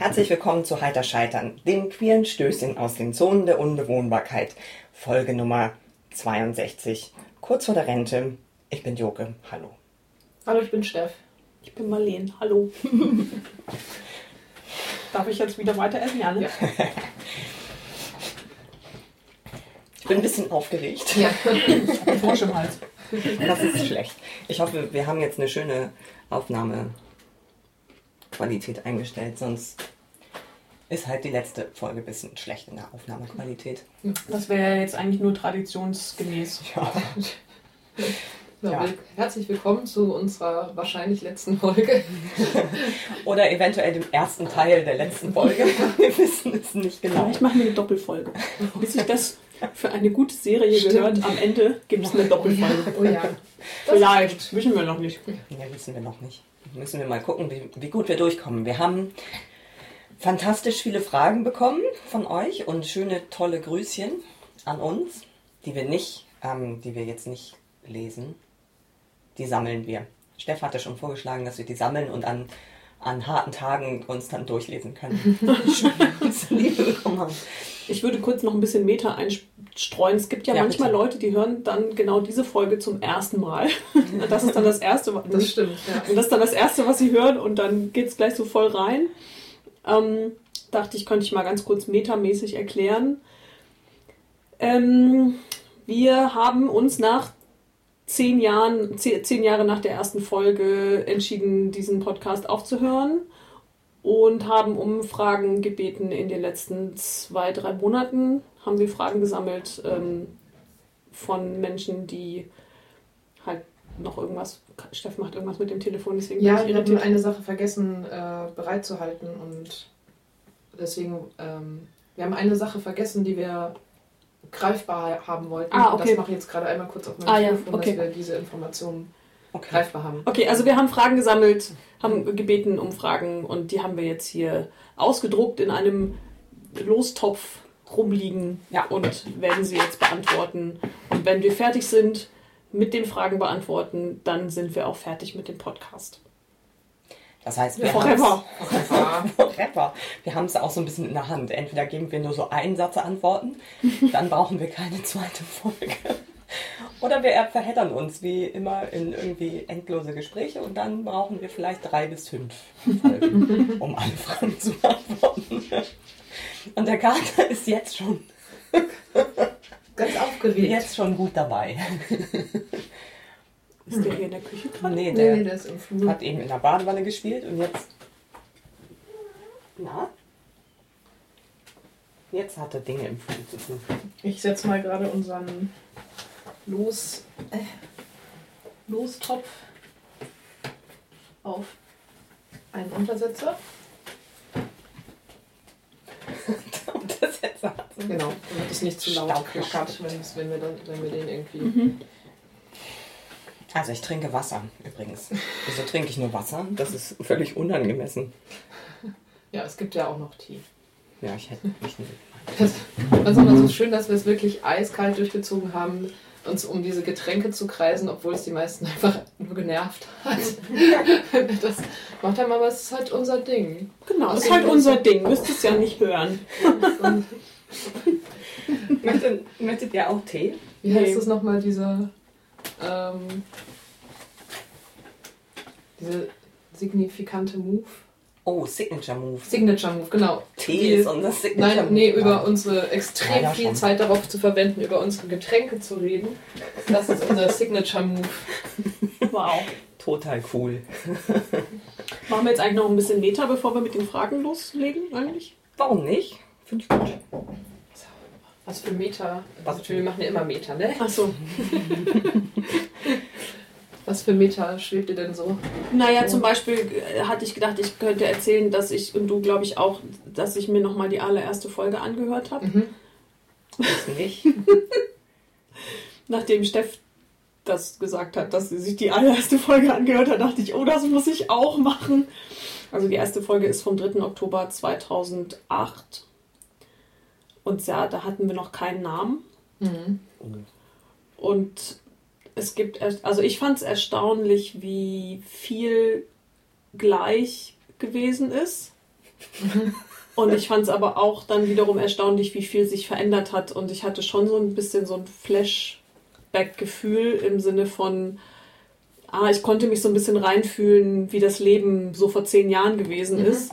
Herzlich willkommen zu Heiter Scheitern, dem queeren Stößchen aus den Zonen der Unbewohnbarkeit. Folge Nummer 62. Kurz vor der Rente. Ich bin Joke. Hallo. Hallo, ich bin Steff. Ich bin Marleen. Hallo. Darf ich jetzt wieder weiter essen? Ja, ne? Ich bin ein bisschen aufgeregt. Ja. Frosch im Hals. Das ist schlecht. Ich hoffe, wir haben jetzt eine schöne Aufnahmequalität eingestellt, sonst ist halt die letzte Folge ein bisschen schlecht in der Aufnahmequalität. Das wäre ja jetzt eigentlich nur traditionsgemäß. Ja. Ja, Ja. Herzlich willkommen zu unserer wahrscheinlich letzten Folge. Oder eventuell dem ersten Teil der letzten Folge. Wir wissen es nicht genau. Vielleicht machen wir eine Doppelfolge. Bis sich das für eine gute Serie Stimmt. gehört, am Ende gibt es eine Doppelfolge. Oh ja. Das Vielleicht, ist wissen wir noch nicht. Ja, wissen wir noch nicht. Müssen wir mal gucken, wie, wie gut wir durchkommen. Wir haben fantastisch viele Fragen bekommen von euch und schöne, tolle Grüßchen an uns, die wir nicht, ähm, die wir jetzt nicht lesen. Die sammeln wir. Steff hatte schon vorgeschlagen, dass wir die sammeln und an, an harten Tagen uns dann durchlesen können. Schön, dass wir Liebe bekommen haben. Ich würde kurz noch ein bisschen Meta einstreuen. Es gibt ja, Ja, manchmal bitte. Leute, die hören dann genau diese Folge zum ersten Mal. Das ist dann das erste, was- Das stimmt, ja. Und das ist dann das Erste, was sie hören und dann geht es gleich so voll rein. Ähm, dachte ich, könnte ich mal ganz kurz metamäßig erklären. Ähm, wir haben uns nach zehn Jahren, zehn, Jahre nach der ersten Folge entschieden, diesen Podcast aufzuhören und haben um Fragen gebeten in den letzten zwei, drei Monaten. Haben wir Fragen gesammelt ähm, von Menschen, die noch irgendwas. Steff macht irgendwas mit dem Telefon, deswegen Ja, bin ich wir hatten irritiert. eine Sache vergessen äh, bereitzuhalten und deswegen, ähm, wir haben eine Sache vergessen, die wir greifbar haben wollten. Ah, Und okay. Das mache ich jetzt gerade einmal kurz auf mein Ah, ja, Telefon, okay. dass wir diese Informationen Okay. greifbar haben. Okay, also wir haben Fragen gesammelt, haben gebeten um Fragen und die haben wir jetzt hier ausgedruckt in einem Lostopf rumliegen Ja. und werden sie jetzt beantworten. Und wenn wir fertig sind mit dem Fragen beantworten, dann sind wir auch fertig mit dem Podcast. Das heißt, wir Forever. haben's- Forever. Wir haben es auch so ein bisschen in der Hand. Entweder geben wir nur so einen Satz Antworten, dann brauchen wir keine zweite Folge. Oder wir verheddern uns wie immer in irgendwie endlose Gespräche und dann brauchen wir vielleicht drei bis fünf Folgen, um alle Fragen zu beantworten. Und der Kater ist jetzt schon, Ganz aufgeregt. jetzt schon gut dabei. Ist der hier in der Küche gerade? Nee, Nee, der nee, der ist im Flur. hat eben in der Badewanne gespielt und jetzt. Na? Jetzt hat er Dinge im Flur zu tun. Ich setze mal gerade unseren Los, äh, Lostopf auf einen Untersetzer. Und das jetzt so Genau, damit es nicht zu laut klackert, wenn, es- wenn, wir dann, wenn wir den irgendwie. Also ich trinke Wasser übrigens. Wieso trinke ich nur Wasser? Das ist völlig unangemessen. Ja, es gibt ja auch noch Tee. Ja, ich hätte mich nicht. Das, das ist immer so schön, dass wir es wirklich eiskalt durchgezogen haben, uns um diese Getränke zu kreisen, obwohl es die meisten einfach nur genervt hat. Das macht ja mal, aber es ist halt unser Ding. Genau, das ist halt unser Ding. Müsst es ja nicht hören. Möchtet, möchtet ihr auch Tee? wie heißt Nee. das nochmal, dieser. Ähm, diese signifikante Move? Oh, Signature Move. Signature Move, genau. Tee ist unser Signature Nein, Move. nee, über unsere extrem Ja, viel schon. Zeit darauf zu verwenden, über unsere Getränke zu reden. Das ist unser Signature Move. Wow. Total cool. Machen wir jetzt eigentlich noch ein bisschen Meta, bevor wir mit den Fragen loslegen, eigentlich? Warum nicht? Finde ich gut. Was für Meta? Was Also, wir machen ja immer Meta, ne? Achso. Was für Meta schwebt dir denn so? Naja, zum Beispiel äh, hatte ich gedacht, ich könnte erzählen, dass ich, und du glaube ich auch, dass ich mir nochmal die allererste Folge angehört habe. Mhm. Ist nicht. Nachdem Steff das gesagt hat, dass sie sich die allererste Folge angehört hat, dachte ich, oh, das muss ich auch machen. Also die erste Folge ist vom 3. Oktober 2008. Und ja, da hatten wir noch keinen Namen. Mhm. Und es gibt, also ich fand es erstaunlich, wie viel gleich gewesen ist. Und ich fand es aber auch dann wiederum erstaunlich, wie viel sich verändert hat. Und ich hatte schon so ein bisschen so ein Flashback-Gefühl im Sinne von, ah, ich konnte mich so ein bisschen reinfühlen, wie das Leben so vor zehn Jahren gewesen Mhm. ist.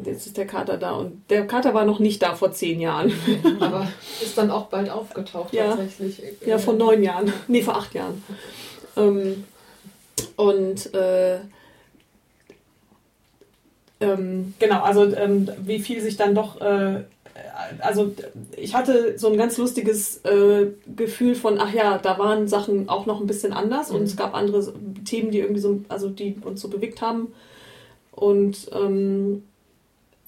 Und jetzt ist der Kater da. Und der Kater war noch nicht da vor zehn Jahren. Aber ist dann auch bald aufgetaucht Ja. tatsächlich. Ja, vor neun Jahren. Nee, vor acht Jahren. Ähm, und äh, ähm, genau, also ähm, wie viel sich dann doch. Äh, also ich hatte so ein ganz lustiges äh, Gefühl von, ach ja, da waren Sachen auch noch ein bisschen anders und Mhm. es gab andere Themen, die irgendwie so, also die uns so bewegt haben. Und ähm,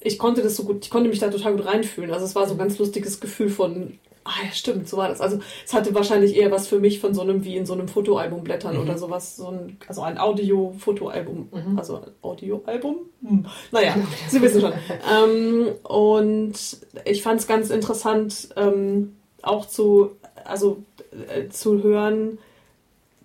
ich konnte das so gut, ich konnte mich da total gut reinfühlen. Also es war so ein ganz lustiges Gefühl von, ah ja, stimmt, so war das. Also es hatte wahrscheinlich eher was für mich von so einem, wie in so einem Fotoalbum blättern Mhm. oder sowas, so ein, also ein Audio-Fotoalbum, Mhm. also ein Audioalbum? Hm. Naja, Sie wissen schon. ähm, und ich fand es ganz interessant, ähm, auch zu, also äh, zu hören,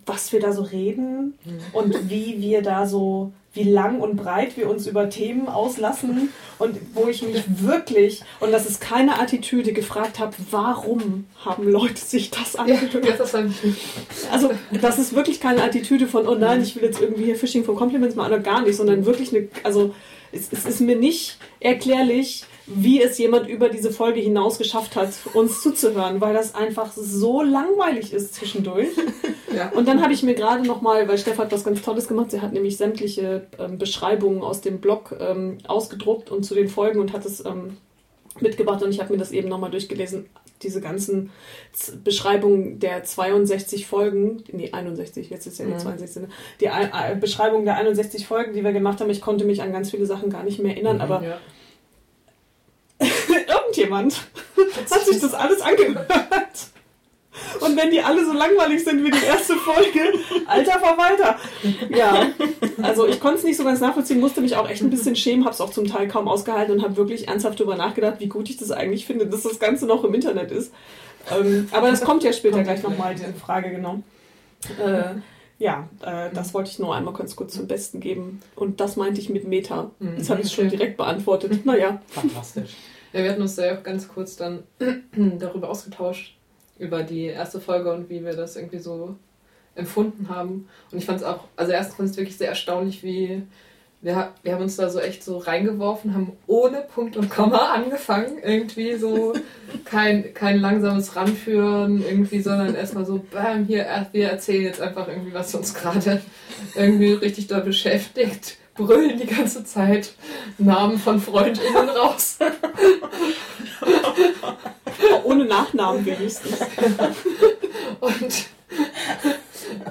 was wir da so reden Mhm. und wie wir da so, wie lang und breit wir uns über Themen auslassen und wo ich mich wirklich, und das ist keine Attitüde, gefragt habe, warum haben Leute sich das Ja, angehört? das nicht. Also das ist wirklich keine Attitüde von, oh nein, ich will jetzt irgendwie hier Fishing for Compliments machen oder gar nicht, sondern wirklich eine, also es, es ist mir nicht erklärlich, wie es jemand über diese Folge hinaus geschafft hat, uns zuzuhören, weil das einfach so langweilig ist zwischendurch. Ja. Und dann habe ich mir gerade nochmal, weil Steph hat was ganz Tolles gemacht, sie hat nämlich sämtliche ähm, Beschreibungen aus dem Blog ähm, ausgedruckt und zu den Folgen und hat es ähm, mitgebracht und ich habe mir das eben nochmal durchgelesen. Diese ganzen Z Beschreibungen der 62 Folgen, nee, 61, jetzt ist ja die Mhm. 62, ne? die ein- äh, Beschreibung der 61 Folgen, die wir gemacht haben, ich konnte mich an ganz viele Sachen gar nicht mehr erinnern, Mhm. aber Ja. Irgendjemand hat sich das alles angehört. Und wenn die alle so langweilig sind wie die erste Folge, alter Verwalter. Ja, also ich konnte es nicht so ganz nachvollziehen, musste mich auch echt ein bisschen schämen, habe es auch zum Teil kaum ausgehalten und habe wirklich ernsthaft darüber nachgedacht, wie gut ich das eigentlich finde, dass das Ganze noch im Internet ist. Ähm, aber das kommt ja später Kommt gleich nochmal, diese Frage, genau. Äh, ja, äh, das wollte ich nur einmal ganz kurz zum Besten geben. Und das meinte ich mit Meta. Mhm. Jetzt habe ich es schon Okay. direkt beantwortet. Naja. Fantastisch. Ja, wir hatten uns da ja auch ganz kurz dann darüber ausgetauscht, über die erste Folge und wie wir das irgendwie so empfunden haben. Und ich fand es auch, also erstens fand es wirklich sehr erstaunlich, wie wir, wir haben uns da so echt so reingeworfen, haben ohne Punkt und Komma angefangen, irgendwie so kein, kein langsames Ranführen, irgendwie, sondern erstmal so, bam, hier, wir erzählen jetzt einfach irgendwie, was uns gerade irgendwie richtig da beschäftigt, brüllen die ganze Zeit Namen von FreundInnen raus. Ohne Nachnamen wenigstens. Und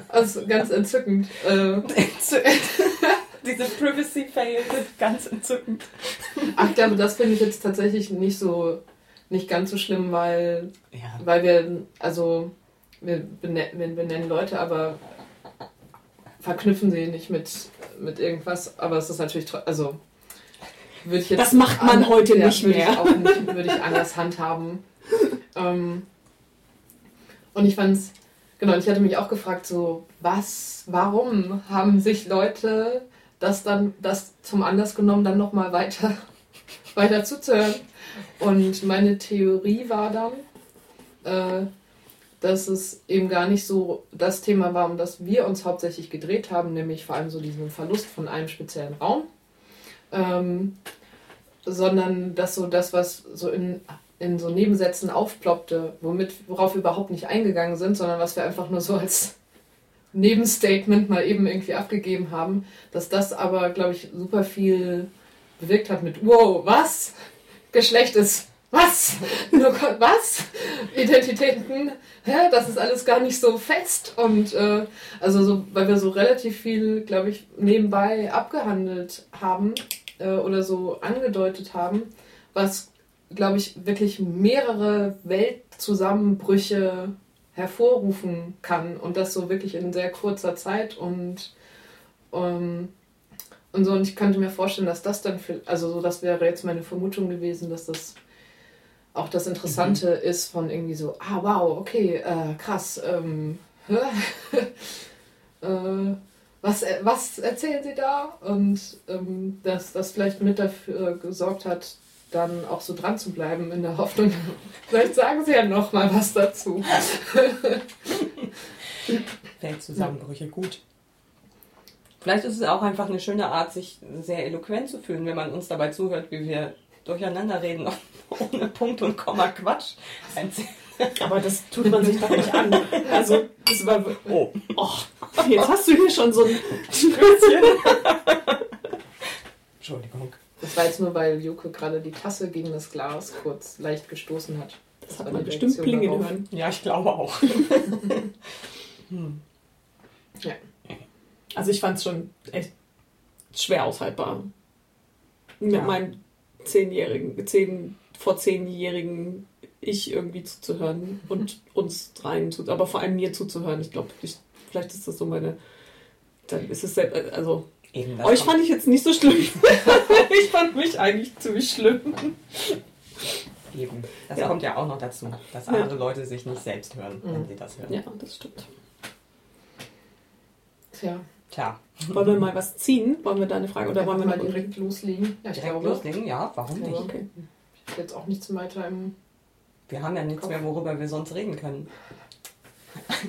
also ganz entzückend. Äh, Diese Privacy-Fails sind ganz entzückend. ach, ich glaube, das finde ich jetzt tatsächlich nicht so nicht ganz so schlimm, weil, Ja. weil wir, also wir benennen, wir benennen Leute, aber verknüpfen sie nicht mit, mit irgendwas. Aber es ist natürlich, also würde ich jetzt Das macht man an- heute ja, nicht würde mehr. Ich auch nicht, würde ich anders handhaben. ähm, und ich fand's, genau, und ich hatte mich auch gefragt, so, was, warum haben sich Leute das dann, das zum Anlass genommen, dann nochmal weiter, weiter zuzuhören? Und meine Theorie war dann, äh, dass es eben gar nicht so das Thema war, um das wir uns hauptsächlich gedreht haben, nämlich vor allem so diesen Verlust von einem speziellen Raum. Ähm, sondern dass so das, was so in, in so Nebensätzen aufploppte, womit, worauf wir überhaupt nicht eingegangen sind, sondern was wir einfach nur so als Nebenstatement mal eben irgendwie abgegeben haben, dass das aber, glaube ich, super viel bewirkt hat mit, wow, was? Geschlecht ist, was? Nur Gott, was? Identitäten, hä? Das ist alles gar nicht so fest und äh, also so, weil wir so relativ viel, glaube ich, nebenbei abgehandelt haben äh, oder so angedeutet haben, was, glaube ich, wirklich mehrere Weltzusammenbrüche hervorrufen kann und das so wirklich in sehr kurzer Zeit und ähm, und so und ich könnte mir vorstellen, dass das dann für, also so das wäre jetzt meine Vermutung gewesen, dass das auch das Interessante ist von irgendwie so, ah wow, okay, äh, krass, ähm, äh, was, äh, was erzählen sie da? Und ähm, dass das vielleicht mit dafür gesorgt hat, dann auch so dran zu bleiben in der Hoffnung, vielleicht sagen sie ja noch mal was dazu. Weltzusammenbrüche, gut. Vielleicht ist es auch einfach eine schöne Art, sich sehr eloquent zu fühlen, wenn man uns dabei zuhört, wie wir durcheinander reden, ohne Punkt und Komma Quatsch. Aber das tut man sich doch nicht an. Also, das war. Oh. oh jetzt hast du hier schon so ein. Entschuldigung. Das war jetzt nur, weil Juke gerade die Tasse gegen das Glas kurz leicht gestoßen hat. Das, das hat man bestimmt klingen hören. Ja, ich glaube auch. hm. Ja. Also ich fand es schon echt schwer aushaltbar. Mit ja. meinem zehnjährigen, zehn, vor zehnjährigen Ich irgendwie zuzuhören und uns dreien zu, aber vor allem mir zuzuhören. Ich glaube, vielleicht ist das so meine, dann ist es selbst, also Eben, euch fand ich jetzt nicht so schlimm. ich fand mich eigentlich ziemlich schlimm. Eben. Das ja. kommt ja auch noch dazu, dass andere ja. Leute sich nicht selbst hören, wenn mhm. sie das hören. Ja, das stimmt. Tja. Tja. Wollen wir mal was ziehen? Wollen wir da eine Frage? Oder wollen wir mal direkt loslegen? Ja, ich direkt glaube. loslegen, ja, warum nicht? Okay. Ich habe jetzt auch nichts weiter im. Wir haben ja nichts Kopf. mehr, worüber wir sonst reden können.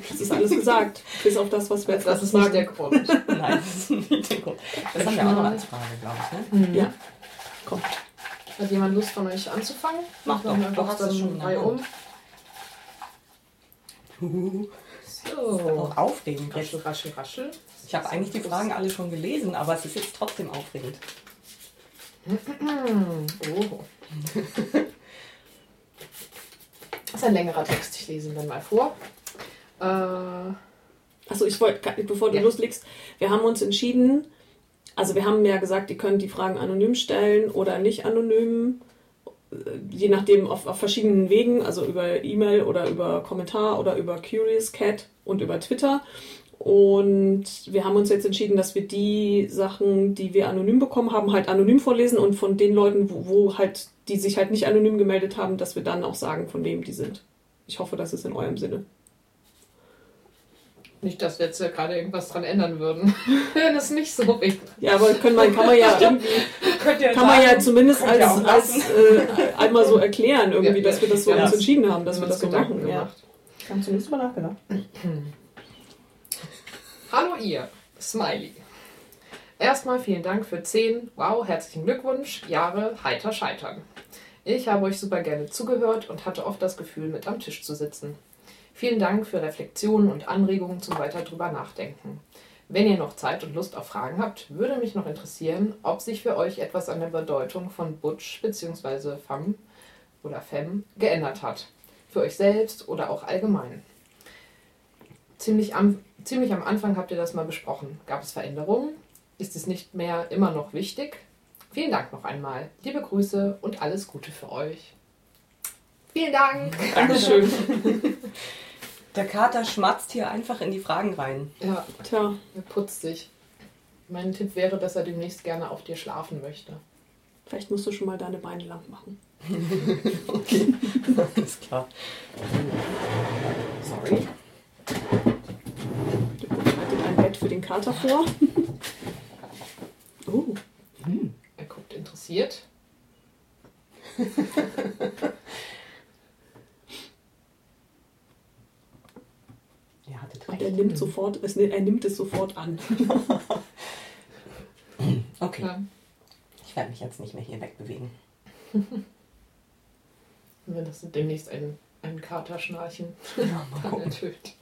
Das ist alles gesagt. Bis auf das, was wir jetzt Das ist nicht der Grund. Nein, das ist nicht der Grund. Das haben wir auch noch als Frage, glaube ich. Ne? Mhm. Ja. Komm. Hat jemand Lust von euch anzufangen? Mach doch, du hast das schon drei um. So. aufregend. Raschel, raschel, raschel. Ich habe eigentlich die Fragen alle schon gelesen, aber es ist jetzt trotzdem aufregend. oh. Das ist ein längerer Text. Ich lese ihn dann mal vor. Äh, Achso, ich wollte, bevor du ja. loslegst, wir haben uns entschieden, also wir haben ja gesagt, ihr könnt die Fragen anonym stellen oder nicht anonym, äh, je nachdem auf, auf verschiedenen Wegen, also über E-Mail oder über Kommentar oder über Curious Cat und über Twitter. Und wir haben uns jetzt entschieden, dass wir die Sachen, die wir anonym bekommen haben, halt anonym vorlesen und von den Leuten, wo, wo halt, die sich halt nicht anonym gemeldet haben, dass wir dann auch sagen, von wem die sind. Ich hoffe, das ist in eurem Sinne. Nicht, dass wir jetzt ja gerade irgendwas dran ändern würden. Wenn es nicht so wäre. Ja, aber kann man, kann man ja irgendwie. ja kann man ja zumindest als, als äh, einmal so erklären, irgendwie, ja, dass wir das so ja, uns entschieden haben, dass wir das so machen. Ja. Ich habe zumindest mal nachgedacht. Hallo ihr, Smiley. Erstmal vielen Dank für 10, wow, herzlichen Glückwunsch, Jahre heiter scheitern. Ich habe euch super gerne zugehört und hatte oft das Gefühl, mit am Tisch zu sitzen. Vielen Dank für Reflexionen und Anregungen zum weiter drüber nachdenken. Wenn ihr noch Zeit und Lust auf Fragen habt, würde mich noch interessieren, ob sich für euch etwas an der Bedeutung von Butch bzw. Femme oder Femme geändert hat. Für euch selbst oder auch allgemein. Ziemlich am ziemlich am Anfang habt ihr das mal besprochen. Gab es Veränderungen? Ist es nicht mehr immer noch wichtig? Vielen Dank noch einmal. Liebe Grüße und alles Gute für euch. Vielen Dank. Dankeschön. Der Kater schmatzt hier einfach in die Fragen rein. Ja, tja, er putzt sich. Mein Tipp wäre, dass er demnächst gerne auf dir schlafen möchte. Vielleicht musst du schon mal deine Beine lang machen. okay, alles klar. Sorry für den Kater vor. oh. Hm. Er guckt interessiert. er, Und er nimmt, sofort, er nimmt es sofort an. okay. Ja. Ich werde mich jetzt nicht mehr hier wegbewegen. Wenn das demnächst ein, ein Katerschnarchen ja, dann ertönt.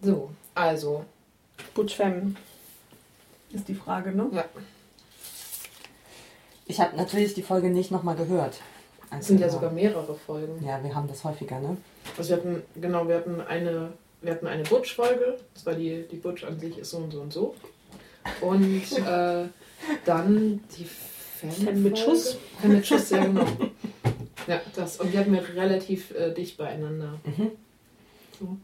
So, also. Butch Femme ist die Frage, ne? Ja. Ich habe natürlich die Folge nicht nochmal gehört. Es sind ja sogar mehrere Folgen. Ja, wir haben das häufiger, ne? Also wir hatten, genau, wir hatten eine, wir hatten eine Butch-Folge. Das war die, die Butch an sich ist so und so und so. Und äh, dann die Fan, Fan mit Schuss. Fan mit Schuss, ja genau. Ja, das. Und die hatten wir relativ äh, dicht beieinander. Mhm. So.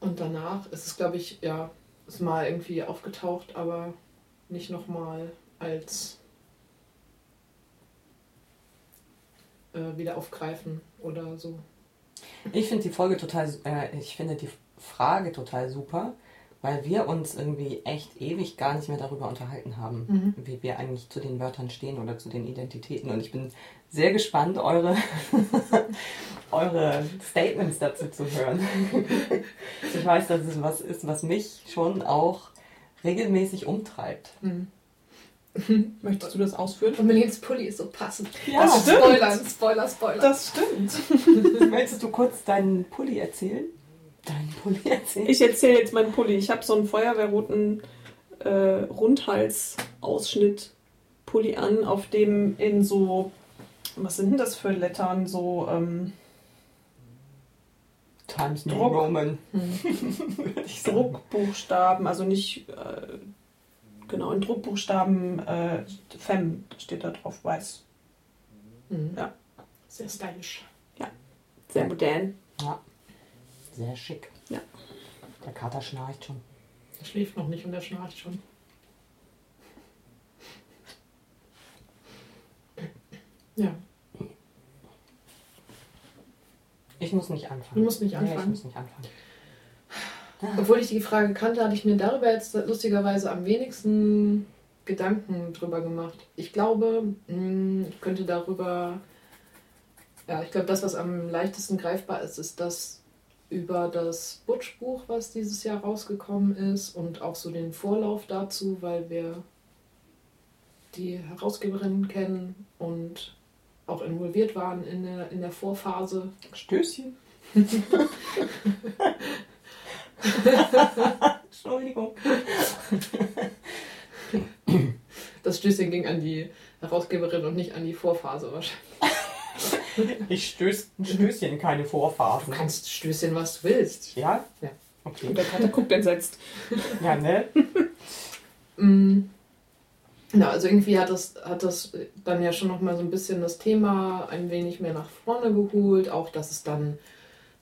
Und danach ist es, glaube ich, ja, ist mal irgendwie aufgetaucht, aber nicht nochmal als äh, wieder aufgreifen oder so. Ich finde die Folge total, äh, ich finde die Frage total super, weil wir uns irgendwie echt ewig gar nicht mehr darüber unterhalten haben, Mhm. wie wir eigentlich zu den Wörtern stehen oder zu den Identitäten. Und ich bin sehr gespannt, eure, eure Statements dazu zu hören. ich weiß, dass es was ist, was mich schon auch regelmäßig umtreibt. Mhm. Möchtest du das ausführen? Und Melins Pulli ist so passend. Ja, das stimmt. Spoilern, Spoiler, Spoiler. Das stimmt. Möchtest du kurz deinen Pulli erzählen? Deinen Pulli erzählen? Ich erzähle jetzt meinen Pulli. Ich habe so einen feuerwehrroten äh, Rundhals-Ausschnitt Pulli an, auf dem in so, was sind denn das für Lettern? So, ähm, Times New Druck. Roman. Druckbuchstaben, also nicht, äh, genau, in Druckbuchstaben äh, Fem steht da drauf, weiß. Mhm. Ja. Sehr stylisch. Sehr modern. Ja. Sehr schick. Ja. Der Kater schnarcht schon. Er schläft noch nicht und er schnarcht schon. Ja, Ich muss nicht anfangen. du musst nicht Nee, ich anfangen. muss nicht anfangen. Obwohl ich die Frage kannte, hatte ich mir darüber jetzt lustigerweise am wenigsten Gedanken drüber gemacht. Ich glaube, mh, ich könnte darüber. Ja, ich glaube, das, was am leichtesten greifbar ist, ist das über das Butch-Buch, was dieses Jahr rausgekommen ist und auch so den Vorlauf dazu, weil wir die Herausgeberin kennen und auch involviert waren in der, in der Vorphase. Stößchen. Entschuldigung. Das Stößchen ging an die Herausgeberin und nicht an die Vorphase wahrscheinlich. Ich stöß ein Stößchen, keine Vorphasen. Du kannst Stößchen, was du willst. Ja? Ja. Okay. Und der Kater guckt entsetzt. Ja, ne? Mm. Ja, also irgendwie hat das, hat das dann ja schon nochmal so ein bisschen das Thema ein wenig mehr nach vorne geholt. Auch, dass es dann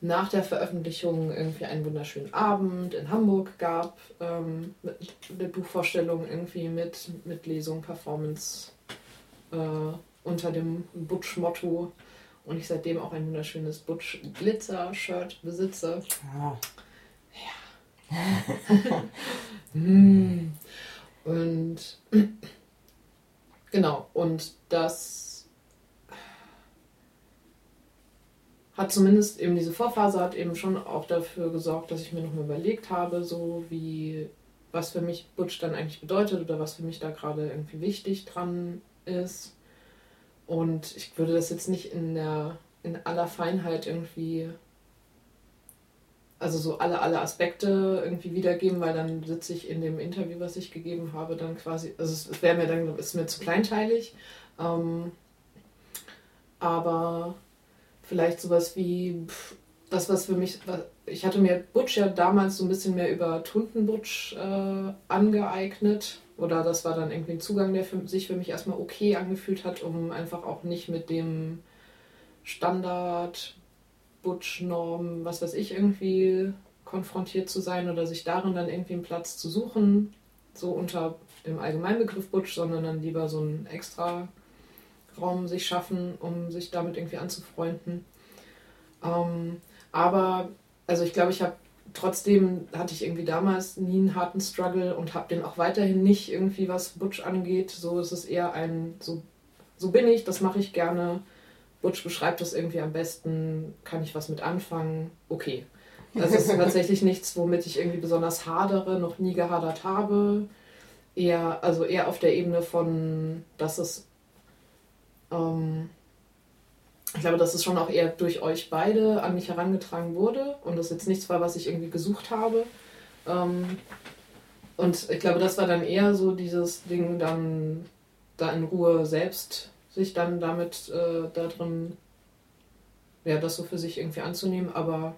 nach der Veröffentlichung irgendwie einen wunderschönen Abend in Hamburg gab, ähm, mit der Buchvorstellung irgendwie mit, mit Lesung, Performance äh, unter dem Butch-Motto. Und ich seitdem auch ein wunderschönes Butch-Glitzer-Shirt besitze. Ja. Mm. Und genau, und das hat zumindest eben diese Vorphase hat eben schon auch dafür gesorgt, dass ich mir nochmal überlegt habe, so wie was für mich Butch dann eigentlich bedeutet oder was für mich da gerade irgendwie wichtig dran ist. Und ich würde das jetzt nicht in der in aller Feinheit irgendwie also so alle, alle Aspekte irgendwie wiedergeben, weil dann sitze ich in dem Interview, was ich gegeben habe, dann quasi, also es, wäre mir dann, ist mir zu kleinteilig. Ähm, aber vielleicht sowas wie pff, das, was für mich, was, ich hatte mir Butch ja damals so ein bisschen mehr über Tuntenbutch äh, angeeignet. Oder das war dann irgendwie ein Zugang, der für, sich für mich erstmal okay angefühlt hat, um einfach auch nicht mit dem Standard Butch-Norm, was weiß ich, irgendwie konfrontiert zu sein oder sich darin dann irgendwie einen Platz zu suchen, so unter dem Allgemeinbegriff Butch, sondern dann lieber so einen extra Raum sich schaffen, um sich damit irgendwie anzufreunden. Ähm, aber, also ich glaube, ich habe trotzdem, hatte ich irgendwie damals nie einen harten Struggle und habe den auch weiterhin nicht irgendwie, was Butch angeht. So ist es eher ein, so, so bin ich, das mache ich gerne. Butch beschreibt das irgendwie am besten, kann ich was mit anfangen? Okay. Das ist tatsächlich nichts, womit ich irgendwie besonders hadere, noch nie gehadert habe. Eher, also eher auf der Ebene von, dass es, ähm, ich glaube, dass es schon auch eher durch euch beide an mich herangetragen wurde und das jetzt nichts war, was ich irgendwie gesucht habe. Ähm, und ich glaube, das war dann eher so dieses Ding, dann da in Ruhe selbst sich dann damit äh, da drin, ja, das so für sich irgendwie anzunehmen, aber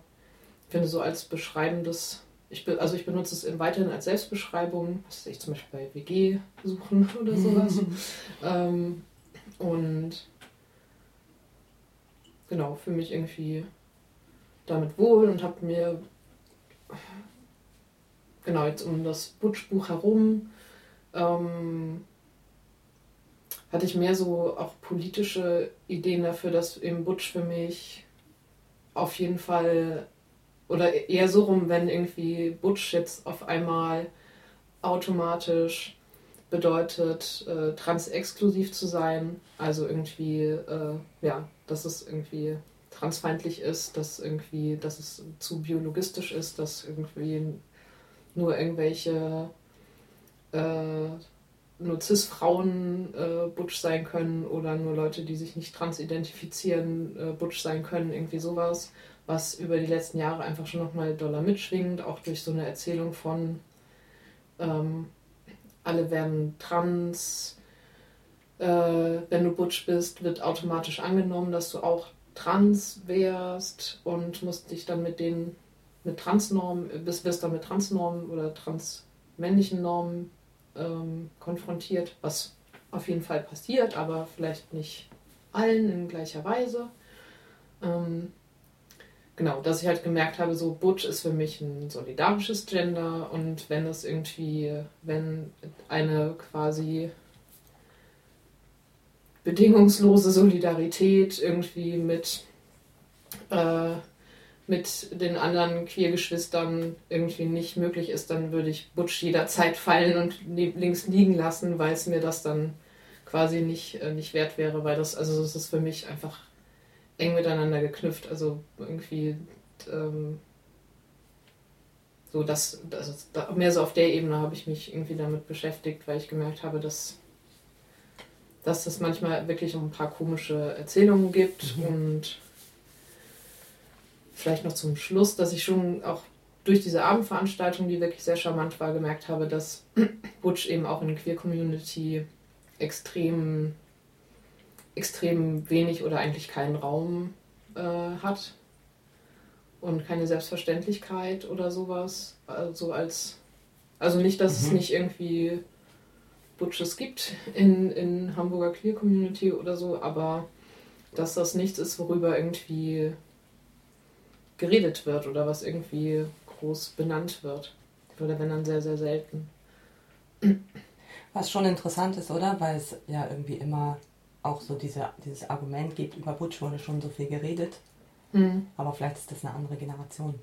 ich finde so als beschreibendes, ich be, also ich benutze es weiterhin als Selbstbeschreibung, was ich zum Beispiel bei WG suchen oder sowas. ähm, und genau, für mich irgendwie damit wohl und habe mir genau jetzt um das Butch-Buch herum ähm, hatte ich mehr so auch politische Ideen dafür, dass eben Butch für mich auf jeden Fall oder eher so rum, wenn irgendwie Butch jetzt auf einmal automatisch bedeutet, äh, transexklusiv zu sein. Also irgendwie, äh, ja, dass es irgendwie transfeindlich ist, dass irgendwie, dass es zu biologistisch ist, dass irgendwie nur irgendwelche äh, nur Cis-Frauen äh, Butch sein können oder nur Leute, die sich nicht transidentifizieren, äh, Butch sein können, irgendwie sowas, was über die letzten Jahre einfach schon nochmal doller mitschwingt, auch durch so eine Erzählung von ähm, alle werden trans, äh, wenn du Butch bist, wird automatisch angenommen, dass du auch trans wärst und musst dich dann mit den mit Transnormen, bist, wirst dann mit Transnormen oder transmännlichen Normen ähm, konfrontiert, was auf jeden Fall passiert, aber vielleicht nicht allen in gleicher Weise. Ähm, genau, dass ich halt gemerkt habe, so Butch ist für mich ein solidarisches Gender und wenn es irgendwie, wenn eine quasi bedingungslose Solidarität irgendwie mit äh, mit den anderen Queergeschwistern irgendwie nicht möglich ist, dann würde ich Butch jederzeit fallen und links liegen lassen, weil es mir das dann quasi nicht, äh, nicht wert wäre, weil das, also es ist für mich einfach eng miteinander geknüpft. Also irgendwie ähm, so, dass, dass mehr so auf der Ebene habe ich mich irgendwie damit beschäftigt, weil ich gemerkt habe, dass, dass es manchmal wirklich ein paar komische Erzählungen gibt mhm. und vielleicht noch zum Schluss, dass ich schon auch durch diese Abendveranstaltung, die wirklich sehr charmant war, gemerkt habe, dass Butch eben auch in der Queer-Community extrem, extrem wenig oder eigentlich keinen Raum äh, hat und keine Selbstverständlichkeit oder sowas. Also als also nicht, dass mhm. es nicht irgendwie Butches gibt in, in Hamburger Queer Community oder so, aber dass das nichts ist, worüber irgendwie geredet wird oder was irgendwie groß benannt wird. Oder wenn dann sehr, sehr selten. Was schon interessant ist, oder? Weil es ja irgendwie immer auch so diese, dieses Argument gibt, über Butch wurde schon so viel geredet. Mhm. Aber vielleicht ist das eine andere Generation.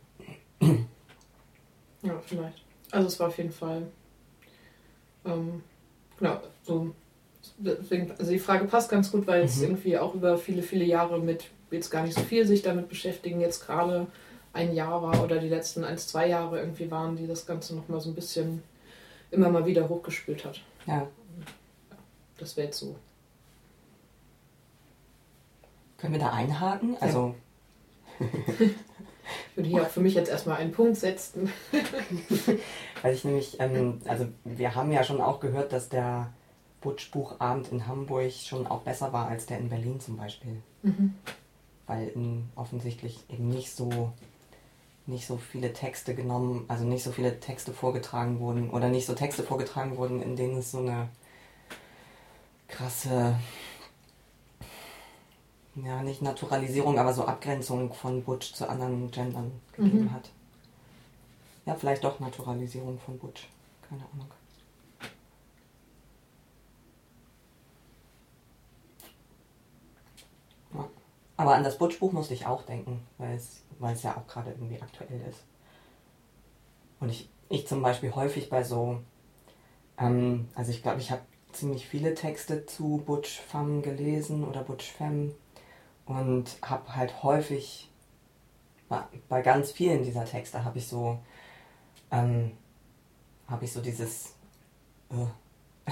Ja, vielleicht. Also es war auf jeden Fall. Ähm, genau, so. Deswegen, also die Frage passt ganz gut, weil mhm. es irgendwie auch über viele, viele Jahre mit jetzt gar nicht so viel sich damit beschäftigen, jetzt gerade ein Jahr war oder die letzten ein, zwei Jahre irgendwie waren, die das Ganze nochmal so ein bisschen immer mal wieder hochgespült hat. Ja. Das wäre jetzt so. Können wir da einhaken? Also. ich würde hier auch für mich jetzt erstmal einen Punkt setzen. Weil ich nämlich, ähm, also wir haben ja schon auch gehört, dass der Butch-Buchabend in Hamburg schon auch besser war als der in Berlin zum Beispiel. Mhm weil offensichtlich eben nicht so nicht so viele Texte genommen, also nicht so viele Texte vorgetragen wurden oder nicht so Texte vorgetragen wurden, in denen es so eine krasse, ja, nicht Naturalisierung, aber so Abgrenzung von Butch zu anderen Gendern gegeben mhm. hat. Ja, vielleicht doch Naturalisierung von Butch, keine Ahnung. Aber an das Butch-Buch musste ich auch denken, weil es, weil es ja auch gerade irgendwie aktuell ist. Und ich, ich zum Beispiel häufig bei so, ähm, also ich glaube, ich habe ziemlich viele Texte zu Butch Femme gelesen oder Butch Femme und habe halt häufig, bei ganz vielen dieser Texte habe ich so, ähm, habe ich so dieses, äh,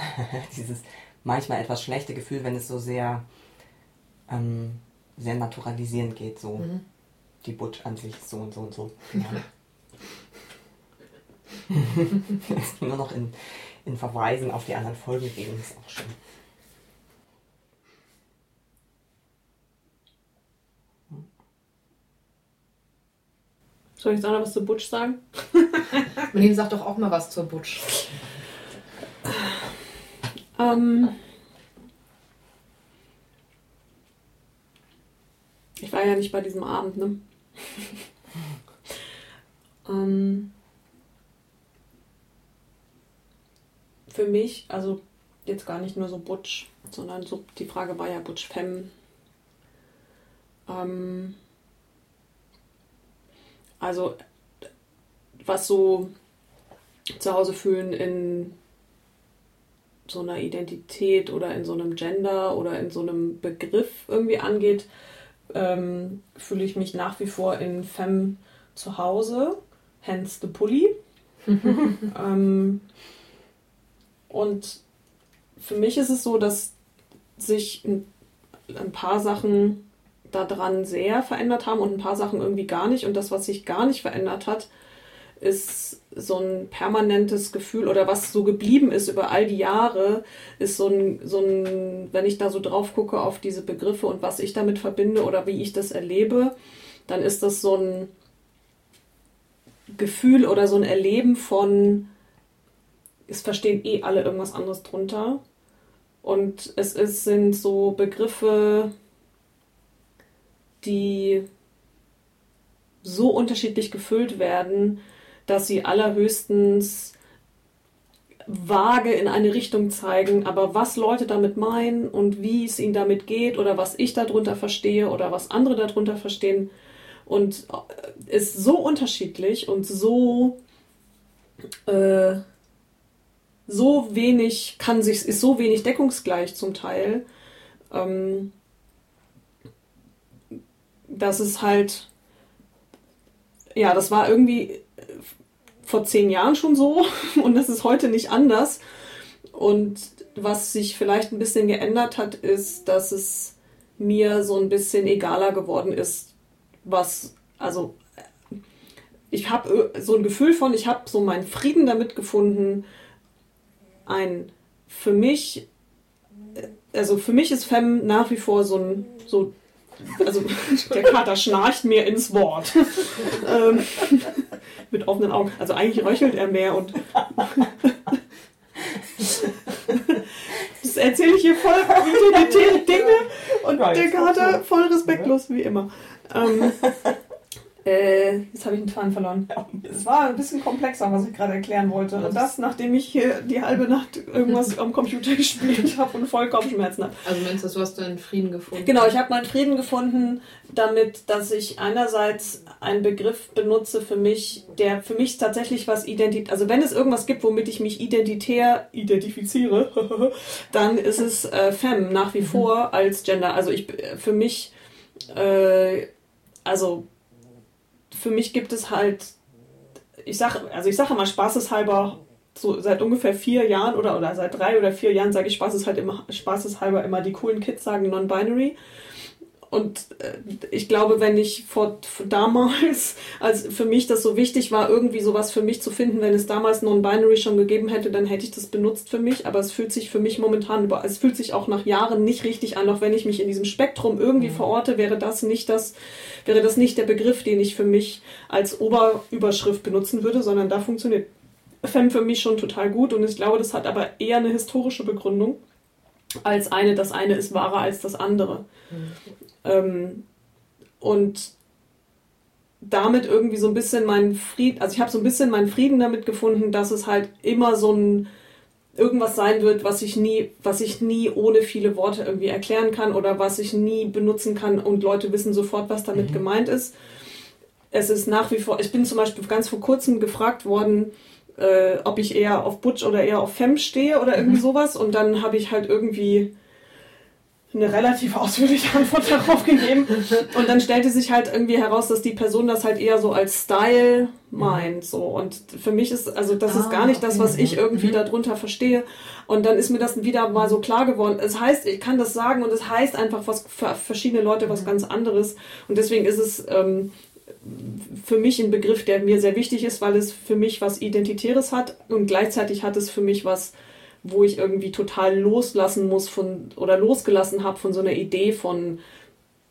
dieses manchmal etwas schlechte Gefühl, wenn es so sehr ähm, sehr naturalisierend geht, so mhm. die Butch an sich so und so und so. Ja. Nur noch in, in Verweisen auf die anderen Folgen reden, ist auch schön. Soll ich jetzt auch noch was zu Butch sagen? Melin sagt doch auch mal was zur Butch. Ähm, Ich war ja nicht bei diesem Abend, ne? ähm, für mich, also jetzt gar nicht nur so Butch, sondern so, die Frage war ja Butch Femme. Ähm, also was so zu Hause fühlen in so einer Identität oder in so einem Gender oder in so einem Begriff irgendwie angeht, ähm, fühle ich mich nach wie vor in Femme zu Hause, hence the Pulli. ähm, und für mich ist es so, dass sich ein, ein paar Sachen daran sehr verändert haben und ein paar Sachen irgendwie gar nicht. Und das, was sich gar nicht verändert hat, ist so ein permanentes Gefühl oder was so geblieben ist über all die Jahre, ist so ein, so ein, wenn ich da so drauf gucke auf diese Begriffe und was ich damit verbinde oder wie ich das erlebe, dann ist das so ein Gefühl oder so ein Erleben von, es verstehen eh alle irgendwas anderes drunter. Und es ist, sind so Begriffe, die so unterschiedlich gefüllt werden, dass sie allerhöchstens vage in eine Richtung zeigen, aber was Leute damit meinen und wie es ihnen damit geht oder was ich darunter verstehe oder was andere darunter verstehen. Und äh, ist so unterschiedlich und so äh, so wenig kann sich ist so wenig deckungsgleich zum Teil, ähm, dass es halt ja das war irgendwie vor zehn Jahren schon so und das ist heute nicht anders. Und was sich vielleicht ein bisschen geändert hat, ist, dass es mir so ein bisschen egaler geworden ist, was, also ich habe so ein Gefühl von, ich habe so meinen Frieden damit gefunden, ein für mich, also für mich ist Fem nach wie vor so ein, so, also der Kater schnarcht mir ins Wort. ähm, mit offenen Augen. Also eigentlich röchelt er mehr und. das erzähle ich hier voll identitäre Dinge und der Kater voll respektlos wie immer. Ähm, äh, jetzt habe ich einen Faden verloren. Es war ein bisschen komplexer, was ich gerade erklären wollte. Und das, nachdem ich hier die halbe Nacht irgendwas am Computer gespielt habe und voll Kopfschmerzen habe. Also meinst du, du hast deinen Frieden gefunden? Genau, ich habe meinen Frieden gefunden damit, dass ich einerseits einen Begriff benutze für mich, der für mich tatsächlich was identität, also wenn es irgendwas gibt, womit ich mich identitär identifiziere, dann ist es äh, Femme nach wie mhm. vor als Gender. Also ich für mich, äh, also für mich gibt es halt, ich sage, also ich sage immer spaßeshalber, so seit ungefähr vier Jahren oder, oder seit drei oder vier Jahren sage ich spaßeshalber immer, spaßeshalber immer, die coolen Kids sagen non-binary. Und äh, ich glaube, wenn ich vor, damals, als für mich das so wichtig war, irgendwie sowas für mich zu finden, wenn es damals Non-Binary schon gegeben hätte, dann hätte ich das benutzt für mich. Aber es fühlt sich für mich momentan, es fühlt sich auch nach Jahren nicht richtig an, auch wenn ich mich in diesem Spektrum irgendwie mhm. verorte, wäre das nicht das, wäre das nicht der Begriff, den ich für mich als Oberüberschrift benutzen würde, sondern da funktioniert Femme für mich schon total gut und ich glaube, das hat aber eher eine historische Begründung als eine, das eine ist wahrer als das andere. Ähm, und damit irgendwie so ein bisschen meinen Frieden, also ich habe so ein bisschen meinen Frieden damit gefunden, dass es halt immer so ein irgendwas sein wird, was ich nie, was ich nie ohne viele Worte irgendwie erklären kann oder was ich nie benutzen kann und Leute wissen sofort, was damit mhm. gemeint ist. Es ist nach wie vor, ich bin zum Beispiel ganz vor kurzem gefragt worden, äh, ob ich eher auf Butch oder eher auf Femme stehe oder irgendwie mhm. sowas und dann habe ich halt irgendwie eine relativ ausführliche Antwort darauf gegeben. Und dann stellte sich halt irgendwie heraus, dass die Person das halt eher so als Style meint. So. Und für mich ist, also das ah, ist gar nicht das, was ich irgendwie mhm. darunter verstehe. Und dann ist mir das wieder mal so klar geworden. Es heißt, ich kann das sagen und es heißt einfach was für verschiedene Leute was mhm. ganz anderes. Und deswegen ist es ähm, für mich ein Begriff, der mir sehr wichtig ist, weil es für mich was Identitäres hat und gleichzeitig hat es für mich was wo ich irgendwie total loslassen muss von oder losgelassen habe von so einer Idee von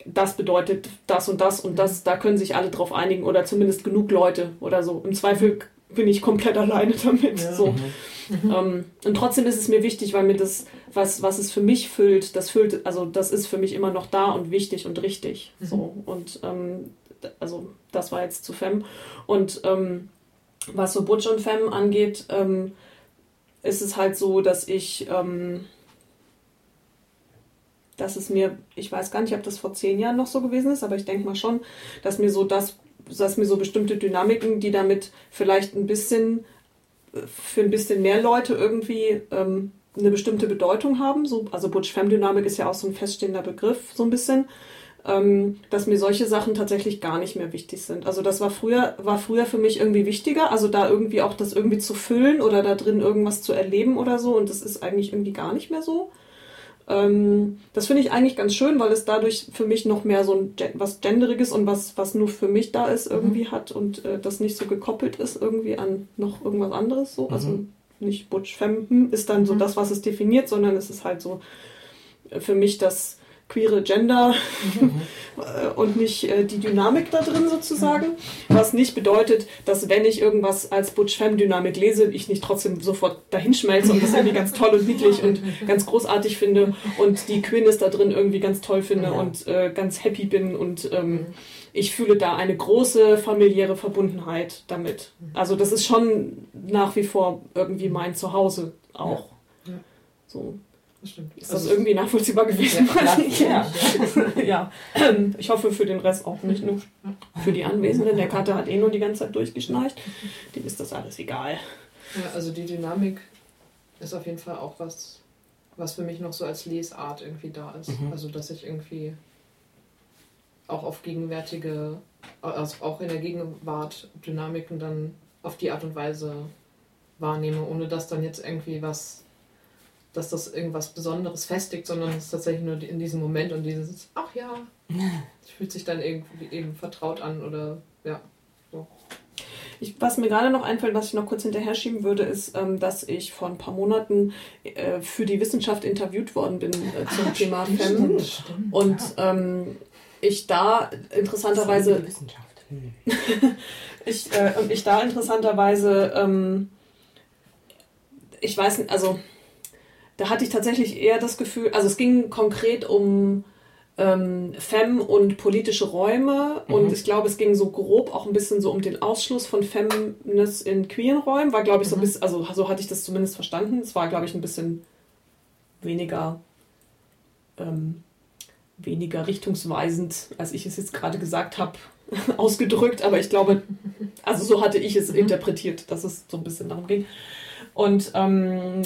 das bedeutet das und das und das, da können sich alle drauf einigen oder zumindest genug Leute oder so. Im Zweifel bin ich komplett alleine damit. Ja. So. Mhm. Ähm, und trotzdem ist es mir wichtig, weil mir das, was, was es für mich füllt, das füllt, also das ist für mich immer noch da und wichtig und richtig. Mhm. So. Und ähm, also das war jetzt zu Fem. Und ähm, was so Butch und Fem angeht, ähm, ist es halt so, dass ich, ähm, dass es mir, ich weiß gar nicht, ob das vor zehn Jahren noch so gewesen ist, aber ich denke mal schon, dass mir so das dass mir so bestimmte Dynamiken, die damit vielleicht ein bisschen für ein bisschen mehr Leute irgendwie ähm, eine bestimmte Bedeutung haben. So, also Butch-Fem-Dynamik ist ja auch so ein feststehender Begriff, so ein bisschen. Ähm, dass mir solche Sachen tatsächlich gar nicht mehr wichtig sind. Also das war früher, war früher für mich irgendwie wichtiger, also da irgendwie auch das irgendwie zu füllen oder da drin irgendwas zu erleben oder so und das ist eigentlich irgendwie gar nicht mehr so. Ähm, das finde ich eigentlich ganz schön, weil es dadurch für mich noch mehr so ein was Genderiges und was, was nur für mich da ist irgendwie mhm. hat und äh, das nicht so gekoppelt ist irgendwie an noch irgendwas anderes so. Also mhm. Also nicht Butch Femme ist dann so mhm. das, was es definiert, sondern es ist halt so äh, für mich das queere Gender mhm. und nicht äh, die Dynamik da drin sozusagen. Was nicht bedeutet, dass wenn ich irgendwas als Butch-Femme-Dynamik lese, ich nicht trotzdem sofort dahinschmelze und das irgendwie ganz toll und niedlich und ganz großartig finde und die Queerness da drin irgendwie ganz toll finde und äh, ganz happy bin und ähm, ich fühle da eine große familiäre Verbundenheit damit. Also das ist schon nach wie vor irgendwie mein Zuhause auch. So. Das stimmt. Ist also das irgendwie nachvollziehbar gewesen? Ja, ja. ja. Ich hoffe für den Rest auch nicht nur für die Anwesenden. Der Kater hat eh nur die ganze Zeit durchgeschnarcht. Dem ist das alles egal. Ja, also die Dynamik ist auf jeden Fall auch was, was für mich noch so als Lesart irgendwie da ist. Mhm. Also dass ich irgendwie auch auf gegenwärtige, also auch in der Gegenwart Dynamiken dann auf die Art und Weise wahrnehme, ohne dass dann jetzt irgendwie was, dass das irgendwas Besonderes festigt, sondern es ist tatsächlich nur in diesem Moment und dieses, ach ja, es fühlt sich dann irgendwie eben vertraut an oder ja. So. Ich, was mir gerade noch einfällt, was ich noch kurz hinterher schieben würde, ist, ähm, dass ich vor ein paar Monaten äh, für die Wissenschaft interviewt worden bin äh, zum Ach, Thema stimmt, Fem. Stimmt, und ja. ähm, ich da interessanterweise. Hm. ich, äh, und ich da interessanterweise, ähm, ich weiß nicht, also da hatte ich tatsächlich eher das Gefühl, also es ging konkret um ähm, Fem und politische Räume mhm. und ich glaube, es ging so grob auch ein bisschen so um den Ausschluss von Femness in queeren Räumen, war glaube ich so ein mhm. bisschen, also so hatte ich das zumindest verstanden. Es war glaube ich ein bisschen weniger ähm, weniger richtungsweisend, als ich es jetzt gerade gesagt habe, ausgedrückt, aber ich glaube, also so hatte ich es mhm. interpretiert, dass es so ein bisschen darum ging. Und ähm,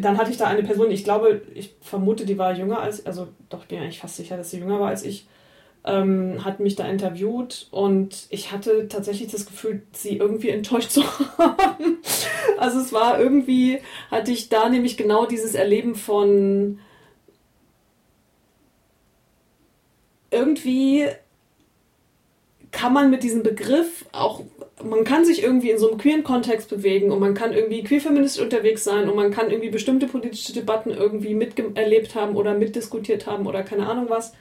dann hatte ich da eine Person, ich glaube, ich vermute, die war jünger als, also doch, ich bin eigentlich fast sicher, dass sie jünger war als ich, ähm, hat mich da interviewt und ich hatte tatsächlich das Gefühl, sie irgendwie enttäuscht zu haben. Also es war irgendwie, hatte ich da nämlich genau dieses Erleben von, irgendwie kann man mit diesem Begriff auch, man kann sich irgendwie in so einem queeren Kontext bewegen und man kann irgendwie queerfeministisch unterwegs sein und man kann irgendwie bestimmte politische Debatten irgendwie miterlebt haben oder mitdiskutiert haben oder keine Ahnung was.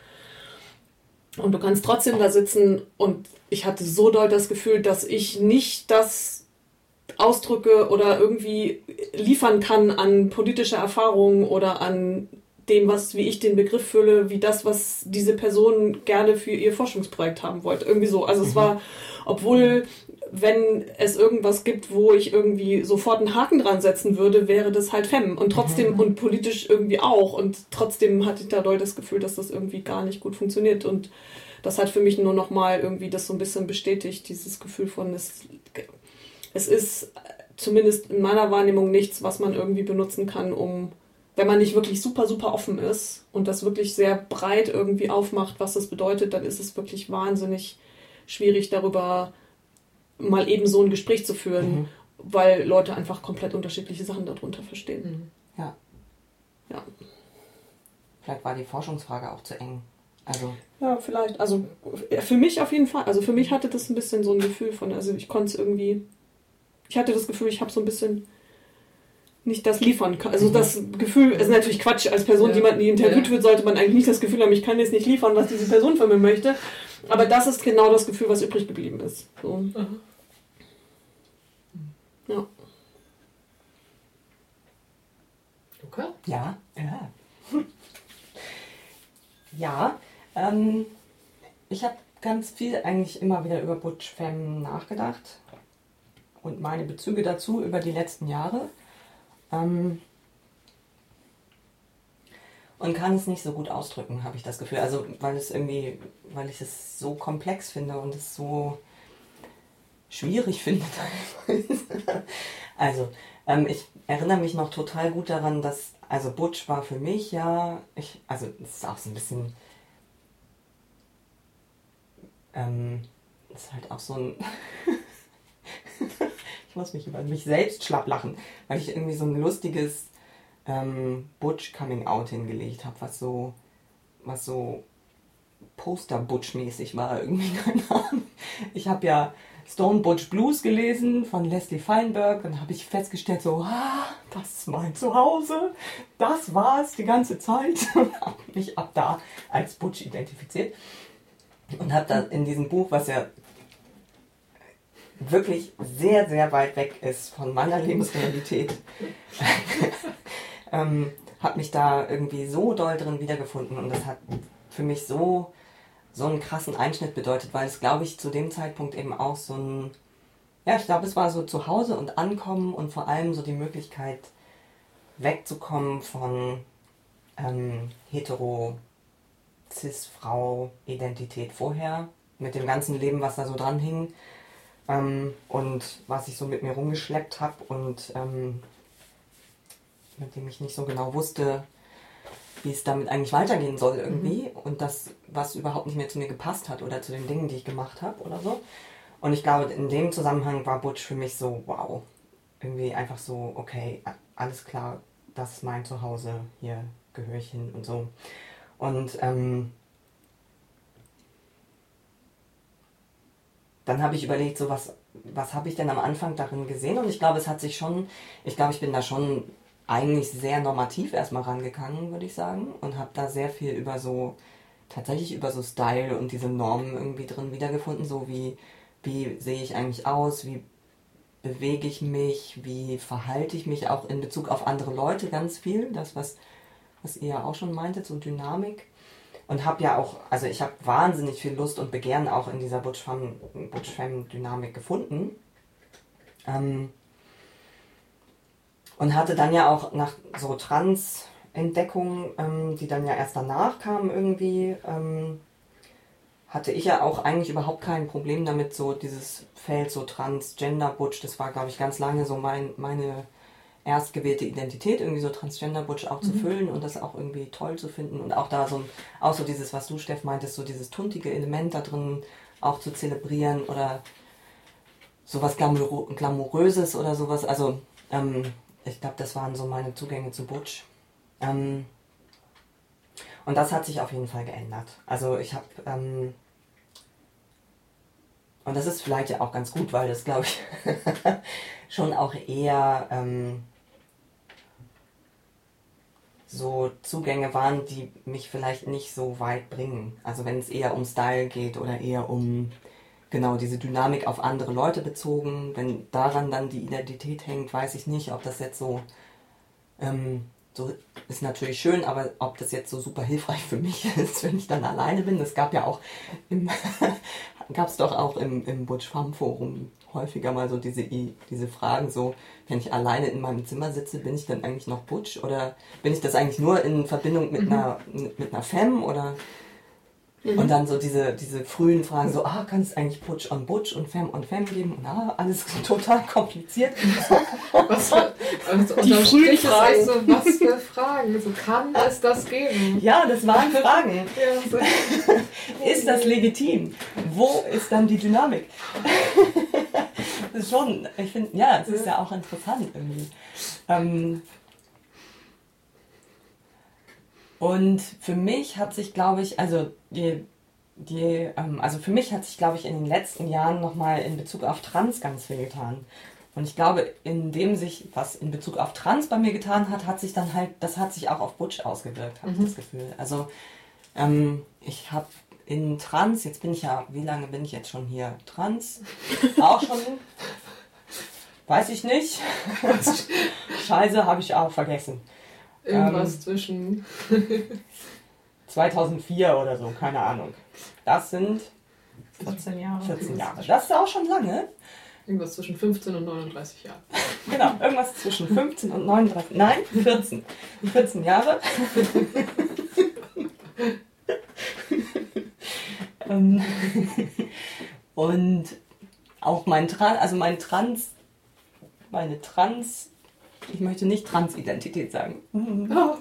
Und du kannst trotzdem da sitzen und ich hatte so doll das Gefühl, dass ich nicht das ausdrücke oder irgendwie liefern kann an politischer Erfahrung oder an dem, was, wie ich den Begriff fülle, wie das, was diese Person gerne für ihr Forschungsprojekt haben wollte. Irgendwie so. Also mhm. es war, obwohl, wenn es irgendwas gibt, wo ich irgendwie sofort einen Haken dran setzen würde, wäre das halt Fem. Und trotzdem, mhm. und politisch irgendwie auch. Und trotzdem hatte ich da doll das Gefühl, dass das irgendwie gar nicht gut funktioniert. Und das hat für mich nur nochmal irgendwie das so ein bisschen bestätigt, dieses Gefühl von, es, es ist zumindest in meiner Wahrnehmung nichts, was man irgendwie benutzen kann, um wenn man nicht wirklich super, super offen ist und das wirklich sehr breit irgendwie aufmacht, was das bedeutet, dann ist es wirklich wahnsinnig schwierig, darüber mal eben so ein Gespräch zu führen, mhm. weil Leute einfach komplett unterschiedliche Sachen darunter verstehen. Mhm. Ja. Ja. Vielleicht war die Forschungsfrage auch zu eng. Also. Ja, vielleicht. Also für mich auf jeden Fall. Also für mich hatte das ein bisschen so ein Gefühl von, also ich konnte es irgendwie. Ich hatte das Gefühl, ich habe so ein bisschen nicht das liefern kann. Also das Gefühl ist natürlich Quatsch. Als Person, ja. die man die interviewt wird, sollte man eigentlich nicht das Gefühl haben, ich kann jetzt nicht liefern, was diese Person von mir möchte. Aber das ist genau das Gefühl, was übrig geblieben ist. So. Mhm. Ja. Okay. Ja. Ja. ja. Ähm, ich habe ganz viel eigentlich immer wieder über Butch Femme nachgedacht und meine Bezüge dazu über die letzten Jahre. Ähm, und kann es nicht so gut ausdrücken, habe ich das Gefühl. Also weil es irgendwie, weil ich es so komplex finde und es so schwierig finde teilweise. also, ähm, ich erinnere mich noch total gut daran, dass, also Butch war für mich ja, ich, also es ist auch so ein bisschen, ähm, ist halt auch so ein, ich muss mich über mich selbst schlapp lachen, weil ich irgendwie so ein lustiges ähm, Butch Coming Out hingelegt habe, was so, was so Poster-Butch-mäßig war irgendwie, keine Ahnung. Ich habe ja Stone Butch Blues gelesen von Leslie Feinberg und habe ich festgestellt, so, ah, das ist mein Zuhause, das war es die ganze Zeit. Und habe mich ab da als Butch identifiziert. Und habe dann in diesem Buch, was ja wirklich sehr, sehr weit weg ist von meiner Lebensrealität, ähm, habe mich da irgendwie so doll drin wiedergefunden und das hat für mich so so einen krassen Einschnitt bedeutet, weil es, glaube ich, zu dem Zeitpunkt eben auch so ein, ja, ich glaube, es war so zu Hause und Ankommen und vor allem so die Möglichkeit wegzukommen von ähm, hetero, cis, Frau, Identität vorher, mit dem ganzen Leben, was da so dran hing ähm, und was ich so mit mir rumgeschleppt habe und ähm, mit dem ich nicht so genau wusste, wie es damit eigentlich weitergehen soll irgendwie mhm. und das, was überhaupt nicht mehr zu mir gepasst hat oder zu den Dingen, die ich gemacht habe oder so. Und ich glaube, in dem Zusammenhang war Butch für mich so, wow, irgendwie einfach so, okay, alles klar, das ist mein Zuhause, hier gehöre ich hin und so. Und ähm, dann habe ich überlegt, so was, was habe ich denn am Anfang darin gesehen? Und ich glaube, es hat sich schon, ich glaube, ich bin da schon eigentlich sehr normativ erstmal rangegangen, würde ich sagen. Und habe da sehr viel über so, tatsächlich über so Style und diese Normen irgendwie drin wiedergefunden. So wie, wie sehe ich eigentlich aus, wie bewege ich mich, wie verhalte ich mich auch in Bezug auf andere Leute ganz viel. Das, was, was ihr ja auch schon meintet, so Dynamik. Und habe ja auch, also ich habe wahnsinnig viel Lust und Begehren auch in dieser Butch-Femme-Dynamik gefunden. Ähm, und hatte dann ja auch nach so Trans-Entdeckungen, ähm, die dann ja erst danach kamen irgendwie, ähm, hatte ich ja auch eigentlich überhaupt kein Problem damit, so dieses Feld so Transgender-Butch, das war, glaube ich, ganz lange so mein, meine erstgewählte Identität, irgendwie so Transgender-Butch auch mhm. zu füllen und das auch irgendwie toll zu finden und auch da so, auch so dieses, was du, Steff, meintest, so dieses tuntige Element da drin auch zu zelebrieren oder sowas Glamouröses oder sowas, also ähm, ich glaube, das waren so meine Zugänge zu Butch. Ähm, und das hat sich auf jeden Fall geändert. Also ich habe, ähm, und das ist vielleicht ja auch ganz gut, weil das, glaube ich, schon auch eher ähm, so Zugänge waren, die mich vielleicht nicht so weit bringen. Also wenn es eher um Style geht oder eher um genau diese Dynamik auf andere Leute bezogen. Wenn daran dann die Identität hängt, weiß ich nicht, ob das jetzt so, ähm, so ist natürlich schön, aber ob das jetzt so super hilfreich für mich ist, wenn ich dann alleine bin. Es gab ja auch, gab es doch auch im, im Butch Farm Forum häufiger mal so diese, diese Fragen, so, wenn ich alleine in meinem Zimmer sitze, bin ich dann eigentlich noch Butch oder bin ich das eigentlich nur in Verbindung mit mhm. einer, mit einer Femme oder Mhm. Und dann so diese, diese frühen Fragen, so, ah, kann es eigentlich Butch on Butch und Femme on Femme geben? Und ah, alles total kompliziert. was für, also die frühen Fragen. So, was für Fragen? So, kann es das geben? Ja, das waren Fragen. ist das legitim? Wo ist dann die Dynamik? das ist schon, ich finde, ja, es ist ja auch interessant irgendwie. Ähm, und für mich hat sich, glaube ich, also die, die, ähm, also für mich hat sich, glaube ich, in den letzten Jahren nochmal in Bezug auf Trans ganz viel getan. Und ich glaube, in dem sich was in Bezug auf Trans bei mir getan hat, hat sich dann halt, das hat sich auch auf Butch ausgewirkt, habe mhm. ich das Gefühl. Also ähm, ich habe in Trans, jetzt bin ich ja, wie lange bin ich jetzt schon hier? Trans? Auch schon? Weiß ich nicht. Scheiße, habe ich auch vergessen. Irgendwas ähm, zwischen 2004 oder so, keine Ahnung. Das sind 14 Jahre. 14 Jahre. Das ist auch schon lange. Irgendwas zwischen 15 und 39 Jahren. Genau, irgendwas zwischen 15 und 39. Nein, 14. 14 Jahre. Ähm, und auch mein Trans, also mein Trans, meine Trans, ich möchte nicht Transidentität sagen.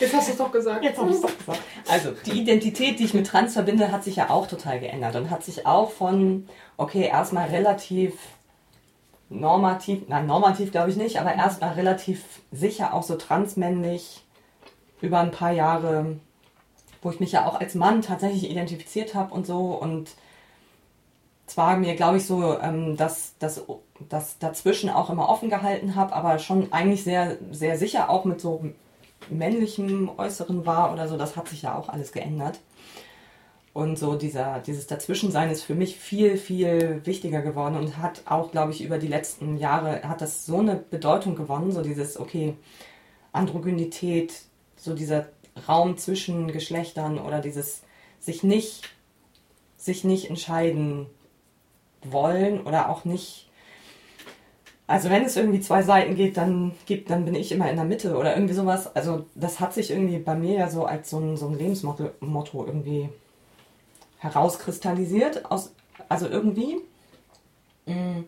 Jetzt hast du es doch gesagt. Jetzt habe ich es doch gesagt. Also, die Identität, die ich mit Trans verbinde, hat sich ja auch total geändert und hat sich auch von, okay, erstmal relativ normativ, nein, normativ glaube ich nicht, aber erstmal relativ sicher auch so transmännlich über ein paar Jahre, wo ich mich ja auch als Mann tatsächlich identifiziert habe und so und zwar mir, glaube ich, so ähm, das, das, das dazwischen auch immer offen gehalten habe, aber schon eigentlich sehr, sehr sicher auch mit so männlichem Äußeren war oder so, das hat sich ja auch alles geändert. Und so dieser, dieses Dazwischensein ist für mich viel, viel wichtiger geworden und hat auch, glaube ich, über die letzten Jahre hat das so eine Bedeutung gewonnen, so dieses, okay, Androgynität, so dieser Raum zwischen Geschlechtern oder dieses sich nicht, sich nicht entscheiden wollen oder auch nicht. Also wenn es irgendwie zwei Seiten geht, dann gibt, dann bin ich immer in der Mitte oder irgendwie sowas. Also das hat sich irgendwie bei mir ja so als so ein, so ein Lebensmotto Motto irgendwie herauskristallisiert. Aus, also irgendwie. Mm.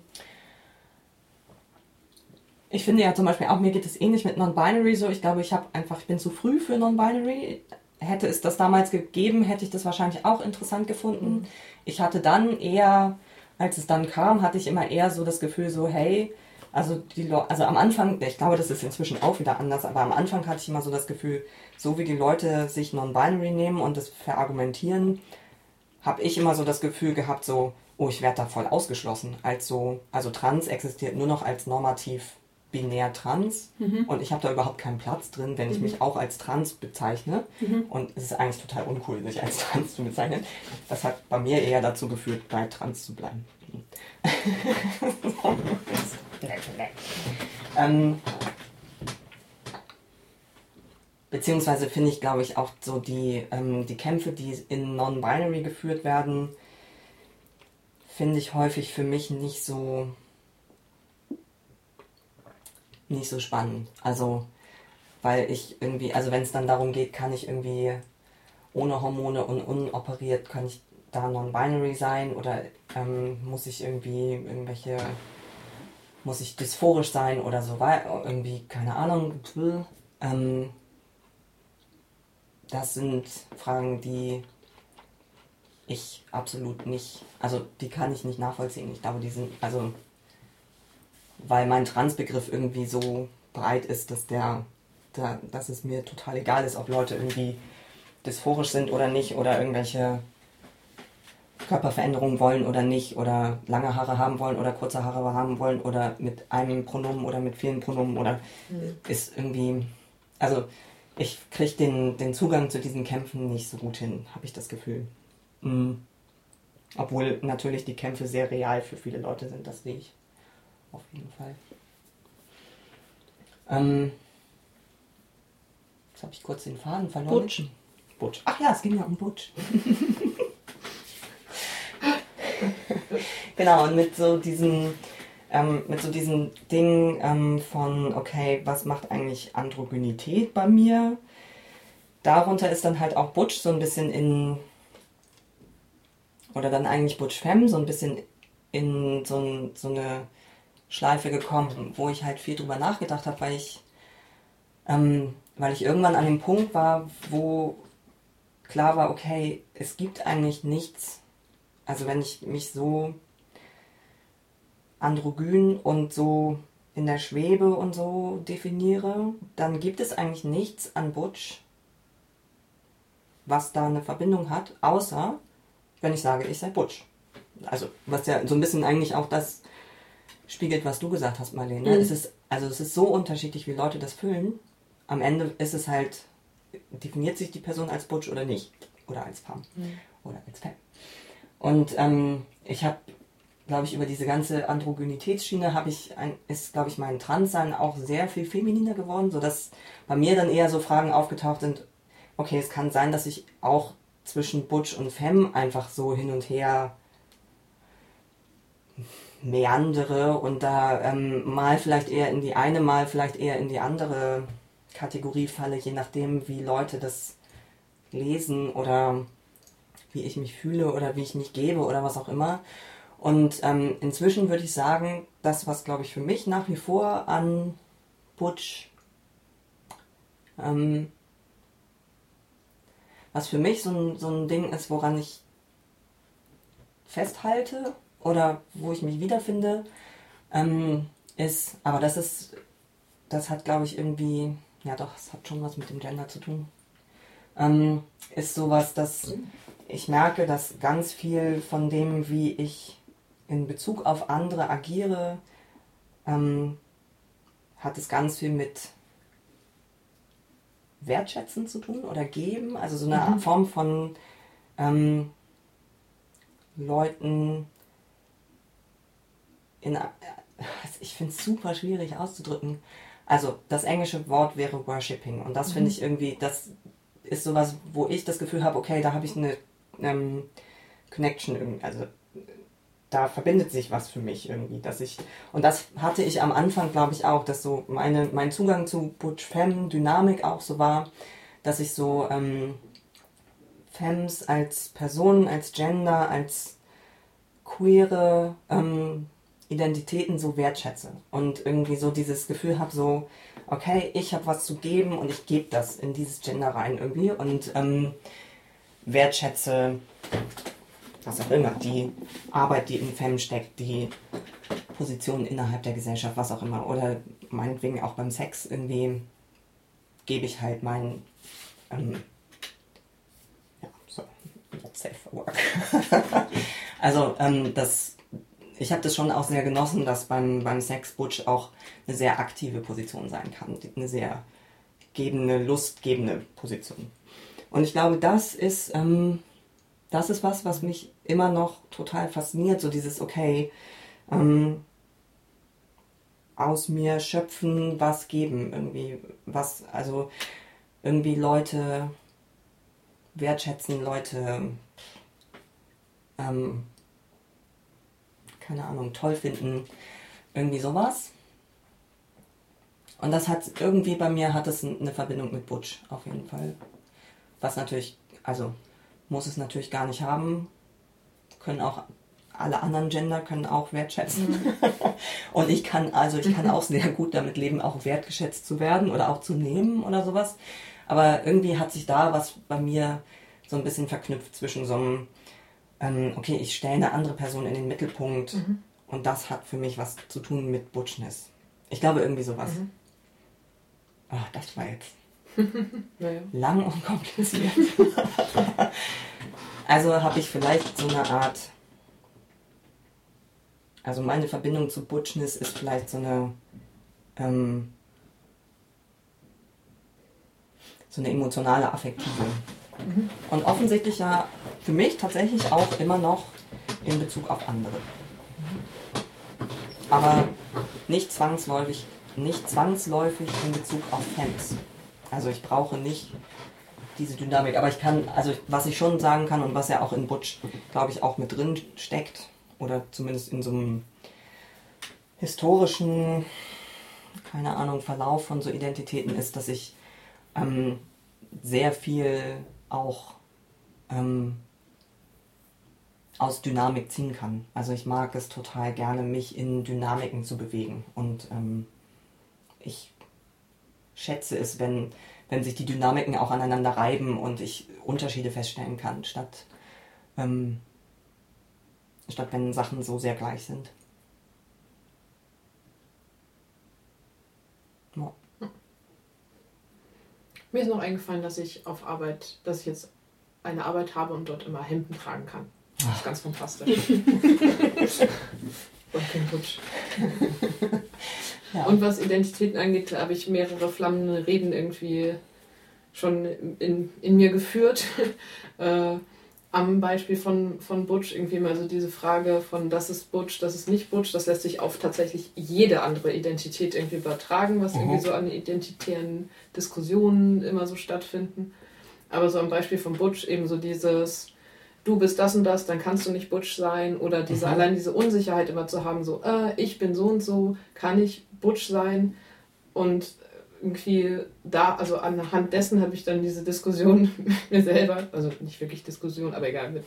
Ich finde ja zum Beispiel auch, mir geht es ähnlich mit Non-Binary so. Ich glaube, ich habe einfach, ich bin zu früh für Non-Binary. Hätte es das damals gegeben, hätte ich das wahrscheinlich auch interessant gefunden. Mhm. Ich hatte dann eher als es dann kam, hatte ich immer eher so das Gefühl, so, hey, also die Leute, also am Anfang, ich glaube, das ist inzwischen auch wieder anders, aber am Anfang hatte ich immer so das Gefühl, so wie die Leute sich non-binary nehmen und das verargumentieren, habe ich immer so das Gefühl gehabt, so, oh, ich werde da voll ausgeschlossen. Als so, also trans existiert nur noch als normativ binär trans mhm. und ich habe da überhaupt keinen Platz drin, wenn ich mhm. mich auch als trans bezeichne. Mhm. Und es ist eigentlich total uncool, sich als trans zu bezeichnen. Das hat bei mir eher dazu geführt, bei trans zu bleiben. ähm, beziehungsweise finde ich, glaube ich, auch so die, ähm, die Kämpfe, die in Non-Binary geführt werden, finde ich häufig für mich nicht so nicht so spannend. Also, weil ich irgendwie, also wenn es dann darum geht, kann ich irgendwie ohne Hormone und unoperiert, kann ich da non-binary sein oder ähm, muss ich irgendwie irgendwelche, muss ich dysphorisch sein oder so weiter, irgendwie, keine Ahnung. Ähm, das sind Fragen, die ich absolut nicht, also die kann ich nicht nachvollziehen. Ich glaube, die sind, also weil mein Transbegriff irgendwie so breit ist, dass der, der, dass es mir total egal ist, ob Leute irgendwie dysphorisch sind oder nicht oder irgendwelche Körperveränderungen wollen oder nicht oder lange Haare haben wollen oder kurze Haare haben wollen oder mit einem Pronomen oder mit vielen Pronomen oder mhm. ist irgendwie, also ich kriege den, den Zugang zu diesen Kämpfen nicht so gut hin, habe ich das Gefühl. Mhm. Obwohl natürlich die Kämpfe sehr real für viele Leute sind, das sehe ich auf jeden Fall. Ähm, jetzt habe ich kurz den Faden verloren. Butch. Butch. Ach ja, es ging ja um Butch. genau, und mit so diesen, ähm, mit so diesen Dingen ähm, von, okay, was macht eigentlich Androgynität bei mir? Darunter ist dann halt auch Butch so ein bisschen in, oder dann eigentlich Butch Femme, so ein bisschen in so, ein, so eine Schleife gekommen, wo ich halt viel drüber nachgedacht habe, weil ich, ähm, weil ich irgendwann an dem Punkt war, wo klar war, okay, es gibt eigentlich nichts. Also wenn ich mich so androgyn und so in der Schwebe und so definiere, dann gibt es eigentlich nichts an Butch, was da eine Verbindung hat, außer wenn ich sage, ich sei Butch. Also was ja so ein bisschen eigentlich auch das spiegelt, was du gesagt hast, Marlene. Mhm. Es ist, also es ist so unterschiedlich, wie Leute das füllen. Am Ende ist es halt, definiert sich die Person als Butch oder nicht. Oder als Pam. Mhm. Oder als Femme. Und ähm, ich habe, glaube ich, über diese ganze Androgynitätsschiene habe ich ein, ist, glaube ich, mein Transsein auch sehr viel femininer geworden, sodass bei mir dann eher so Fragen aufgetaucht sind, okay, es kann sein, dass ich auch zwischen Butch und Femme einfach so hin und her meandere und da ähm, mal vielleicht eher in die eine, mal vielleicht eher in die andere Kategorie falle, je nachdem, wie Leute das lesen oder wie ich mich fühle oder wie ich mich gebe oder was auch immer. Und ähm, inzwischen würde ich sagen, das, was glaube ich für mich nach wie vor an Butch, ähm, was für mich so ein, so ein Ding ist, woran ich festhalte oder wo ich mich wiederfinde, ähm, ist, aber das ist, das hat glaube ich irgendwie, ja doch, es hat schon was mit dem Gender zu tun, ähm, ist sowas, dass ich merke, dass ganz viel von dem, wie ich in Bezug auf andere agiere, ähm, hat es ganz viel mit Wertschätzen zu tun oder geben, also so eine mhm. Form von ähm, Leuten in, ich finde es super schwierig auszudrücken. Also das englische Wort wäre worshipping und das mhm. finde ich irgendwie, das ist sowas, wo ich das Gefühl habe, okay, da habe ich eine ähm, Connection irgendwie, also da verbindet sich was für mich irgendwie, dass ich und das hatte ich am Anfang, glaube ich auch, dass so meine mein Zugang zu Butch Femme Dynamik auch so war, dass ich so ähm, Femmes als Personen, als Gender, als queere ähm, Identitäten so wertschätze und irgendwie so dieses Gefühl habe, so, okay, ich habe was zu geben und ich gebe das in dieses Gender rein irgendwie und ähm, wertschätze, was auch immer, die Arbeit, die in Femme steckt, die Position innerhalb der Gesellschaft, was auch immer. Oder meinetwegen auch beim Sex irgendwie gebe ich halt mein, ähm, ja, so, not safe for work. also, ähm, das ich habe das schon auch sehr genossen, dass beim, beim Sex Butch auch eine sehr aktive Position sein kann. Eine sehr gebende, lustgebende Position. Und ich glaube, das ist, ähm, das ist was, was mich immer noch total fasziniert. So dieses, okay, ähm, aus mir schöpfen, was geben, irgendwie, was, also irgendwie Leute wertschätzen, Leute ähm, keine Ahnung, toll finden. Irgendwie sowas. Und das hat irgendwie bei mir hat es eine Verbindung mit Butch auf jeden Fall. Was natürlich, also muss es natürlich gar nicht haben. Können auch alle anderen Gender können auch wertschätzen. Mhm. Und ich kann also ich kann auch sehr gut damit leben, auch wertgeschätzt zu werden oder auch zu nehmen oder sowas. Aber irgendwie hat sich da was bei mir so ein bisschen verknüpft zwischen so einem ähm, okay, ich stelle eine andere Person in den Mittelpunkt mhm. und das hat für mich was zu tun mit Butchness. Ich glaube irgendwie sowas. Mhm. Oh, das war jetzt naja. lang und kompliziert. also habe ich vielleicht so eine Art, also meine Verbindung zu Butchness ist vielleicht so eine, ähm, so eine emotionale, affektive. Mhm. Und offensichtlich ja für mich tatsächlich auch immer noch in Bezug auf andere. Aber nicht zwangsläufig, nicht zwangsläufig in Bezug auf Fans. Also ich brauche nicht diese Dynamik. Aber ich kann, also was ich schon sagen kann und was ja auch in Butch, glaube ich, auch mit drin steckt, oder zumindest in so einem historischen, keine Ahnung, Verlauf von so Identitäten ist, dass ich ähm, sehr viel auch ähm, aus Dynamik ziehen kann. Also ich mag es total gerne, mich in Dynamiken zu bewegen. Und ähm, ich schätze es, wenn, wenn sich die Dynamiken auch aneinander reiben und ich Unterschiede feststellen kann, statt, ähm, statt wenn Sachen so sehr gleich sind. Ja. Mir ist noch eingefallen, dass ich auf Arbeit, dass ich jetzt eine Arbeit habe und dort immer Hemden tragen kann. Das ist ganz fantastisch. und kein Hutsch. Ja. Und was Identitäten angeht, habe ich mehrere flammende Reden irgendwie schon in, in mir geführt. äh, am Beispiel von, von Butch irgendwie mal so diese Frage von das ist Butch, das ist nicht Butch, das lässt sich auf tatsächlich jede andere Identität irgendwie übertragen, was mhm. irgendwie so an identitären Diskussionen immer so stattfinden. Aber so am Beispiel von Butch eben so dieses du bist das und das, dann kannst du nicht Butch sein oder diese mhm. allein diese Unsicherheit immer zu haben, so äh, ich bin so und so, kann ich Butch sein und irgendwie da, also anhand dessen habe ich dann diese Diskussion mit mir selber, also nicht wirklich Diskussion, aber egal, mit,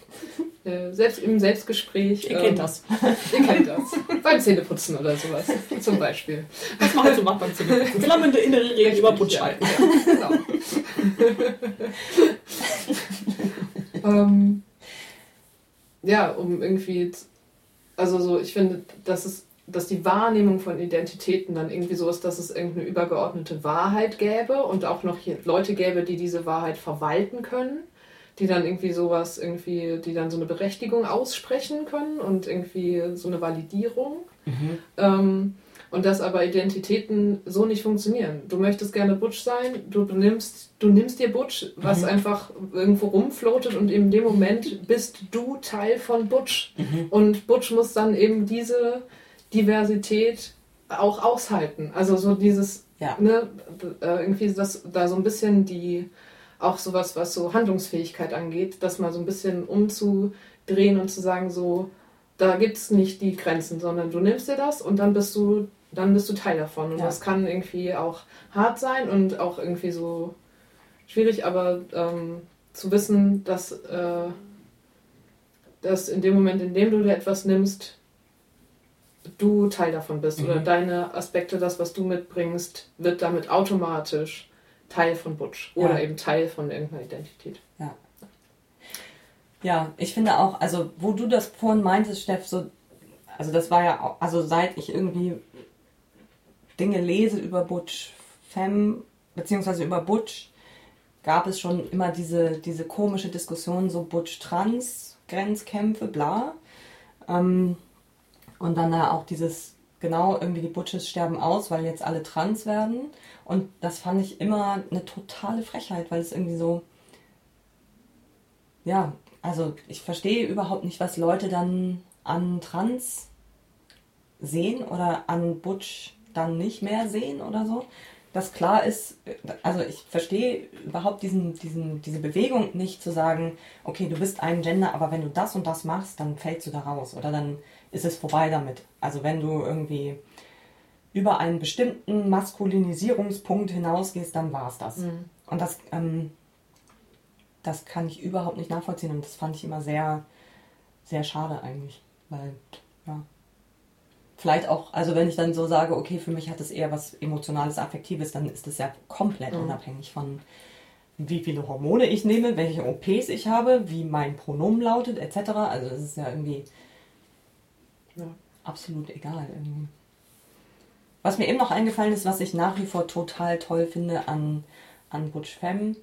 äh, selbst im Selbstgespräch. Ihr ähm, kennt das. Ihr kennt das. beim Zähneputzen oder sowas, zum Beispiel. Was macht so macht beim Zähneputzen? Flammende innere Reden über Putsch halten. Ja, genau. ähm, ja, um irgendwie, also so, ich finde, dass es dass die Wahrnehmung von Identitäten dann irgendwie so ist, dass es irgendeine übergeordnete Wahrheit gäbe und auch noch Leute gäbe, die diese Wahrheit verwalten können, die dann irgendwie sowas irgendwie, die dann so eine Berechtigung aussprechen können und irgendwie so eine Validierung. Mhm. Ähm, und dass aber Identitäten so nicht funktionieren. Du möchtest gerne Butch sein, du nimmst, du nimmst dir Butch, was mhm. einfach irgendwo rumfloatet und in dem Moment bist du Teil von Butch. Mhm. Und Butch muss dann eben diese Diversität auch aushalten. Also so dieses, ja. ne, äh, irgendwie das, da so ein bisschen die, auch sowas, was so Handlungsfähigkeit angeht, das mal so ein bisschen umzudrehen und zu sagen, so, da gibt es nicht die Grenzen, sondern du nimmst dir das und dann bist du, dann bist du Teil davon. Und ja. das kann irgendwie auch hart sein und auch irgendwie so schwierig, aber ähm, zu wissen, dass, äh, dass in dem Moment, in dem du dir etwas nimmst, du Teil davon bist mhm. oder deine Aspekte, das, was du mitbringst, wird damit automatisch Teil von Butch ja. oder eben Teil von irgendeiner Identität. Ja. Ja, ich finde auch, also wo du das vorhin meintest, Steff, so, also das war ja, auch, also seit ich irgendwie Dinge lese über Butch Femme, beziehungsweise über Butch, gab es schon immer diese, diese komische Diskussion, so Butch Trans, Grenzkämpfe, bla. Ähm, und dann da auch dieses, genau, irgendwie die Butches sterben aus, weil jetzt alle trans werden. Und das fand ich immer eine totale Frechheit, weil es irgendwie so, ja, also ich verstehe überhaupt nicht, was Leute dann an Trans sehen oder an Butch dann nicht mehr sehen oder so. Das klar ist, also ich verstehe überhaupt diesen, diesen, diese Bewegung nicht zu sagen, okay, du bist ein Gender, aber wenn du das und das machst, dann fällst du da raus oder dann ist es vorbei damit. Also wenn du irgendwie über einen bestimmten Maskulinisierungspunkt hinausgehst, dann war es das. Mhm. Und das, ähm, das kann ich überhaupt nicht nachvollziehen und das fand ich immer sehr, sehr schade eigentlich. Weil, ja. Vielleicht auch, also wenn ich dann so sage, okay, für mich hat es eher was Emotionales, Affektives, dann ist das ja komplett mhm. unabhängig von wie viele Hormone ich nehme, welche OPs ich habe, wie mein Pronomen lautet, etc. Also es ist ja irgendwie absolut egal irgendwie. Was mir eben noch eingefallen ist, was ich nach wie vor total toll finde an, an Butch Femme,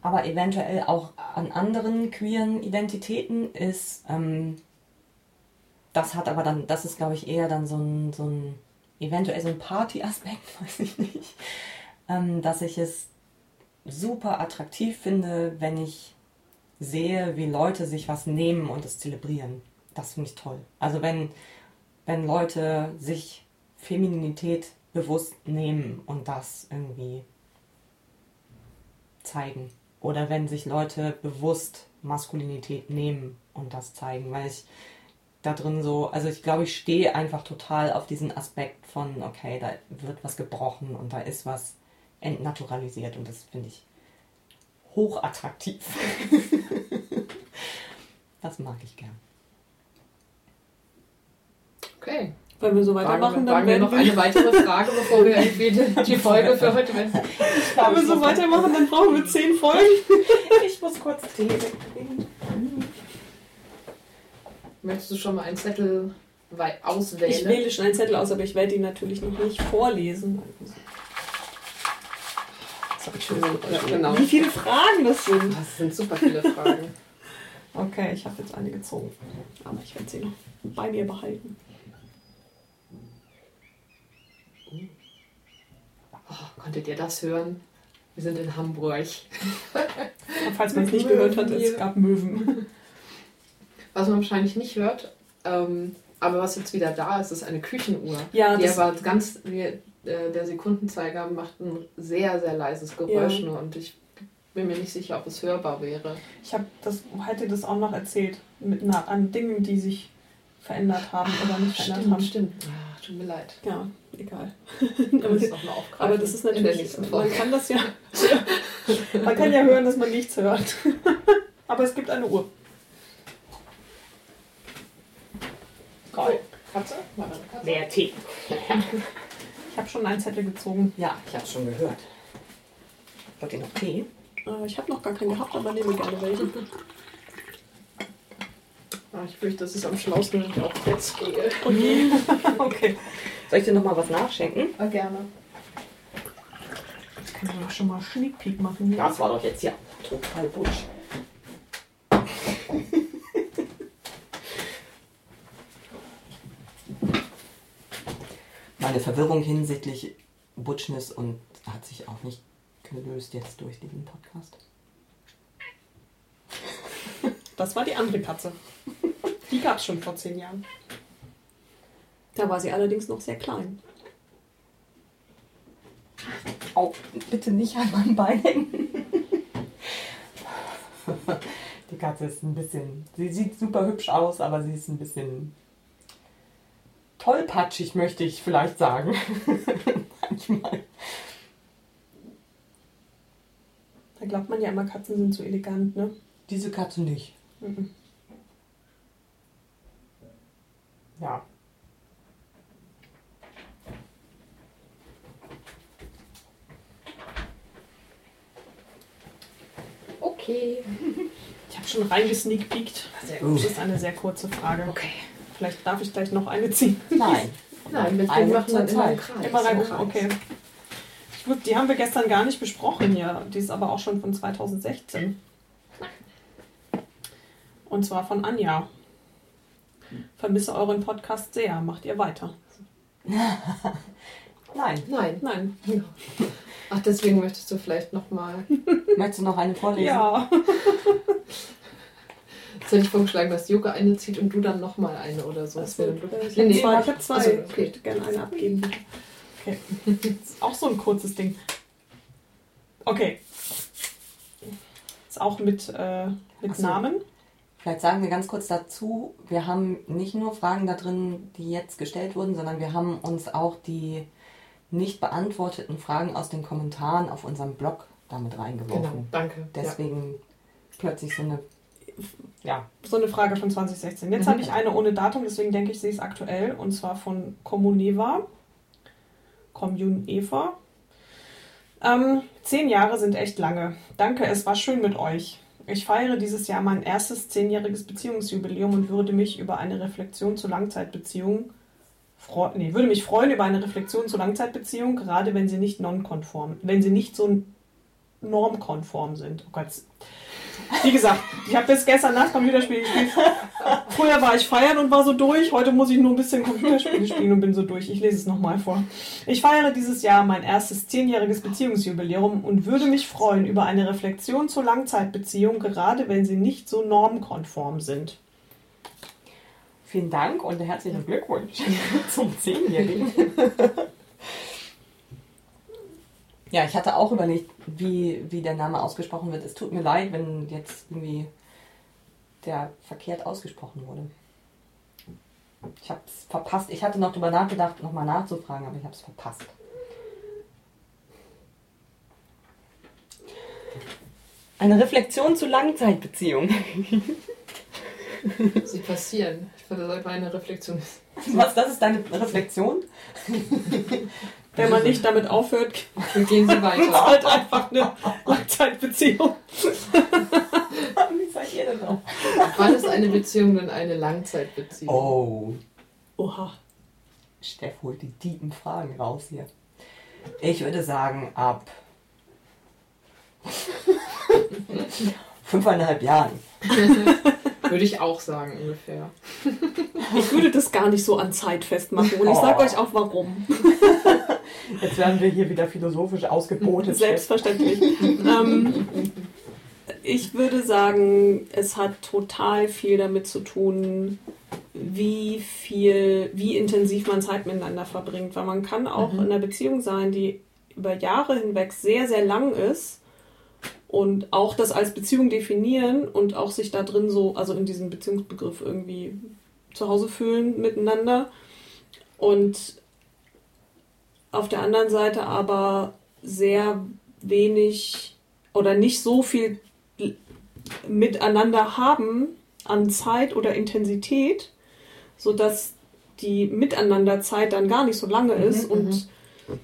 aber eventuell auch an anderen queeren Identitäten, ist, ähm, das hat aber dann, das ist glaube ich eher dann so ein, so ein eventuell so ein Party-Aspekt, weiß ich nicht, ähm, dass ich es super attraktiv finde, wenn ich sehe, wie Leute sich was nehmen und es zelebrieren das finde ich toll. Also wenn, wenn Leute sich Femininität bewusst nehmen und das irgendwie zeigen. Oder wenn sich Leute bewusst Maskulinität nehmen und das zeigen, weil ich da drin so, also ich glaube, ich stehe einfach total auf diesen Aspekt von, okay, da wird was gebrochen und da ist was entnaturalisiert und das finde ich hochattraktiv. das mag ich gern. Okay. Wenn wir so weitermachen, dann fragen wir noch eine weitere Frage, bevor wir irgendwie die Folge für heute. Wenn wir so weitermachen, dann brauchen wir zehn Folgen. Ich muss kurz Tee wegbringen. Möchtest du schon mal einen Zettel auswählen? Ich wähle schon einen Zettel aus, aber ich werde ihn natürlich noch nicht vorlesen. Ja, genau. Wie viele Fragen das sind. Das sind super viele Fragen. okay, ich habe jetzt eine gezogen. Aber ich werde sie noch bei mir behalten. Oh, konntet ihr das hören? Wir sind in Hamburg. Falls man es nicht gehört hat, es gab Möwen. Was man wahrscheinlich nicht hört, ähm, aber was jetzt wieder da ist, ist eine Küchenuhr. Ja, die aber ganz, äh, der Sekundenzeiger macht ein sehr, sehr leises Geräusch ja. nur und ich bin mir nicht sicher, ob es hörbar wäre. Ich habe das, hätte das auch noch erzählt, mit einer, an Dingen, die sich verändert haben oder nicht verändert stimmt, haben. Stimmt, tut mir leid. Ja, egal. aber, das aber das ist natürlich, man kann das ja, man kann ja hören, dass man nichts hört. aber es gibt eine Uhr. Geil. Katze? Mehr Tee. ich habe schon einen Zettel gezogen. Ja, ich habe es schon gehört. Wollt ihr noch Tee? Äh, ich habe noch gar keinen gehabt, aber nehme gerne welche. Ah, ich fürchte, das ist am schlausten, wenn ich auch jetzt gehe. Okay. okay. Soll ich dir noch mal was nachschenken? Ah, gerne. Jetzt können wir doch schon mal Sneak Peek machen. Hier. Das war doch jetzt ja total butsch. Meine Verwirrung hinsichtlich Butchness und hat sich auch nicht gelöst jetzt durch diesen Podcast. Das war die andere Katze. Die gab es schon vor zehn Jahren. Da war sie allerdings noch sehr klein. Oh, bitte nicht an meinem Bein hängen. Die Katze ist ein bisschen. Sie sieht super hübsch aus, aber sie ist ein bisschen tollpatschig, möchte ich vielleicht sagen. Manchmal. Da glaubt man ja immer, Katzen sind so elegant, ne? Diese Katze nicht. Mhm. Ja. Okay. Ich habe schon reingesneakpeakt. Sehr Das ist eine sehr kurze Frage. Okay. Vielleicht darf ich gleich noch eine ziehen. Nein. Nein, wir machen dann immer im. Kreis. Immer rein, okay. Ich wus- Die haben wir gestern gar nicht besprochen hier. Die ist aber auch schon von 2016. Und zwar von Anja. Vermisse euren Podcast sehr. Macht ihr weiter? Nein. Nein. Nein. Ach, deswegen möchtest du vielleicht nochmal. Möchtest du noch eine vorlesen? Ja. Jetzt hätte ich vorgeschlagen, dass Joko eine zieht und du dann nochmal eine oder so. Das äh, ich Nee, habe zwei. Ich hab zwei. Also, Ich okay. möchte gerne eine abgeben. Okay. Ist auch so ein kurzes Ding. Okay. Ist auch mit, äh, mit so. Namen. Vielleicht sagen wir ganz kurz dazu, wir haben nicht nur Fragen da drin, die jetzt gestellt wurden, sondern wir haben uns auch die nicht beantworteten Fragen aus den Kommentaren auf unserem Blog damit Genau, reingeworfen. danke. Ja. Deswegen plötzlich so eine. Ja. So eine Frage von 2016. Jetzt Mhm. habe ich eine ohne Datum, deswegen denke ich, sie ist aktuell. Und zwar von Communeva. Communeva. Ähm, zehn Jahre sind echt lange. Danke, es war schön mit euch. Ich feiere dieses Jahr mein erstes zehnjähriges Beziehungsjubiläum und würde mich über eine Reflexion zur Langzeitbeziehung freu nee, würde mich freuen über eine Reflexion zur Langzeitbeziehung, gerade wenn sie nicht nonkonform, wenn sie nicht so normkonform sind. Oh Gott. Wie gesagt, ich habe bis gestern Nacht Computerspiele gespielt. Früher war ich feiern und war so durch. Heute muss ich nur ein bisschen Computerspiele spielen und bin so durch. Ich lese es nochmal vor. Ich feiere dieses Jahr mein erstes zehnjähriges Beziehungsjubiläum und würde mich freuen über eine Reflexion zur Langzeitbeziehung, gerade wenn sie nicht so normkonform sind. Vielen Dank und herzlichen Glückwunsch zum Zehnjährigen. Ja, ich hatte auch überlegt, wie, wie der Name ausgesprochen wird. Es tut mir leid, wenn jetzt irgendwie der verkehrt ausgesprochen wurde. Ich habe es verpasst. Ich hatte noch drüber nachgedacht, nochmal nachzufragen, aber ich habe es verpasst. Eine Reflexion zu Langzeitbeziehungen. Sie passieren. Ich würde sagen, meine Reflexion ist. Was, das ist deine Reflexion? Wenn man nicht damit aufhört, Dann gehen Sie ist weiter. halt einfach eine Langzeitbeziehung. Wie seid ihr denn drauf? Wann ist eine Beziehung denn eine Langzeitbeziehung? Oh, Oha. Steff holt die tiefen Fragen raus hier. Ich würde sagen, ab fünfeinhalb Jahren. Würde ich auch sagen, ungefähr. Ich würde das gar nicht so an Zeit festmachen und ich sage Oh. euch auch warum. Jetzt werden wir hier wieder philosophisch ausgebotet. Selbstverständlich. ähm, ich würde sagen, es hat total viel damit zu tun, wie viel, wie intensiv man Zeit miteinander verbringt. Weil man kann auch Mhm. in einer Beziehung sein, die über Jahre hinweg sehr, sehr lang ist und auch das als Beziehung definieren und auch sich da drin so, also in diesem Beziehungsbegriff irgendwie zu Hause fühlen miteinander. Und auf der anderen Seite aber sehr wenig oder nicht so viel miteinander haben an Zeit oder Intensität, sodass die Miteinanderzeit dann gar nicht so lange ist. Mhm, und mhm.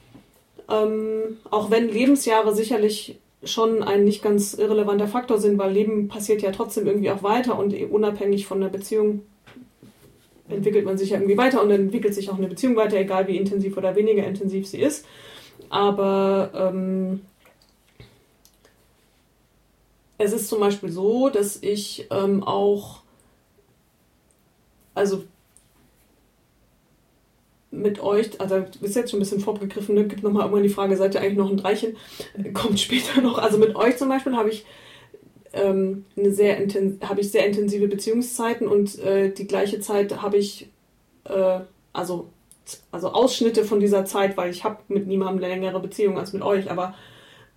ähm, auch wenn Lebensjahre sicherlich schon ein nicht ganz irrelevanter Faktor sind, weil Leben passiert ja trotzdem irgendwie auch weiter und unabhängig von der Beziehung entwickelt man sich ja irgendwie weiter und entwickelt sich auch eine Beziehung weiter, egal wie intensiv oder weniger intensiv sie ist. Aber ähm, es ist zum Beispiel so, dass ich ähm, auch, also mit euch, also ist jetzt schon ein bisschen vorgegriffen, ne? gibt nochmal irgendwann die Frage, seid ihr eigentlich noch ein Dreichen? Kommt später noch. Also mit euch zum Beispiel habe ich ähm, eine sehr habe ich sehr intensive Beziehungszeiten und äh, die gleiche Zeit habe ich äh, also also Ausschnitte von dieser Zeit, weil ich habe mit niemandem eine längere Beziehung als mit euch, aber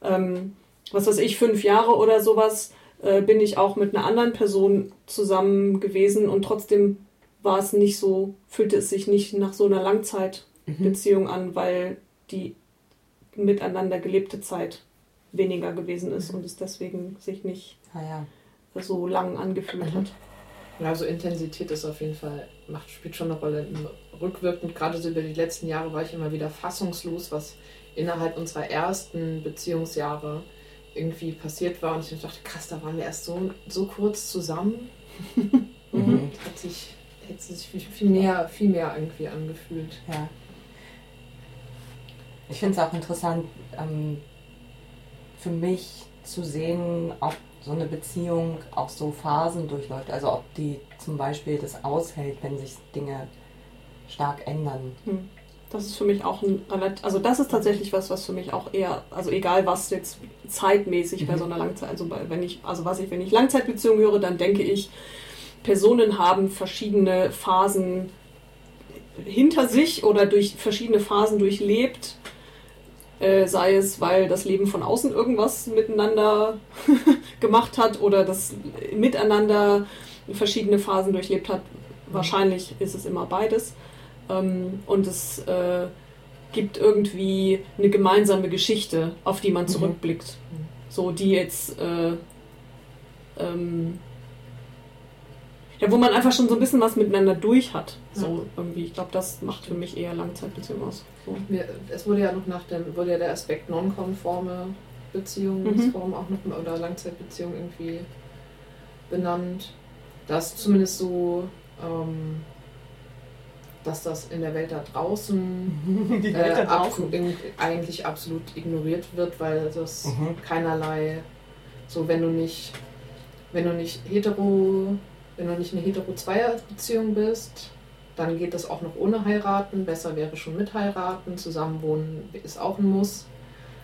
ähm, was weiß ich, fünf Jahre oder sowas äh, bin ich auch mit einer anderen Person zusammen gewesen und trotzdem war es nicht so, fühlte es sich nicht nach so einer Langzeitbeziehung mhm. an, weil die miteinander gelebte Zeit weniger gewesen ist mhm. und es deswegen sich nicht ah, ja. so lang angefühlt mhm. hat. Ja, also Intensität ist auf jeden Fall, macht, spielt schon eine Rolle. Rückwirkend, gerade so über die letzten Jahre, war ich immer wieder fassungslos, was innerhalb unserer ersten Beziehungsjahre irgendwie passiert war. Und ich dachte, krass, da waren wir erst so, so kurz zusammen. mhm. Hat sich hätte es sich viel, viel, mehr, viel mehr irgendwie angefühlt. Ja. Ich finde es auch interessant, ähm, für mich zu sehen, ob so eine Beziehung auch so Phasen durchläuft. Also ob die zum Beispiel das aushält, wenn sich Dinge stark ändern. Hm. Das ist für mich auch ein relativ, also das ist tatsächlich was, was für mich auch eher, also egal was jetzt zeitmäßig mhm. bei so einer Langzeit, also wenn ich, also was ich, wenn ich Langzeitbeziehung höre, dann denke ich, Personen haben verschiedene Phasen hinter sich oder durch verschiedene Phasen durchlebt. Äh, sei es, weil das Leben von außen irgendwas miteinander gemacht hat oder das Miteinander verschiedene Phasen durchlebt hat. Wahrscheinlich ist es immer beides. Ähm, und es äh, gibt irgendwie eine gemeinsame Geschichte, auf die man mhm. zurückblickt. Mhm. So, die jetzt äh, ähm, ja, wo man einfach schon so ein bisschen was miteinander durch hat. So ja. irgendwie. Ich glaube, das macht für mich eher Langzeitbeziehung aus. So. Es wurde ja noch nach dem, wurde ja der Aspekt nonkonforme Beziehungsform mhm. auch noch oder Langzeitbeziehung irgendwie benannt. Das zumindest so, ähm, dass das in der Welt da draußen, Welt da äh, draußen. Ab, eigentlich absolut ignoriert wird, weil das mhm. keinerlei, so wenn du nicht, wenn du nicht hetero wenn du nicht eine hetero-Zweier-Beziehung bist, dann geht das auch noch ohne heiraten. Besser wäre schon mit heiraten. Zusammenwohnen ist auch ein Muss.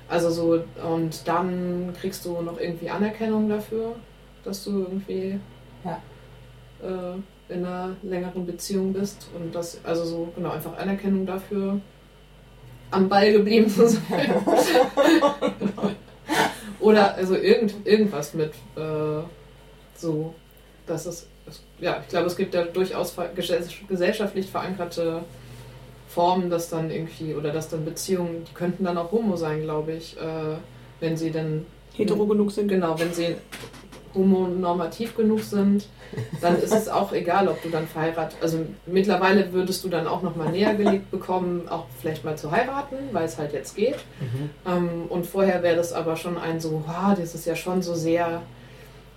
Also so, und dann kriegst du noch irgendwie Anerkennung dafür, dass du irgendwie ja. äh, in einer längeren Beziehung bist. Und das, also so, genau, einfach Anerkennung dafür, am Ball geblieben zu sein. Oder also irgend, irgendwas mit äh, so, dass es ja, ich glaube, es gibt ja durchaus gesellschaftlich verankerte Formen, dass dann irgendwie, oder dass dann Beziehungen, die könnten dann auch homo sein, glaube ich, äh, wenn sie dann. Hetero genug sind. Genau, wenn sie homonormativ genug sind, dann ist es auch egal, ob du dann verheiratet. Also mittlerweile würdest du dann auch nochmal näher gelegt bekommen, auch vielleicht mal zu heiraten, weil es halt jetzt geht. Mhm. Ähm, und vorher wäre das aber schon ein so, wow, das ist ja schon so sehr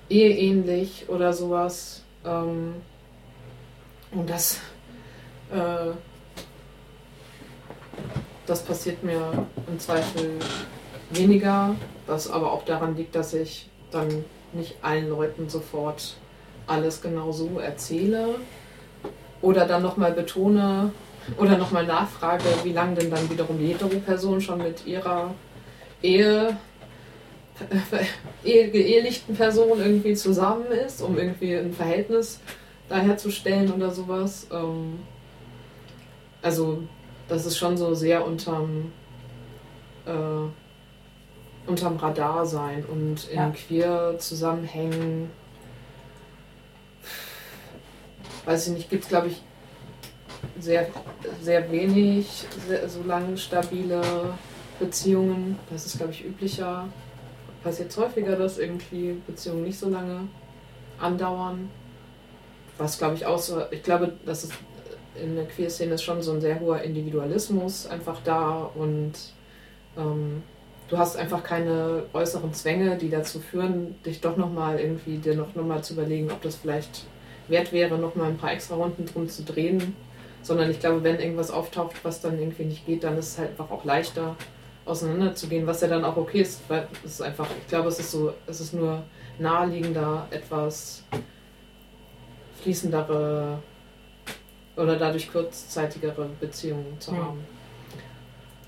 eheähnlich oder sowas. Ähm, und das, äh, das passiert mir im Zweifel weniger, was aber auch daran liegt, dass ich dann nicht allen Leuten sofort alles genau so erzähle oder dann nochmal betone oder nochmal nachfrage, wie lange denn dann wiederum die Hetero-Person schon mit ihrer Ehe geehelichten Person irgendwie zusammen ist, um irgendwie ein Verhältnis daherzustellen oder sowas. Ähm, also das ist schon so sehr unterm, äh, unterm Radar sein und in ja. Queer-Zusammenhängen, weiß ich nicht, gibt es glaube ich sehr, sehr wenig sehr, so lange stabile Beziehungen. Das ist, glaube ich, üblicher. Passiert es häufiger, dass irgendwie Beziehungen nicht so lange andauern. Was, glaube ich, auch so, ich glaube, dass es in der Queer-Szene ist schon so ein sehr hoher Individualismus einfach da und ähm, du hast einfach keine äußeren Zwänge, die dazu führen, dich doch nochmal irgendwie dir noch, noch mal zu überlegen, ob das vielleicht wert wäre, nochmal ein paar extra Runden drum zu drehen. Sondern ich glaube, wenn irgendwas auftaucht, was dann irgendwie nicht geht, dann ist es halt einfach auch leichter auseinanderzugehen, was ja dann auch okay ist, weil es ist einfach, ich glaube, es ist so, es ist nur naheliegender, etwas fließendere oder dadurch kurzzeitigere Beziehungen zu haben.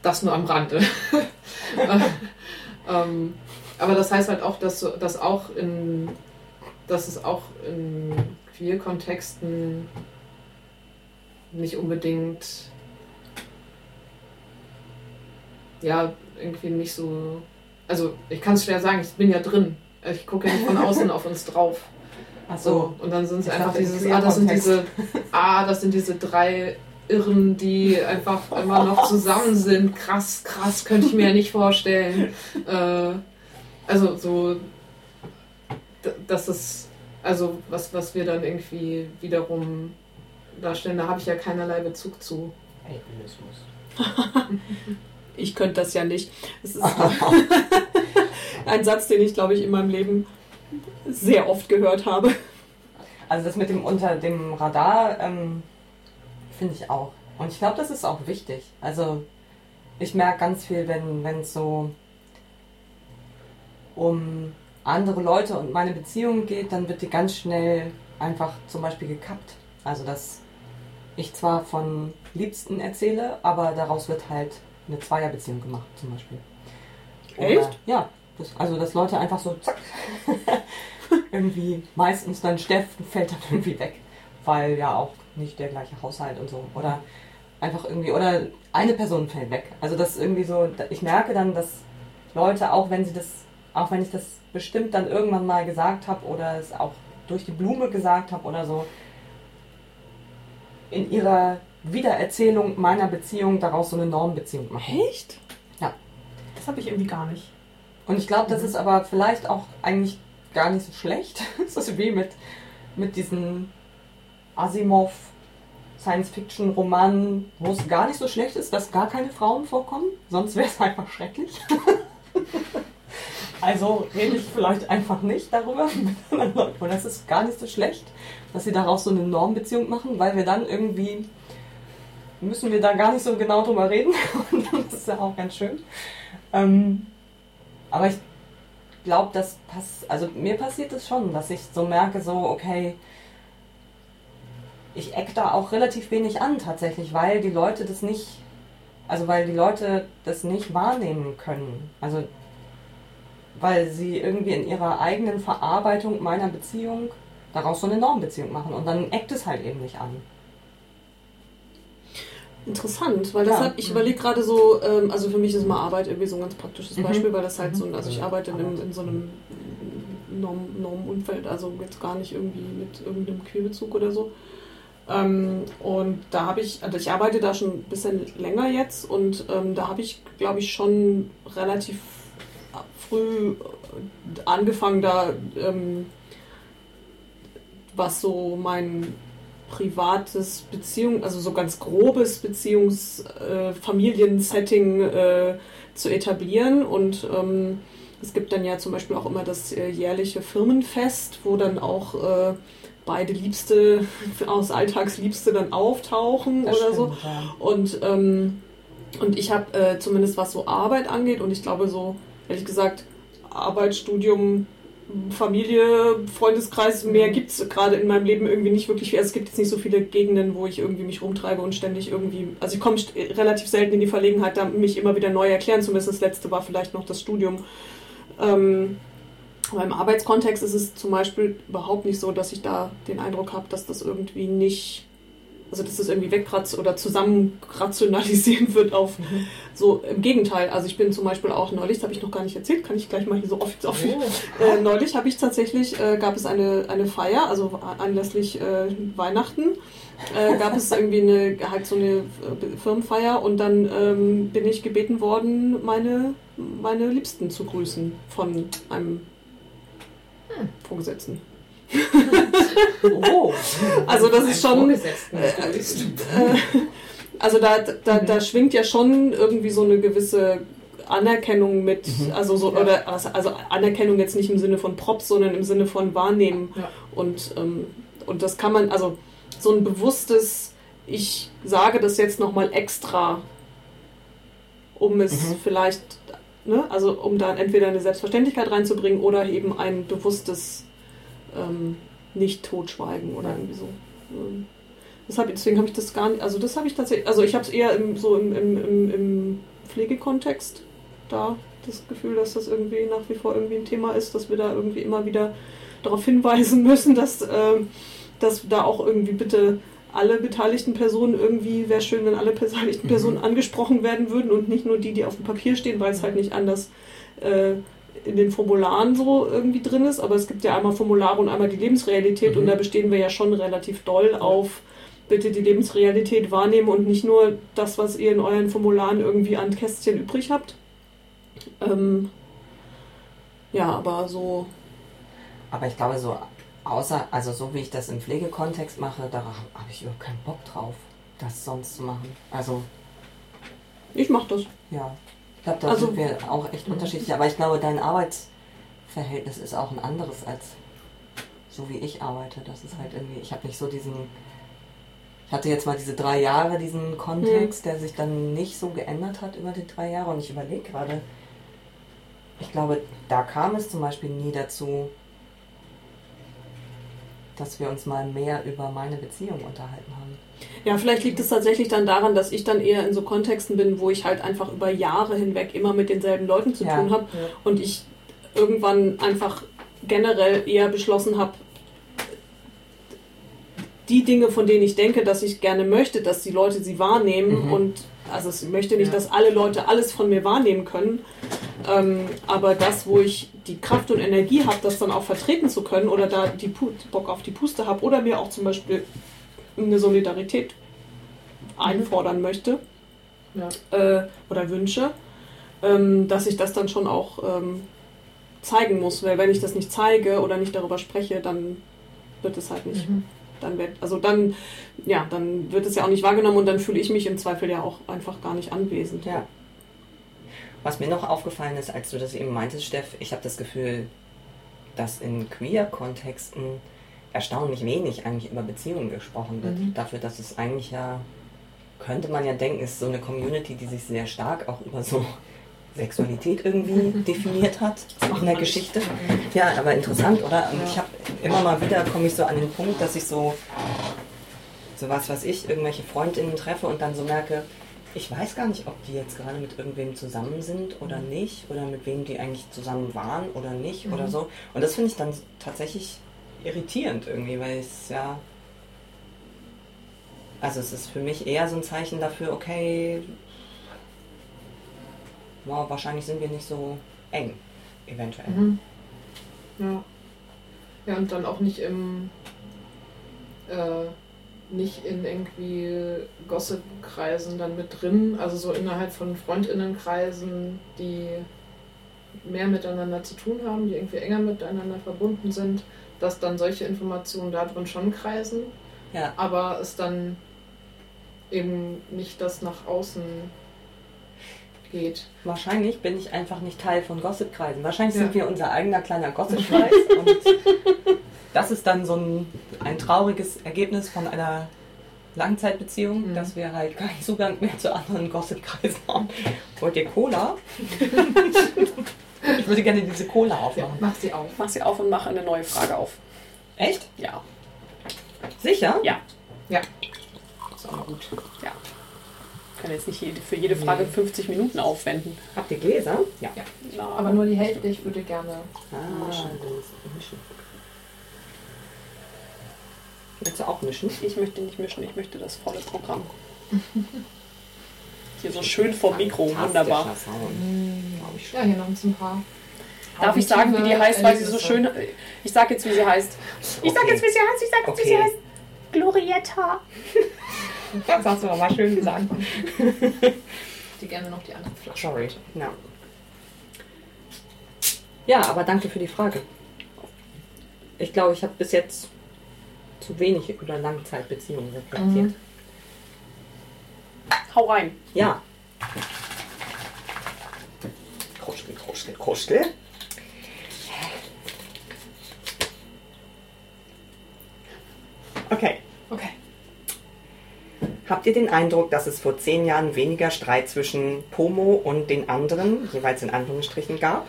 Das nur am Rande. ähm, aber das heißt halt auch, dass, dass, auch in, dass es auch in Queer-Kontexten nicht unbedingt ja, irgendwie nicht so. Also ich kann es schwer sagen, ich bin ja drin. Ich gucke ja nicht von außen auf uns drauf. Ach so. Und dann sind es einfach dieses, ah, das sind diese, ah, das sind diese drei Irren, die einfach immer noch zusammen sind. Krass, krass, könnte ich mir ja nicht vorstellen. Äh, also so, das ist, also was, was wir dann irgendwie wiederum darstellen, da habe ich ja keinerlei Bezug zu. Ableismus. ich könnte das ja nicht. Das ist ein Satz, den ich, glaube ich, in meinem Leben sehr oft gehört habe. Also das mit dem unter dem Radar ähm, finde ich auch. Und ich glaube, das ist auch wichtig. Also ich merke ganz viel, wenn es so um andere Leute und meine Beziehungen geht, dann wird die ganz schnell einfach zum Beispiel gekappt. Also dass ich zwar von Liebsten erzähle, aber daraus wird halt eine Zweierbeziehung gemacht zum Beispiel. Oder, Echt? Ja. Das, also dass Leute einfach so zack irgendwie meistens dann Steffen fällt dann irgendwie weg, weil ja auch nicht der gleiche Haushalt und so oder einfach irgendwie oder eine Person fällt weg. Also das irgendwie so, ich merke dann, dass Leute auch wenn sie das, auch wenn ich das bestimmt dann irgendwann mal gesagt habe oder es auch durch die Blume gesagt habe oder so, in ihrer Wiedererzählung meiner Beziehung daraus so eine Normbeziehung machen. Echt? Ja. Das habe ich irgendwie gar nicht. Und ich glaube, das mhm. ist aber vielleicht auch eigentlich gar nicht so schlecht. das ist wie mit, mit diesen Asimov Science-Fiction-Romanen, wo es gar nicht so schlecht ist, dass gar keine Frauen vorkommen. Sonst wäre es einfach schrecklich. also rede ich vielleicht einfach nicht darüber mit anderen Leuten. Und das ist gar nicht so schlecht, dass sie daraus so eine Normbeziehung machen, weil wir dann irgendwie müssen wir da gar nicht so genau drüber reden. Und das ist ja auch ganz schön. Ähm, aber ich glaube, das passt, also mir passiert es schon, dass ich so merke, so, okay, ich eck da auch relativ wenig an tatsächlich, weil die Leute das nicht, also weil die Leute das nicht wahrnehmen können. Also weil sie irgendwie in ihrer eigenen Verarbeitung meiner Beziehung daraus so eine Normbeziehung machen und dann eckt es halt eben nicht an. Interessant, weil das ja. hat, ich überlege gerade so, ähm, also für mich ist mal Arbeit irgendwie so ein ganz praktisches mhm. Beispiel, weil das halt mhm. so, also ich arbeite in, in so einem Norm, Normumfeld, also jetzt gar nicht irgendwie mit irgendeinem Queerbezug oder so. Ähm, und da habe ich, also ich arbeite da schon ein bisschen länger jetzt und ähm, da habe ich, glaube ich, schon relativ früh angefangen, da ähm, was so mein privates Beziehung, also so ganz grobes Beziehungs-Familiensetting äh, äh, zu etablieren. Und ähm, es gibt dann ja zum Beispiel auch immer das äh, jährliche Firmenfest, wo dann auch äh, beide Liebste aus Alltagsliebste dann auftauchen das oder stimmt, so. Ja. Und, ähm, und ich habe äh, zumindest was so Arbeit angeht und ich glaube so, ehrlich gesagt, Arbeit, Studium, Familie, Freundeskreis, mehr gibt es gerade in meinem Leben irgendwie nicht wirklich. Also es gibt jetzt nicht so viele Gegenden, wo ich irgendwie mich rumtreibe und ständig irgendwie. Also ich komme relativ selten in die Verlegenheit, da mich immer wieder neu erklären zu müssen. Das letzte war vielleicht noch das Studium. Ähm, aber im Arbeitskontext ist es zum Beispiel überhaupt nicht so, dass ich da den Eindruck habe, dass das irgendwie nicht also dass das irgendwie wegratzt oder zusammen rationalisieren wird auf Mhm. so im Gegenteil. Also ich bin zum Beispiel auch neulich, das habe ich noch gar nicht erzählt, kann ich gleich mal hier so offiziell. Oh. Äh, neulich habe ich tatsächlich, äh, gab es eine, eine Feier, also anlässlich äh, Weihnachten, äh, gab es irgendwie eine, halt so eine äh, Firmenfeier und dann ähm, bin ich gebeten worden, meine, meine Liebsten zu grüßen von einem Hm. Vorgesetzten. Oh. Also das ist schon, äh, also da, da, da schwingt ja schon irgendwie so eine gewisse Anerkennung mit, Mhm. also so, Ja. oder also Anerkennung jetzt nicht im Sinne von Props, sondern im Sinne von Wahrnehmen. Ja. Und, ähm, und das kann man, also so ein bewusstes, ich sage das jetzt nochmal extra, um es Mhm. vielleicht, ne, also um da entweder eine Selbstverständlichkeit reinzubringen oder eben ein bewusstes ähm, nicht totschweigen oder irgendwie so. Ähm, Deshalb, deswegen habe ich das gar nicht, also das habe ich tatsächlich, also ich habe es eher im, so im, im, im, im Pflegekontext da das Gefühl, dass das irgendwie nach wie vor irgendwie ein Thema ist, dass wir da irgendwie immer wieder darauf hinweisen müssen, dass, ähm, dass da auch irgendwie bitte alle beteiligten Personen irgendwie, wäre schön, wenn alle beteiligten Mhm. Personen angesprochen werden würden und nicht nur die, die auf dem Papier stehen, weil es halt nicht anders äh, in den Formularen so irgendwie drin ist. Aber es gibt ja einmal Formulare und einmal die Lebensrealität Mhm. und da bestehen wir ja schon relativ doll auf bitte die Lebensrealität wahrnehmen und nicht nur das, was ihr in euren Formularen irgendwie an Kästchen übrig habt. Ähm, ja, aber so. Aber ich glaube, so außer, also so wie ich das im Pflegekontext mache, da habe ich überhaupt keinen Bock drauf, das sonst zu machen. Also, Ich mach das. ja. Ich glaube, da Also- sind wir auch echt unterschiedlich. Aber ich glaube, dein Arbeitsverhältnis ist auch ein anderes als so wie ich arbeite. Das ist halt irgendwie, ich habe nicht so diesen. Ich hatte jetzt mal diese drei Jahre, diesen Kontext, der sich dann nicht so geändert hat über die drei Jahre. Und ich überlege gerade, ich glaube, da kam es zum Beispiel nie dazu, dass wir uns mal mehr über meine Beziehung unterhalten haben. Ja, vielleicht liegt es tatsächlich dann daran, dass ich dann eher in so Kontexten bin, wo ich halt einfach über Jahre hinweg immer mit denselben Leuten zu Ja. tun habe Ja. und ich irgendwann einfach generell eher beschlossen habe, die Dinge, von denen ich denke, dass ich gerne möchte, dass die Leute sie wahrnehmen Mhm. und also ich möchte nicht, Ja. dass alle Leute alles von mir wahrnehmen können, ähm, aber das, wo ich die Kraft und Energie habe, das dann auch vertreten zu können oder da die Bock auf die Puste habe oder mir auch zum Beispiel eine Solidarität einfordern möchte Ja. äh, oder wünsche, ähm, dass ich das dann schon auch ähm, zeigen muss, weil wenn ich das nicht zeige oder nicht darüber spreche, dann wird es halt nicht Mhm. dann wird, also dann, ja, dann wird es ja auch nicht wahrgenommen und dann fühle ich mich im Zweifel ja auch einfach gar nicht anwesend. Ja. Was mir noch aufgefallen ist, als du das eben meintest, Steff, ich habe das Gefühl, dass in Queer-Kontexten erstaunlich wenig eigentlich über Beziehungen gesprochen wird. Mhm. Dafür, dass es eigentlich ja, könnte man ja denken, ist so eine Community, die sich sehr stark auch über so Sexualität irgendwie definiert hat in der Geschichte. Ja, aber interessant, oder? Und ich habe immer mal wieder, komme ich so an den Punkt, dass ich so, so was weiß ich, irgendwelche Freundinnen treffe und dann so merke, ich weiß gar nicht, ob die jetzt gerade mit irgendwem zusammen sind oder nicht, oder mit wem die eigentlich zusammen waren oder nicht oder Mhm. so. Und das finde ich dann tatsächlich irritierend irgendwie, weil es ja. Also es ist für mich eher so ein Zeichen dafür, okay, wow, wahrscheinlich sind wir nicht so eng, eventuell. Mhm. Ja. Ja, und dann auch nicht im äh, nicht in irgendwie Gossip-Kreisen dann mit drin, also so innerhalb von Freundinnenkreisen, die mehr miteinander zu tun haben, die irgendwie enger miteinander verbunden sind, dass dann solche Informationen da drin schon kreisen, Ja. aber es dann eben nicht das nach außen geht. Wahrscheinlich bin ich einfach nicht Teil von Gossip-Kreisen. Wahrscheinlich Ja. sind wir unser eigener kleiner Gossip-Kreis und das ist dann so ein, ein trauriges Ergebnis von einer Langzeitbeziehung, Mhm. dass wir halt keinen Zugang mehr zu anderen Gossip-Kreisen haben. Wollt ihr Cola? ich würde gerne diese Cola Ja, aufmachen. mach sie auf. Mach sie auf und mach eine neue Frage auf. Echt? Ja. Sicher? Ja. Ist auch gut. Ja. Ich kann jetzt nicht für jede Frage Nee. 50 Minuten aufwenden. Habt ihr Gläser? Ja. Ja. Aber nur die Hälfte, ich würde gerne. Ah, Mischen. mischen. Willst du auch mischen? Ich möchte nicht mischen, ich möchte das volle Programm. Hier so schön vom Mikro, wunderbar. Schon. Ja, hier noch ein paar. Darf ich sagen, wie die heißt, weil sie so schön. Ich sag jetzt, wie sie heißt. Ich sag jetzt, wie sie heißt. Ich sag jetzt, wie sie heißt. Glorietta. Das hast du aber mal schön gesagt. Die gerne noch die andere Flasche. Sorry. Ja. ja, aber danke für die Frage. Ich glaube, ich habe bis jetzt zu wenig über Langzeitbeziehungen reflektiert. Mhm. Hau rein. Ja. Kruschel, kruschel, kruschel. Okay. Okay. Habt ihr den Eindruck, dass es vor zehn Jahren weniger Streit zwischen Pomo und den anderen, jeweils in Anführungsstrichen, gab?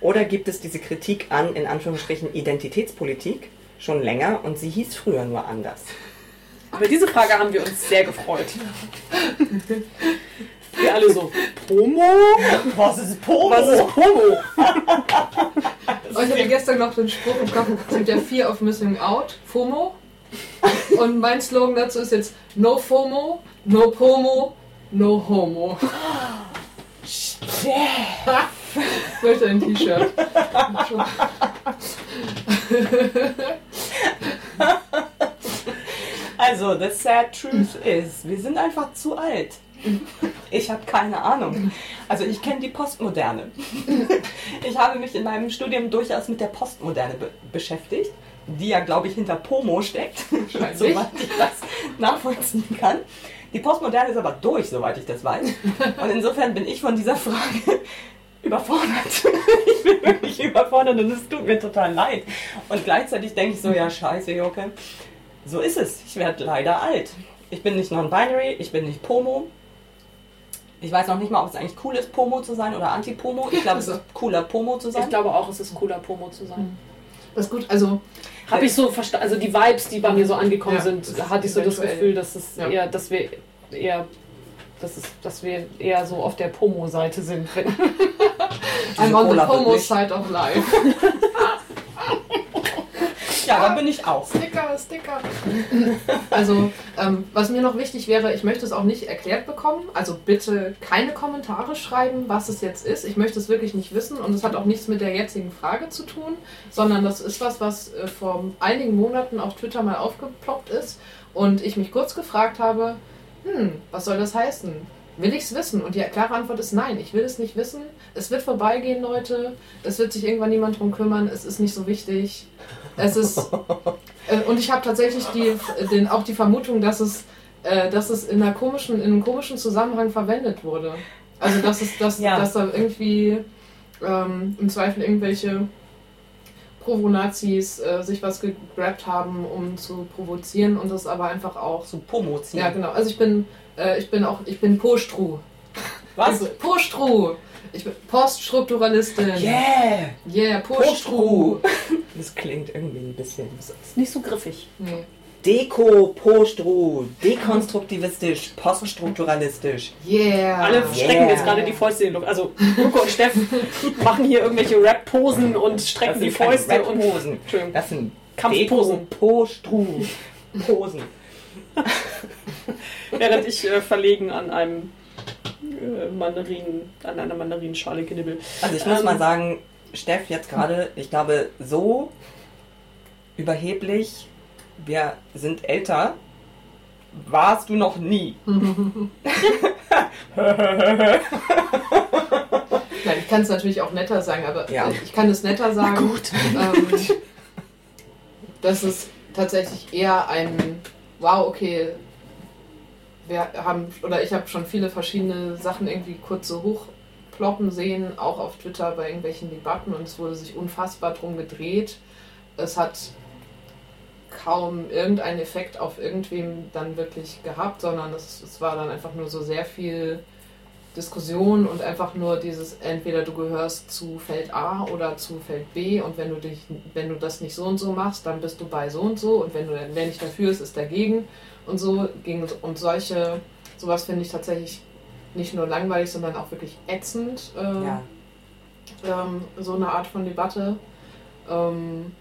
Oder gibt es diese Kritik an, in Anführungsstrichen, Identitätspolitik schon länger und sie hieß früher nur anders? Über diese Frage haben wir uns sehr gefreut. Wir alle so, Promo? Was ist Pomo? Was ist Promo? Und ich hatte gestern noch den Spruch im Kopf, es gibt ja Fear of Missing Out, FOMO. Und mein Slogan dazu ist jetzt No FOMO, No Pomo, No Homo. Ich möchte ein T-Shirt. Also, the sad truth is, wir sind einfach zu alt. Ich habe keine Ahnung. Also ich kenne die Postmoderne. Ich habe mich in meinem Studium durchaus mit der Postmoderne be beschäftigt, die ja, glaube ich, hinter Pomo steckt, soweit ich das nachvollziehen kann. Die Postmoderne ist aber durch, soweit ich das weiß. Und insofern bin ich von dieser Frage überfordert. Ich bin wirklich überfordert und es tut mir total leid. Und gleichzeitig denke ich so, ja scheiße, Joke. So ist es. Ich werde leider alt. Ich bin nicht non-binary, ich bin nicht Pomo. Ich weiß noch nicht mal, ob es eigentlich cool ist, Pomo zu sein oder Anti-Pomo. Ich glaube, es ist cooler, Pomo zu Ich sein. glaube auch, es ist cooler, Promo zu sein. Das ist gut, also Habe ich so verstanden, also die Vibes, die bei mir so angekommen Ja, sind, hatte ich so das. Gefühl, dass es Ja. eher, dass wir eher, dass es, dass wir eher so auf der Pomo-Seite sind. I'm on the Pomo side of life. Ja, da bin ich auch. Sticker, Sticker. Also, ähm, was mir noch wichtig wäre, ich möchte es auch nicht erklärt bekommen. Also bitte keine Kommentare schreiben, was es jetzt ist. Ich möchte es wirklich nicht wissen und es hat auch nichts mit der jetzigen Frage zu tun, sondern das ist was, was äh, vor einigen Monaten auf Twitter mal aufgeploppt ist und ich mich kurz gefragt habe, hm, was soll das heißen? Will ich es wissen? Und die klare Antwort ist nein, ich will es nicht wissen. Es wird vorbeigehen, Leute. Es wird sich irgendwann niemand drum kümmern. Es ist nicht so wichtig. Es ist. Äh, und ich habe tatsächlich die, den, auch die Vermutung, dass es, äh, dass es in, einer komischen, in einem komischen Zusammenhang verwendet wurde. Also, dass, es, dass, Ja. dass da irgendwie ähm, im Zweifel irgendwelche Provo-Nazis äh, sich was gegrabt haben, um zu provozieren und das aber einfach auch Zu Pomo ziehen. ja, genau. Also ich bin, äh, ich bin auch, ich bin Postru. Was? Also, Postru. Ich bin Poststrukturalistin. Yeah! Yeah, Postru. Das klingt irgendwie ein bisschen. ist nicht so griffig. Nee. Deko, Postru, dekonstruktivistisch, poststrukturalistisch. Yeah. Alle Yeah. strecken jetzt gerade die Fäuste in die Luft. Also Luke und Steff machen hier irgendwelche Rap-Posen und strecken die keine Fäuste und. Entschuldigung. Das sind Kampfposen. Deko, Postru, Posen. während ich äh, verlegen an einem äh, Mandarinen, an einer Mandarinenschale knibbel. Also ich muss Ähm, mal sagen, Steff, jetzt gerade, ich glaube, so überheblich, wir sind älter, warst du noch nie. Nein, ich kann es natürlich auch netter sagen, aber Ja. ich kann es netter sagen. gut. Ähm, das ist tatsächlich eher ein Wow, okay. Wir haben, oder ich habe schon viele verschiedene Sachen irgendwie kurz so hochploppen sehen, auch auf Twitter bei irgendwelchen Debatten und es wurde sich unfassbar drum gedreht. Es hat kaum irgendeinen Effekt auf irgendwem dann wirklich gehabt, sondern es, es war dann einfach nur so sehr viel Diskussion und einfach nur dieses, entweder du gehörst zu Feld A oder zu Feld B und wenn du dich, wenn du das nicht so und so machst, dann bist du bei so und so und wenn du wer nicht dafür ist, ist dagegen und so gegen und solche, sowas finde ich tatsächlich nicht nur langweilig, sondern auch wirklich ätzend, äh, Ja. ähm, so eine Art von Debatte. Ähm,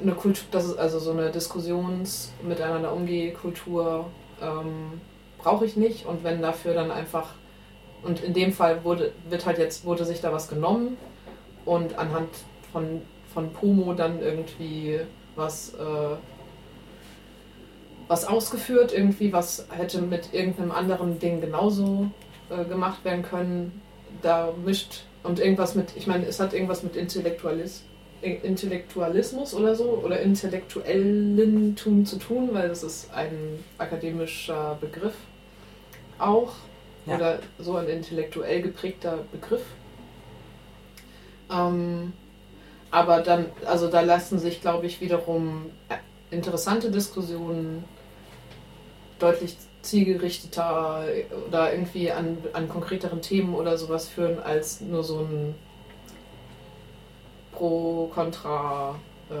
eine Kultur, das ist also so eine Diskussions miteinander umgehen Kultur ähm, brauche ich nicht und wenn dafür dann einfach und in dem Fall wurde wird halt jetzt wurde sich da was genommen und anhand von von Pomo dann irgendwie was äh, was ausgeführt irgendwie was hätte mit irgendeinem anderen Ding genauso äh, gemacht werden können. Da mischt und irgendwas mit ich meine es hat irgendwas mit Intellektualismus Intellektualismus oder so oder Intellektuellentum zu tun, weil das ist ein akademischer Begriff auch ja. oder so ein intellektuell geprägter Begriff. Ähm, aber dann, also da lassen sich, glaube ich, wiederum interessante Diskussionen deutlich zielgerichteter oder irgendwie an, an konkreteren Themen oder sowas führen als nur so ein Pro, Contra, äh,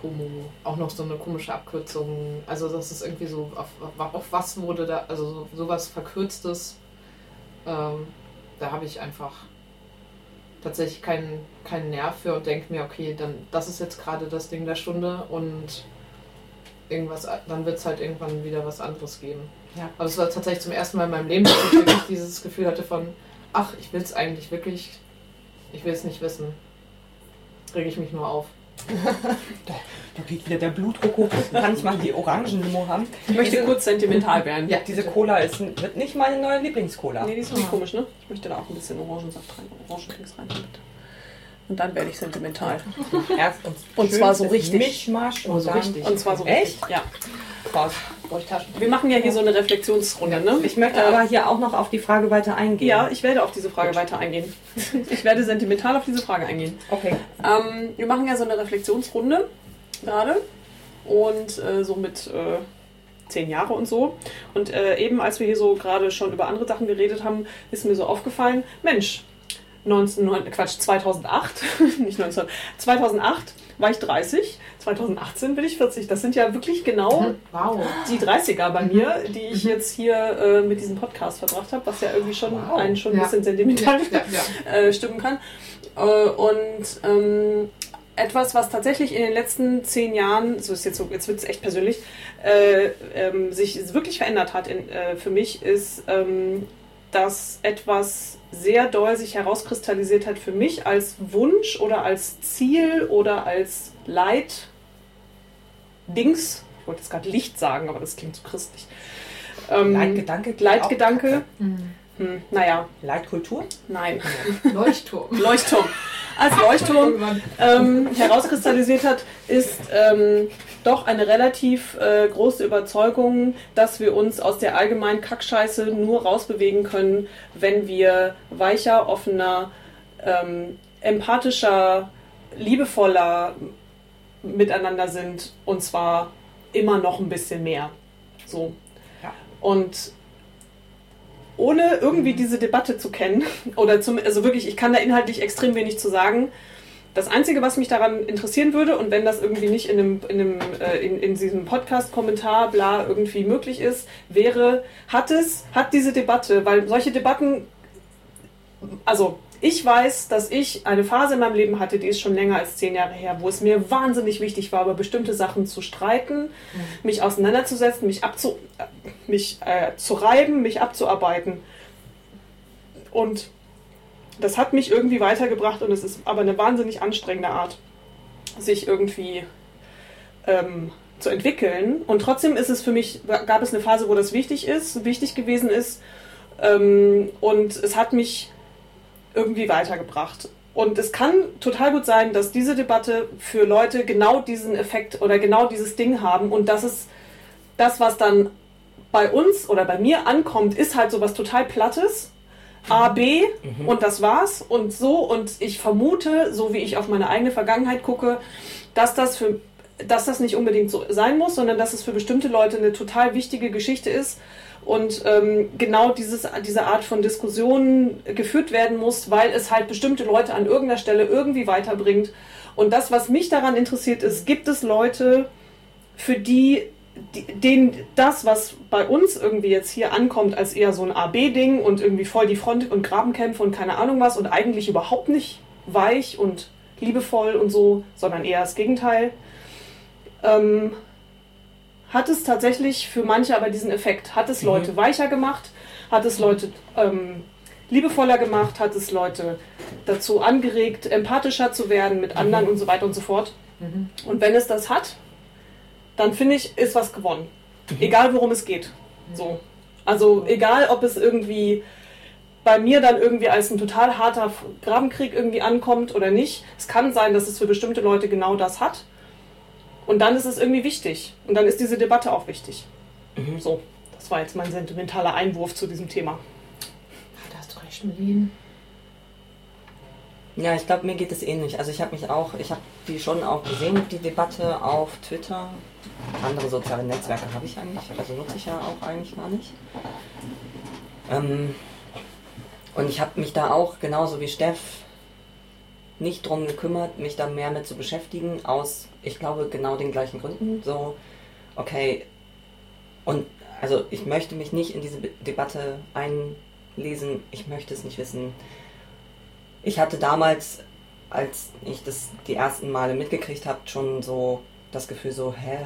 Pomo, auch noch so eine komische Abkürzung. Also das ist irgendwie so, auf, auf was wurde da, also so, sowas Verkürztes, ähm, da habe ich einfach tatsächlich keinen, keinen Nerv für und denke mir, okay, dann das ist jetzt gerade das Ding der Stunde und irgendwas, dann wird es halt irgendwann wieder was anderes geben. Ja. Aber es war tatsächlich zum ersten Mal in meinem Leben, dass ich wirklich dieses Gefühl hatte von, ach, ich will es eigentlich wirklich, ich will es nicht wissen rege ich mich nur auf. da, geht wieder der Blutdruck hoch. Kann ich mal die Orangenlimo haben? Ich möchte diese, kurz sentimental werden. Ja, diese Cola ist, wird nicht meine neue Lieblingscola. Nee, die ist nicht komisch, ne? Ich möchte da auch ein bisschen Orangensaft rein, Orangendrinks rein, bitte. Und dann werde ich sentimental. Und, zwar so richtig. Mischmasch und, und so richtig. Und zwar so Echt? Ja. Krass. Wir machen ja hier so eine Reflexionsrunde. Ne? Ich möchte äh, aber hier auch noch auf die Frage weiter eingehen. Ja, ich werde auf diese Frage Gut. weiter eingehen. Ich werde sentimental auf diese Frage eingehen. Okay. Ähm, wir machen ja so eine Reflexionsrunde gerade und äh, so mit äh, zehn Jahre und so. Und äh, eben als wir hier so gerade schon über andere Sachen geredet haben, ist mir so aufgefallen, Mensch, 19, Quatsch, 2008, nicht 19, 2008 war ich 30, 2018 bin ich 40. Das sind ja wirklich genau mhm. wow. die 30er bei mir, die ich mhm. jetzt hier äh, mit diesem Podcast verbracht habe, was ja irgendwie schon wow. einen schon ein ja. bisschen sentimental ja, ja, äh, stimmen kann. Äh, und ähm, etwas, was tatsächlich in den letzten zehn Jahren, so ist jetzt so, jetzt wird es echt persönlich, äh, ähm, sich wirklich verändert hat in, äh, für mich, ist, ähm, dass etwas sehr doll sich herauskristallisiert hat für mich als Wunsch oder als Ziel oder als Leitdings. Ich wollte jetzt gerade Licht sagen, aber das klingt zu christlich. Ähm, Leitgedanke. Leitgedanke. Mhm. Hm, naja. Leitkultur? Nein. Leuchtturm. Leuchtturm. Als Leuchtturm ähm, herauskristallisiert hat, ist ähm, doch eine relativ äh, große Überzeugung, dass wir uns aus der allgemeinen Kackscheiße nur rausbewegen können, wenn wir weicher, offener, ähm, empathischer, liebevoller miteinander sind und zwar immer noch ein bisschen mehr. So. Ja. Und ohne irgendwie diese Debatte zu kennen, oder zum, also wirklich, ich kann da inhaltlich extrem wenig zu sagen, das Einzige, was mich daran interessieren würde, und wenn das irgendwie nicht in, einem, in, einem, äh, in, in diesem Podcast-Kommentar bla irgendwie möglich ist, wäre, hat es, hat diese Debatte, weil solche Debatten, also ich weiß, dass ich eine Phase in meinem Leben hatte, die ist schon länger als zehn Jahre her, wo es mir wahnsinnig wichtig war, über bestimmte Sachen zu streiten, mhm. mich auseinanderzusetzen, mich, abzu, mich äh, zu reiben, mich abzuarbeiten. Und das hat mich irgendwie weitergebracht und es ist aber eine wahnsinnig anstrengende Art, sich irgendwie ähm, zu entwickeln. Und trotzdem ist es für mich, gab es eine Phase, wo das wichtig ist, wichtig gewesen ist. Ähm, und es hat mich irgendwie weitergebracht. Und es kann total gut sein, dass diese Debatte für Leute genau diesen Effekt oder genau dieses Ding haben. Und das ist das, was dann bei uns oder bei mir ankommt, ist halt so was total Plattes A, B mhm. und das war's und so. Und ich vermute, so wie ich auf meine eigene Vergangenheit gucke, dass das für dass das nicht unbedingt so sein muss, sondern dass es für bestimmte Leute eine total wichtige Geschichte ist und ähm, genau dieses, diese Art von Diskussionen geführt werden muss, weil es halt bestimmte Leute an irgendeiner Stelle irgendwie weiterbringt. Und das, was mich daran interessiert, ist, gibt es Leute, für die den das, was bei uns irgendwie jetzt hier ankommt, als eher so ein AB-Ding und irgendwie voll die Front- und Grabenkämpfe und keine Ahnung was und eigentlich überhaupt nicht weich und liebevoll und so, sondern eher das Gegenteil. ähm, hat es tatsächlich für manche aber diesen Effekt. Hat es Leute mhm. weicher gemacht, hat es Leute ähm, liebevoller gemacht, hat es Leute dazu angeregt, empathischer zu werden mit anderen mhm. und so weiter und so fort. Mhm. Und wenn es das hat, dann finde ich, ist was gewonnen. Mhm. Egal worum es geht. So. Also egal, ob es irgendwie bei mir dann irgendwie als ein total harter Grabenkrieg irgendwie ankommt oder nicht. Es kann sein, dass es für bestimmte Leute genau das hat. Und dann ist es irgendwie wichtig. Und dann ist diese Debatte auch wichtig. Mhm. So, das war jetzt mein sentimentaler Einwurf zu diesem Thema. Da hast du recht, Melin. Ja, ich glaube, mir geht es ähnlich. Also ich habe mich auch, ich habe die schon auch gesehen, die Debatte auf Twitter. Andere soziale Netzwerke habe ich eigentlich, also nutze ich ja auch eigentlich gar nicht. Ähm, und ich habe mich da auch, genauso wie Steff, nicht drum gekümmert, mich da mehr mit zu beschäftigen, aus, ich glaube, genau den gleichen Gründen. So, okay, und also ich möchte mich nicht in diese Debatte einlesen, ich möchte es nicht wissen. Ich hatte damals, als ich das die ersten Male mitgekriegt habe, schon so das Gefühl so, hä,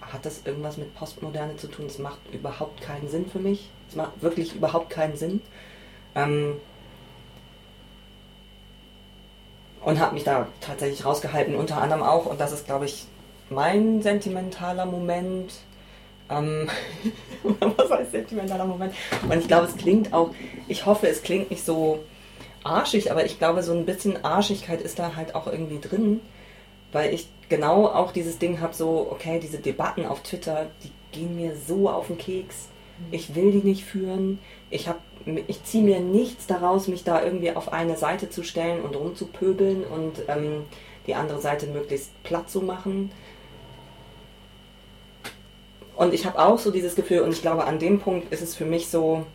hat das irgendwas mit Postmoderne zu tun? Das macht überhaupt keinen Sinn für mich. Es macht wirklich überhaupt keinen Sinn. Ähm, und habe mich da tatsächlich rausgehalten, unter anderem auch, und das ist, glaube ich, mein sentimentaler Moment. Ähm, was heißt sentimentaler Moment? Und ich glaube, es klingt auch, ich hoffe, es klingt nicht so arschig, aber ich glaube, so ein bisschen Arschigkeit ist da halt auch irgendwie drin, weil ich genau auch dieses Ding habe, so, okay, diese Debatten auf Twitter, die gehen mir so auf den Keks. Ich will die nicht führen. Ich habe ich ziehe mir nichts daraus, mich da irgendwie auf eine Seite zu stellen und rumzupöbeln und ähm, die andere Seite möglichst platt zu machen. Und ich habe auch so dieses Gefühl, und ich glaube, an dem Punkt ist es für mich so,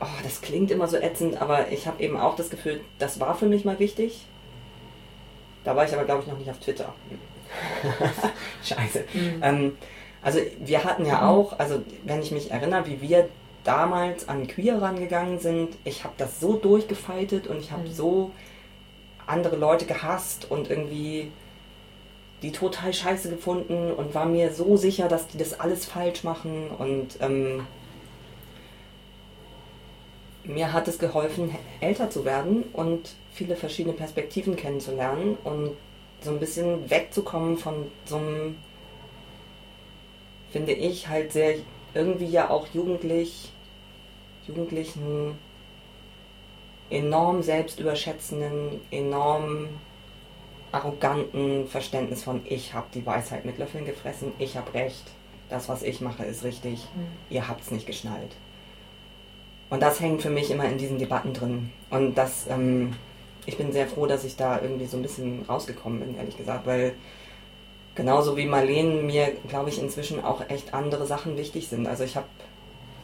oh, das klingt immer so ätzend, aber ich habe eben auch das Gefühl, das war für mich mal wichtig. Da war ich aber, glaube ich, noch nicht auf Twitter. Scheiße. Mhm. Ähm, also wir hatten ja mhm. auch, also wenn ich mich erinnere, wie wir damals an Queer rangegangen sind, ich habe das so durchgefeitet und ich habe mhm. so andere Leute gehasst und irgendwie die total scheiße gefunden und war mir so sicher, dass die das alles falsch machen und ähm, mir hat es geholfen, älter zu werden und viele verschiedene Perspektiven kennenzulernen und so ein bisschen wegzukommen von so einem, finde ich, halt sehr irgendwie ja auch jugendlich, jugendlichen, enorm selbstüberschätzenden, enorm arroganten Verständnis von ich habe die Weisheit mit Löffeln gefressen, ich habe recht, das was ich mache ist richtig, mhm. ihr habt es nicht geschnallt. Und das hängt für mich immer in diesen Debatten drin. Und das, ähm, ich bin sehr froh, dass ich da irgendwie so ein bisschen rausgekommen bin, ehrlich gesagt, weil genauso wie Marlene mir, glaube ich, inzwischen auch echt andere Sachen wichtig sind. Also ich habe,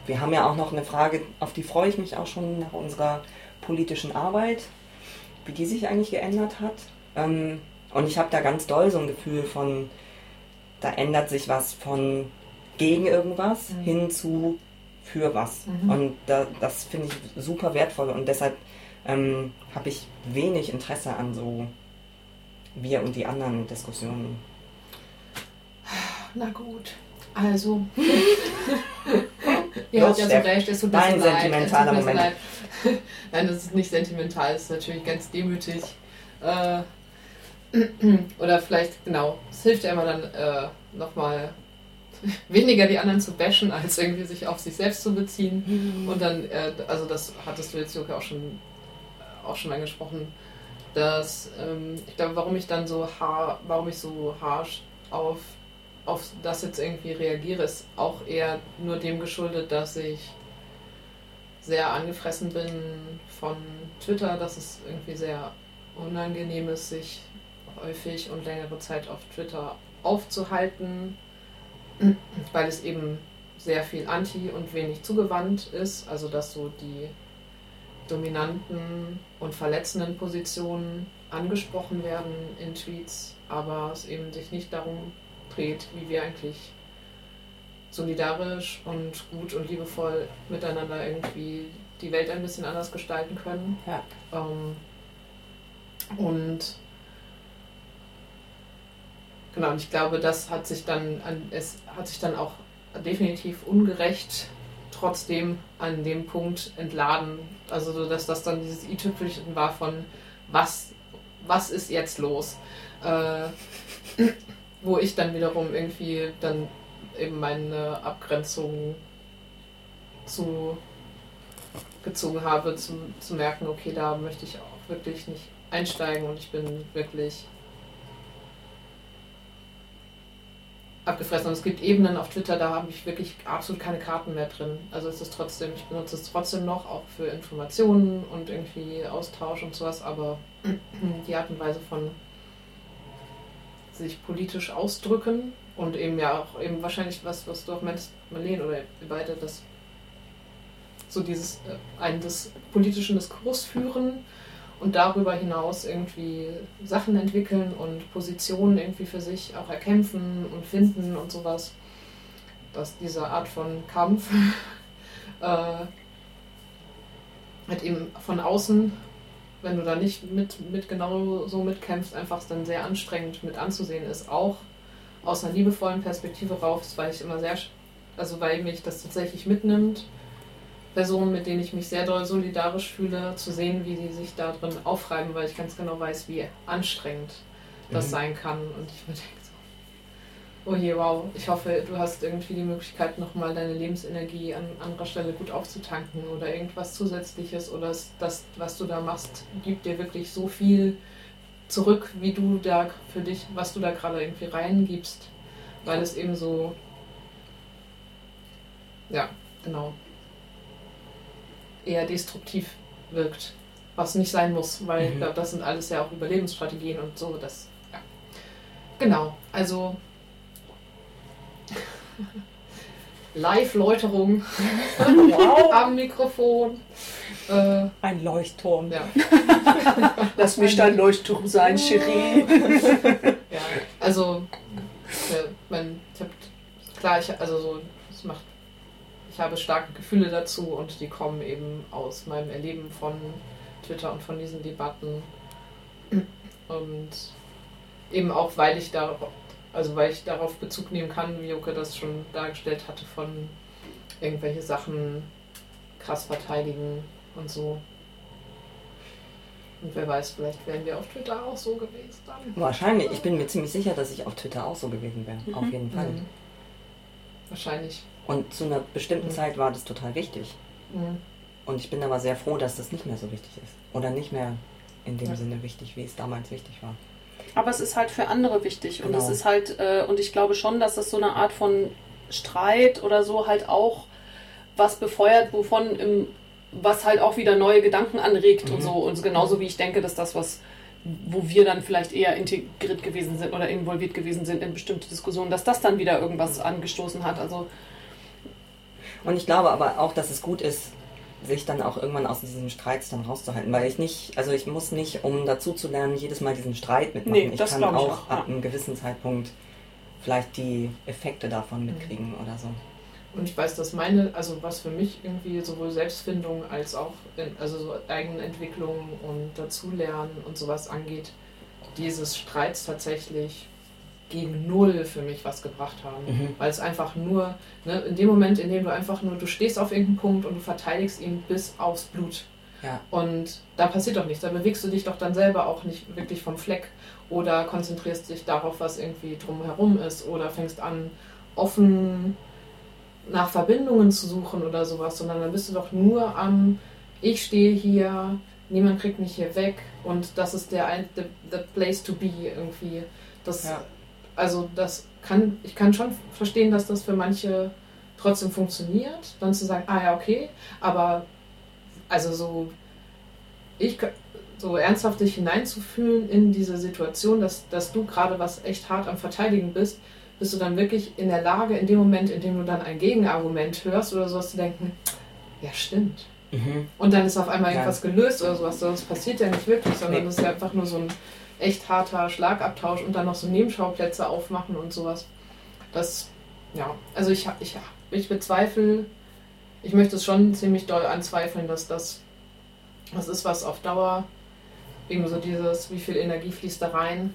wir haben ja auch noch eine Frage, auf die freue ich mich auch schon nach unserer politischen Arbeit, wie die sich eigentlich geändert hat. Ähm, und ich habe da ganz doll so ein Gefühl von, da ändert sich was von gegen irgendwas mhm. hin zu für was. Mhm. Und da, das finde ich super wertvoll und deshalb ähm, habe ich wenig Interesse an so wir und die anderen Diskussionen. Na gut. Also. Ihr habt ja so recht, es tut mir Dein so sentimentaler leid. Moment. So Nein, das ist nicht sentimental, es ist natürlich ganz demütig. Äh, oder vielleicht, genau, es hilft ja immer dann äh, nochmal weniger die anderen zu bashen, als irgendwie sich auf sich selbst zu beziehen. Mhm. Und dann, äh, also das hattest du jetzt, Joke, auch schon, auch schon angesprochen, dass ähm, ich glaube, warum ich dann so haar, warum ich so harsh auf auf das jetzt irgendwie reagiere, ist auch eher nur dem geschuldet, dass ich sehr angefressen bin von Twitter, dass es irgendwie sehr unangenehm ist, sich häufig und längere Zeit auf Twitter aufzuhalten, weil es eben sehr viel anti und wenig zugewandt ist, also dass so die dominanten und verletzenden Positionen angesprochen werden in Tweets, aber es eben sich nicht darum dreht, wie wir eigentlich solidarisch und gut und liebevoll miteinander irgendwie die Welt ein bisschen anders gestalten können. Ja. Ähm, und genau, und ich glaube, das hat sich dann an, es hat sich dann auch definitiv ungerecht trotzdem an dem Punkt entladen. Also so, dass das dann dieses i-Tüpfelchen war von was, was ist jetzt los? Äh, wo ich dann wiederum irgendwie dann eben meine Abgrenzung zu gezogen habe, zu, zu merken, okay, da möchte ich auch wirklich nicht einsteigen und ich bin wirklich abgefressen. Und es gibt Ebenen auf Twitter, da habe ich wirklich absolut keine Karten mehr drin. Also es ist trotzdem, ich benutze es trotzdem noch, auch für Informationen und irgendwie Austausch und sowas, aber die Art und Weise von sich politisch ausdrücken und eben ja auch eben wahrscheinlich was, was du auch meinst, Marlene oder ihr beide, das so dieses äh, einen des politischen Diskurs führen und darüber hinaus irgendwie Sachen entwickeln und Positionen irgendwie für sich auch erkämpfen und finden und sowas. Dass diese Art von Kampf äh, halt eben von außen, wenn du da nicht mit, mit genau so mitkämpfst, einfach dann sehr anstrengend mit anzusehen ist, auch aus einer liebevollen Perspektive rauf, weil ich immer sehr, also weil mich das tatsächlich mitnimmt Personen, mit denen ich mich sehr doll solidarisch fühle, zu sehen, wie die sich da drin aufreiben, weil ich ganz genau weiß, wie anstrengend das mhm. sein kann. Und ich mir denke oh je, wow, ich hoffe, du hast irgendwie die Möglichkeit, nochmal deine Lebensenergie an anderer Stelle gut aufzutanken oder irgendwas Zusätzliches oder das, was du da machst, gibt dir wirklich so viel zurück, wie du da für dich, was du da gerade irgendwie reingibst, weil es eben so, ja, genau, eher destruktiv wirkt. Was nicht sein muss, weil mhm. das sind alles ja auch Überlebensstrategien und so. Das, ja. Genau, also Live-Läuterung wow. am Mikrofon. Äh, ein Leuchtturm. Ja. Lass mich dein Leuchtturm sein, Cherie. ja, also, äh, mein, ich hab, klar, ich, also so, es macht ich habe starke Gefühle dazu und die kommen eben aus meinem Erleben von Twitter und von diesen Debatten. Und eben auch, weil ich da, also weil ich darauf Bezug nehmen kann, wie Joke das schon dargestellt hatte, von irgendwelche Sachen krass verteidigen und so. Und wer weiß, vielleicht wären wir auf Twitter auch so gewesen dann. Wahrscheinlich. Ich bin mir ziemlich sicher, dass ich auf Twitter auch so gewesen wäre. Mhm. Auf jeden Fall. Mhm. Wahrscheinlich. Und zu einer bestimmten mhm. Zeit war das total wichtig. Mhm. Und ich bin aber sehr froh, dass das nicht mehr so wichtig ist. Oder nicht mehr in dem ja. Sinne wichtig, wie es damals wichtig war. Aber es ist halt für andere wichtig. Genau. Und es ist halt, äh, und ich glaube schon, dass das so eine Art von Streit oder so halt auch was befeuert, wovon im, was halt auch wieder neue Gedanken anregt mhm. und so. Und genauso wie ich denke, dass das was wo wir dann vielleicht eher integriert gewesen sind oder involviert gewesen sind in bestimmte Diskussionen, dass das dann wieder irgendwas angestoßen hat. Also und ich glaube aber auch, dass es gut ist, sich dann auch irgendwann aus diesen Streits dann rauszuhalten, weil ich nicht, also ich muss nicht, um dazu zu lernen, jedes Mal diesen Streit mitmachen. Nee, ich kann auch, ich auch, ab einem gewissen Zeitpunkt vielleicht die Effekte davon mhm. mitkriegen mhm. oder so. Und ich weiß, dass meine, also was für mich irgendwie sowohl Selbstfindung als auch in, also so Eigenentwicklung und Dazulernen und sowas angeht, dieses Streits tatsächlich gegen null für mich was gebracht haben. Mhm. Weil es einfach nur, ne, in dem Moment, in dem du einfach nur, du stehst auf irgendeinem Punkt und du verteidigst ihn bis aufs Blut. Ja. Und da passiert doch nichts. Da bewegst du dich doch dann selber auch nicht wirklich vom Fleck oder konzentrierst dich darauf, was irgendwie drumherum ist oder fängst an, offen nach Verbindungen zu suchen oder sowas, sondern dann bist du doch nur am, ich stehe hier, niemand kriegt mich hier weg und das ist der the, the place to be irgendwie. Das ja also das kann, ich kann schon verstehen, dass das für manche trotzdem funktioniert, dann zu sagen, ah ja, okay, aber also so, ich so ernsthaft dich hineinzufühlen in diese Situation, dass, dass du gerade was echt hart am Verteidigen bist, bist du dann wirklich in der Lage, in dem Moment, in dem du dann ein Gegenargument hörst oder sowas zu denken, ja, stimmt. Mhm. Und dann ist auf einmal ja. irgendwas gelöst oder sowas. Das passiert ja nicht wirklich, sondern nee. das ist ja einfach nur so ein echt harter Schlagabtausch und dann noch so Nebenschauplätze aufmachen und sowas. Das, ja, also ich, ich, ich bezweifle, ich möchte es schon ziemlich doll anzweifeln, dass das was ist, was auf Dauer, irgendwie so dieses, wie viel Energie fließt da rein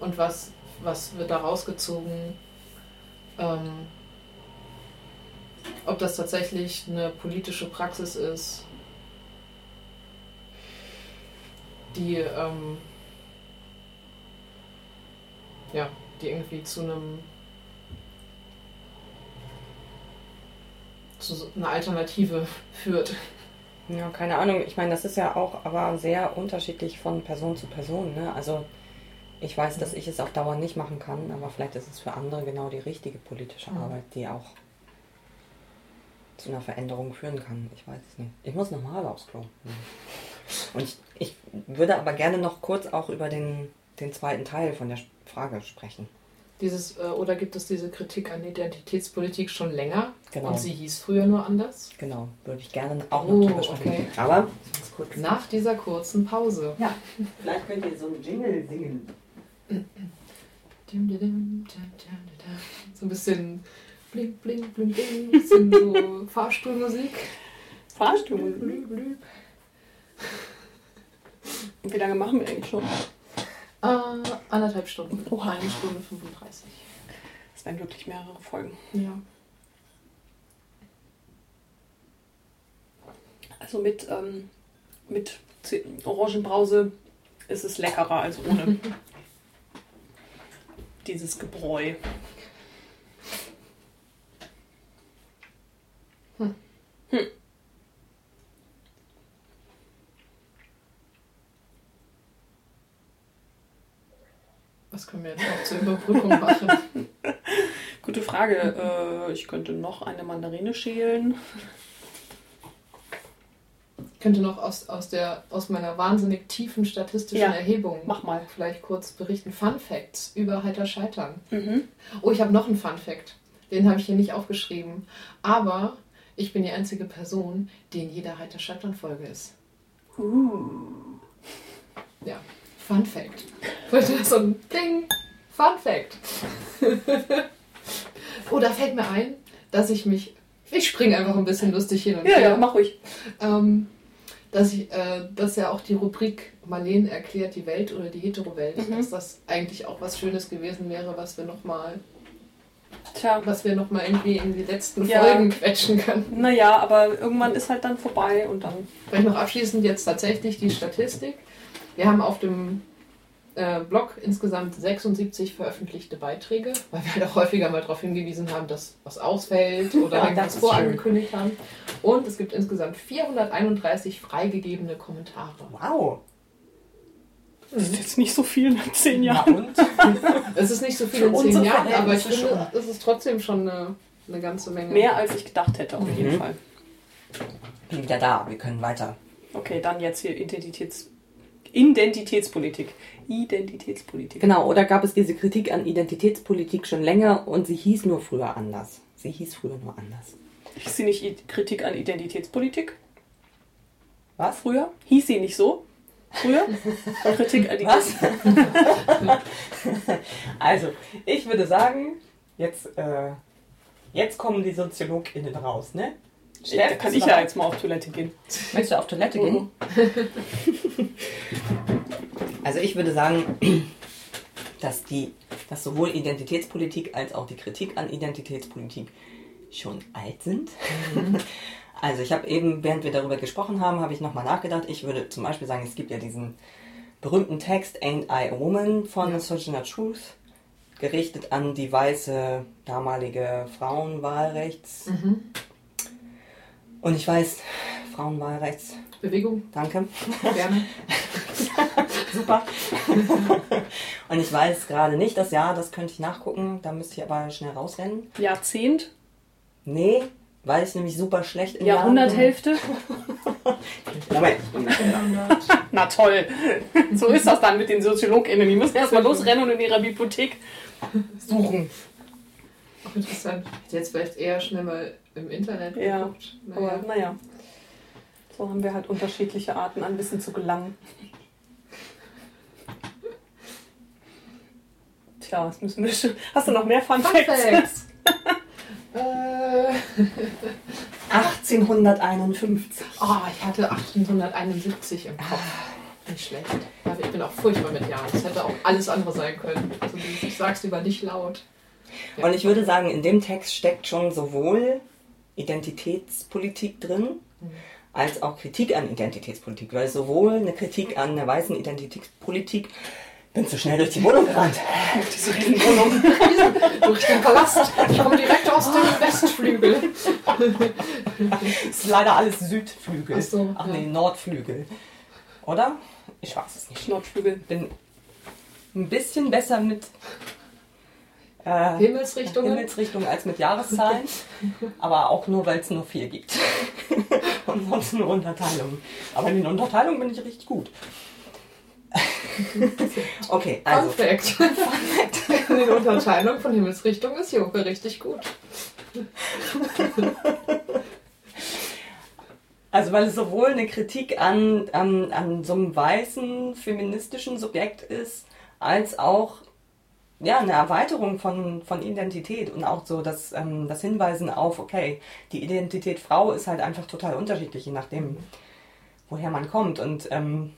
und was was wird da rausgezogen, ähm, ob das tatsächlich eine politische Praxis ist, die, ähm, ja, die irgendwie zu einem zu so einer Alternative führt. Ja, keine Ahnung. Ich meine, das ist ja auch aber sehr unterschiedlich von Person zu Person. Ne? Also ich weiß, dass ich es auf Dauer nicht machen kann, aber vielleicht ist es für andere genau die richtige politische Mhm. Arbeit, die auch zu einer Veränderung führen kann. Ich weiß es nicht. Ich muss nochmal aufs Klo. Und ich, ich würde aber gerne noch kurz auch über den, den zweiten Teil von der Frage sprechen. Dieses, äh, oder gibt es diese Kritik an Identitätspolitik schon länger? Genau. Und sie hieß früher nur anders? Genau, würde ich gerne auch Oh, noch drüber sprechen. okay. Aber. Nach dieser kurzen Pause. Ja, vielleicht könnt ihr so einen Jingle singen. Dim, dim, dim, dim, dim, dim. So ein bisschen bling, bling, bling, bling. Bisschen so Fahrstuhlmusik. Fahrstuhl. Blüb, blüb. Wie lange machen wir eigentlich schon? Äh, anderthalb Stunden. Oha. Eine Stunde 35. Das wären wirklich mehrere Folgen. Ja. Also mit, ähm, mit Orangenbrause ist es leckerer als ohne dieses Gebräu. Was können wir jetzt noch zur Überbrückung machen? Gute Frage. Äh, ich könnte noch eine Mandarine schälen. Ich könnte noch aus, aus, der, aus meiner wahnsinnig tiefen statistischen Ja, Erhebung Mach mal. vielleicht kurz berichten. Fun Facts über Heiter Scheitern. Mhm. Oh, ich habe noch einen Fun Fact. Den habe ich hier nicht aufgeschrieben. Aber ich bin die einzige Person, die in jeder Heiter Scheitern Folge ist. Uh. Ja, Fun Fact. Wollte so ein Ding. Fun Fact. oh, da fällt mir ein, dass ich mich. Ich springe einfach ein bisschen lustig hin und Ja, her. ja, mach ruhig. Ähm, dass, ich, äh, dass ja auch die Rubrik Marleen erklärt die Welt oder die Hetero-Welt, Mhm. dass das eigentlich auch was Schönes gewesen wäre, was wir nochmal Tja, was wir noch mal irgendwie in die letzten Ja. Folgen quetschen können. naja, aber irgendwann ist halt dann vorbei und dann. Vielleicht noch abschließend jetzt tatsächlich die Statistik. Wir haben auf dem äh, Blog insgesamt 76 veröffentlichte Beiträge, weil wir halt auch häufiger mal darauf hingewiesen haben, dass was ausfällt oder Ja, irgendwas ist vorangekündigt haben. Und es gibt insgesamt 431 freigegebene Kommentare. Wow. Das ist jetzt nicht so viel nach zehn Na Jahren. und? Es ist nicht so viel in zehn Jahren, aber ich finde, es ist trotzdem schon eine, eine ganze Menge. Mehr als ich gedacht hätte, auf jeden Mhm. Fall. Bin wieder da, wir können weiter. Okay, dann jetzt hier Identitäts Identitätspolitik. Identitätspolitik. Genau, oder gab es diese Kritik an Identitätspolitik schon länger und sie hieß nur früher anders? Sie hieß früher nur anders. Hieß sie nicht Kritik an Identitätspolitik? Was? Früher? Hieß sie nicht so? Früher? Kritik an Was? also, ich würde sagen, jetzt, äh, jetzt kommen die SoziologInnen raus, ne? Da kann ich ja jetzt mal auf Toilette gehen. Möchtest du auf Toilette gehen? Also ich würde sagen, dass die, dass sowohl Identitätspolitik als auch die Kritik an Identitätspolitik schon alt sind. Also ich habe eben, während wir darüber gesprochen haben, habe ich nochmal nachgedacht. Ich würde zum Beispiel sagen, es gibt ja diesen berühmten Text Ain't I a Woman von Ja. Sojourner Truth, gerichtet an die weiße damalige Frauenwahlrechts. Mhm. Und ich weiß, Frauenwahlrechts, Bewegung, danke. gerne. Super. Und ich weiß gerade nicht das Jahr, das könnte ich nachgucken. Da müsste ich aber schnell rausrennen. Jahrzehnt? Nee, weil ich nämlich super schlecht Jahr Jahrhunderthälfte? Moment. Na toll. So ist das dann mit den SoziologInnen. Die müssen erstmal losrennen und in ihrer Bibliothek Suchen. Interessant. Ich hätte jetzt vielleicht eher schnell mal im Internet Ja, geguckt. Aber Naja. naja. So haben wir halt unterschiedliche Arten an Wissen zu gelangen. Tja, was müssen wir schon. Hast du noch mehr Fun, Fun Facts? Facts. äh, 1851. oh, ich hatte 1871 im Kopf. Nicht schlecht. Da, bin auch furchtbar mit Ja. Das hätte auch alles andere sein können. Also ich sag's lieber nicht laut. Ja. Und ich würde sagen, in dem Text steckt schon sowohl Identitätspolitik drin, als auch Kritik an Identitätspolitik. Weil sowohl eine Kritik an der weißen Identitätspolitik bin zu schnell durch die Wohnung gerannt. Diese Riesenwohnung. durch den Palast. Ich komme direkt aus dem Westflügel. das ist leider alles Südflügel. Ach, so, Ach nee, Nordflügel. Oder? Ich weiß es nicht. Nordflügel. Bin ein bisschen besser mit äh, Himmelsrichtungen? Himmelsrichtungen als mit Jahreszahlen. aber auch nur, weil es nur vier gibt. Und sonst nur Unterteilungen. Aber in den Unterteilungen bin ich richtig gut. okay, also. Fun Fact. Fun Fact. In den Unterteilungen von Himmelsrichtungen ist Joke richtig gut. Also weil es sowohl eine Kritik an, an, an so einem weißen feministischen Subjekt ist, als auch ja, eine Erweiterung von, von Identität und auch so das, ähm, das Hinweisen auf, okay, die Identität Frau ist halt einfach total unterschiedlich, je nachdem, woher man kommt. Und ähm,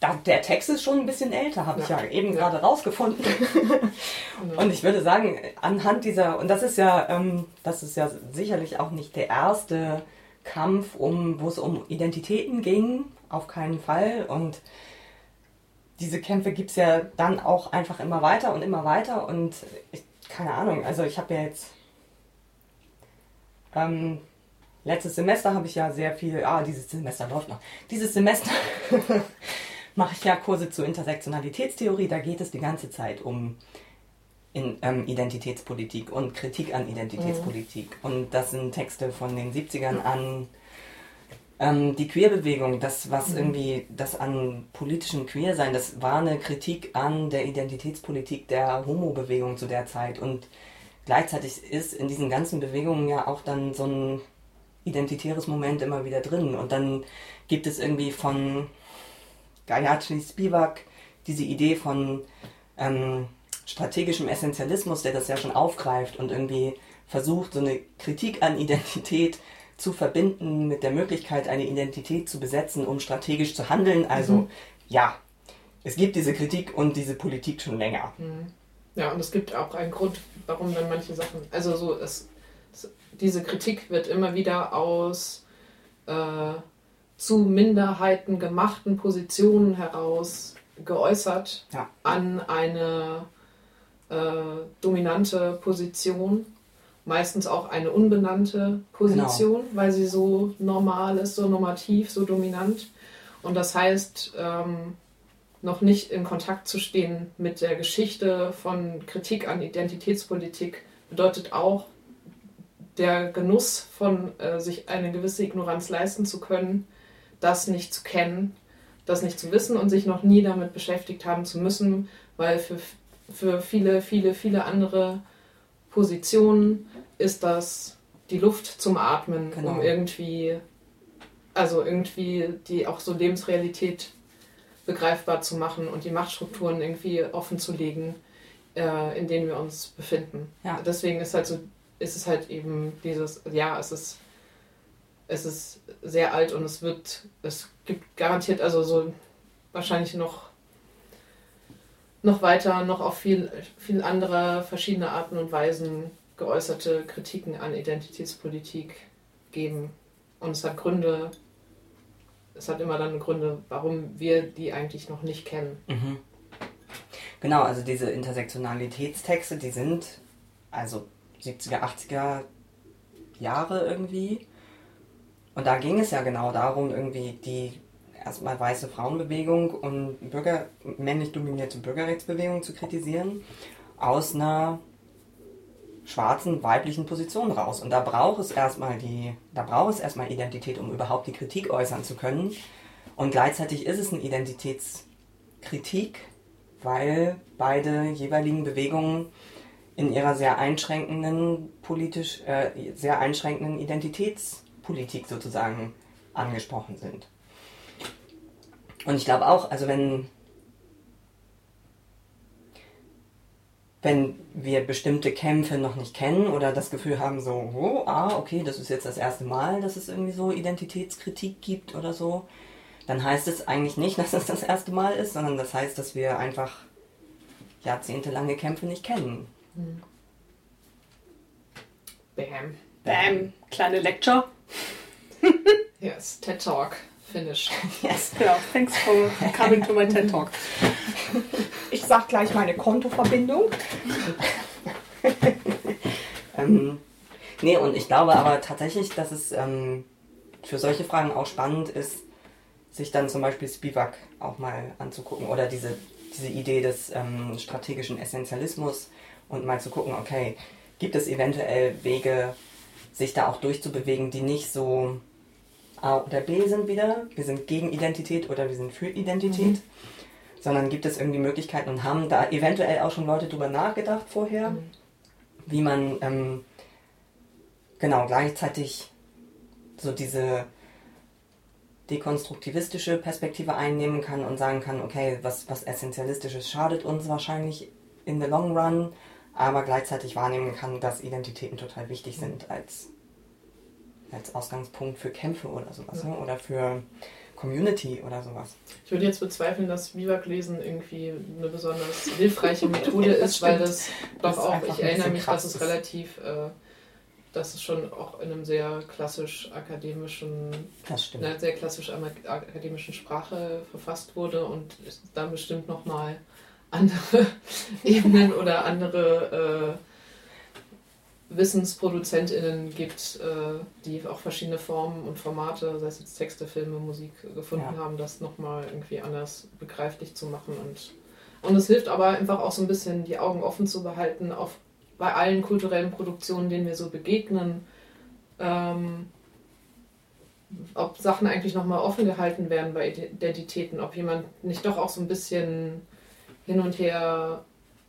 da, der Text ist schon ein bisschen älter, habe ja. ich ja eben ja. gerade rausgefunden. und ich würde sagen, anhand dieser, und das ist ja, ähm, das ist ja sicherlich auch nicht der erste Kampf, um, wo es um Identitäten ging, auf keinen Fall. Und diese Kämpfe gibt es ja dann auch einfach immer weiter und immer weiter. Und ich, keine Ahnung, also ich habe ja jetzt ähm, letztes Semester habe ich ja sehr viel, ah, dieses Semester läuft noch. Dieses Semester mache ich ja Kurse zur Intersektionalitätstheorie. Da geht es die ganze Zeit um in, ähm, Identitätspolitik und Kritik an Identitätspolitik. Mhm. Und das sind Texte von den 70ern an ähm, die Queerbewegung, das, was mhm. irgendwie, das an politischem Queersein, das war eine Kritik an der Identitätspolitik der Homo-Bewegung zu der Zeit. Und gleichzeitig ist in diesen ganzen Bewegungen ja auch dann so ein identitäres Moment immer wieder drin. Und dann gibt es irgendwie von Gayatri Spivak diese Idee von ähm, strategischem Essentialismus, der das ja schon aufgreift und irgendwie versucht, so eine Kritik an Identität zu verbinden mit der Möglichkeit, eine Identität zu besetzen, um strategisch zu handeln. Also mhm. ja, es gibt diese Kritik und diese Politik schon länger. Mhm. Ja, und es gibt auch einen Grund, warum dann manche Sachen, also so, es, diese Kritik wird immer wieder aus äh, zu Minderheiten gemachten Positionen heraus geäußert ja. an eine äh, dominante Position meistens auch eine unbenannte Position, genau. weil sie so normal ist, so normativ, so dominant. Und das heißt, ähm, noch nicht in Kontakt zu stehen mit der Geschichte von Kritik an Identitätspolitik bedeutet auch der Genuss von äh, sich eine gewisse Ignoranz leisten zu können, das nicht zu kennen, das nicht zu wissen und sich noch nie damit beschäftigt haben zu müssen, weil für, für viele, viele, viele andere Positionen ist das die Luft zum Atmen, genau. um irgendwie, also irgendwie die auch so Lebensrealität begreifbar zu machen und die Machtstrukturen irgendwie offen zu legen, äh, in denen wir uns befinden. Ja. Deswegen ist halt so, ist es halt eben dieses, ja, es ist, es ist sehr alt und es wird, es gibt garantiert, also so wahrscheinlich noch noch weiter, noch auf viel, viel andere verschiedene Arten und Weisen geäußerte Kritiken an Identitätspolitik geben. Und es hat Gründe, es hat immer dann Gründe, warum wir die eigentlich noch nicht kennen. Mhm. Genau, also diese Intersektionalitätstexte, die sind also 70er, 80er Jahre irgendwie. Und da ging es ja genau darum, irgendwie die erstmal weiße Frauenbewegung und Bürger, männlich dominierte Bürgerrechtsbewegung zu kritisieren, aus einer schwarzen weiblichen Position raus. Und da braucht es erstmal die, da braucht es erstmal Identität, um überhaupt die Kritik äußern zu können. Und gleichzeitig ist es eine Identitätskritik, weil beide jeweiligen Bewegungen in ihrer sehr einschränkenden politisch, äh, sehr einschränkenden Identitätspolitik sozusagen angesprochen sind. Und ich glaube auch, also wenn wenn wir bestimmte Kämpfe noch nicht kennen oder das Gefühl haben, so, oh, ah, okay, das ist jetzt das erste Mal, dass es irgendwie so Identitätskritik gibt oder so, dann heißt es eigentlich nicht, dass es das erste Mal ist, sondern das heißt, dass wir einfach jahrzehntelange Kämpfe nicht kennen. Bam. Bam, kleine Lecture. Yes, TED Talk. Finish. Yes. Ja, thanks for coming to my TED Talk. Ich sag gleich meine Kontoverbindung. ähm, nee, und ich glaube aber tatsächlich, dass es ähm, für solche Fragen auch spannend ist, sich dann zum Beispiel Spivak auch mal anzugucken oder diese, diese Idee des ähm, strategischen Essentialismus und mal zu gucken, okay, gibt es eventuell Wege, sich da auch durchzubewegen, die nicht so A oder B sind wieder, wir sind gegen Identität oder wir sind für Identität, sondern gibt es irgendwie Möglichkeiten und haben da eventuell auch schon Leute drüber nachgedacht vorher, Mhm. wie man ähm, genau gleichzeitig so diese dekonstruktivistische Perspektive einnehmen kann und sagen kann, okay, was, was Essentialistisches schadet uns wahrscheinlich in the long run, aber gleichzeitig wahrnehmen kann, dass Identitäten total wichtig sind als, als Ausgangspunkt für Kämpfe oder sowas, Ja. ne? oder für Community oder sowas. Ich würde jetzt bezweifeln, dass Biwak-Lesen irgendwie eine besonders hilfreiche Methode Das ist, weil das doch auch, ich erinnere mich, dass es relativ, äh, dass es schon auch in einem sehr klassisch akademischen, in einer sehr klassisch akademischen Sprache verfasst wurde und dann bestimmt nochmal andere Ebenen oder andere äh, WissensproduzentInnen gibt, äh, die auch verschiedene Formen und Formate, sei es jetzt Texte, Filme, Musik, gefunden Ja. haben, das nochmal irgendwie anders begreiflich zu machen. Und, und es hilft aber einfach auch so ein bisschen, die Augen offen zu behalten auf bei allen kulturellen Produktionen, denen wir so begegnen, ähm, ob Sachen eigentlich nochmal offen gehalten werden bei Identitäten, ob jemand nicht doch auch so ein bisschen hin und her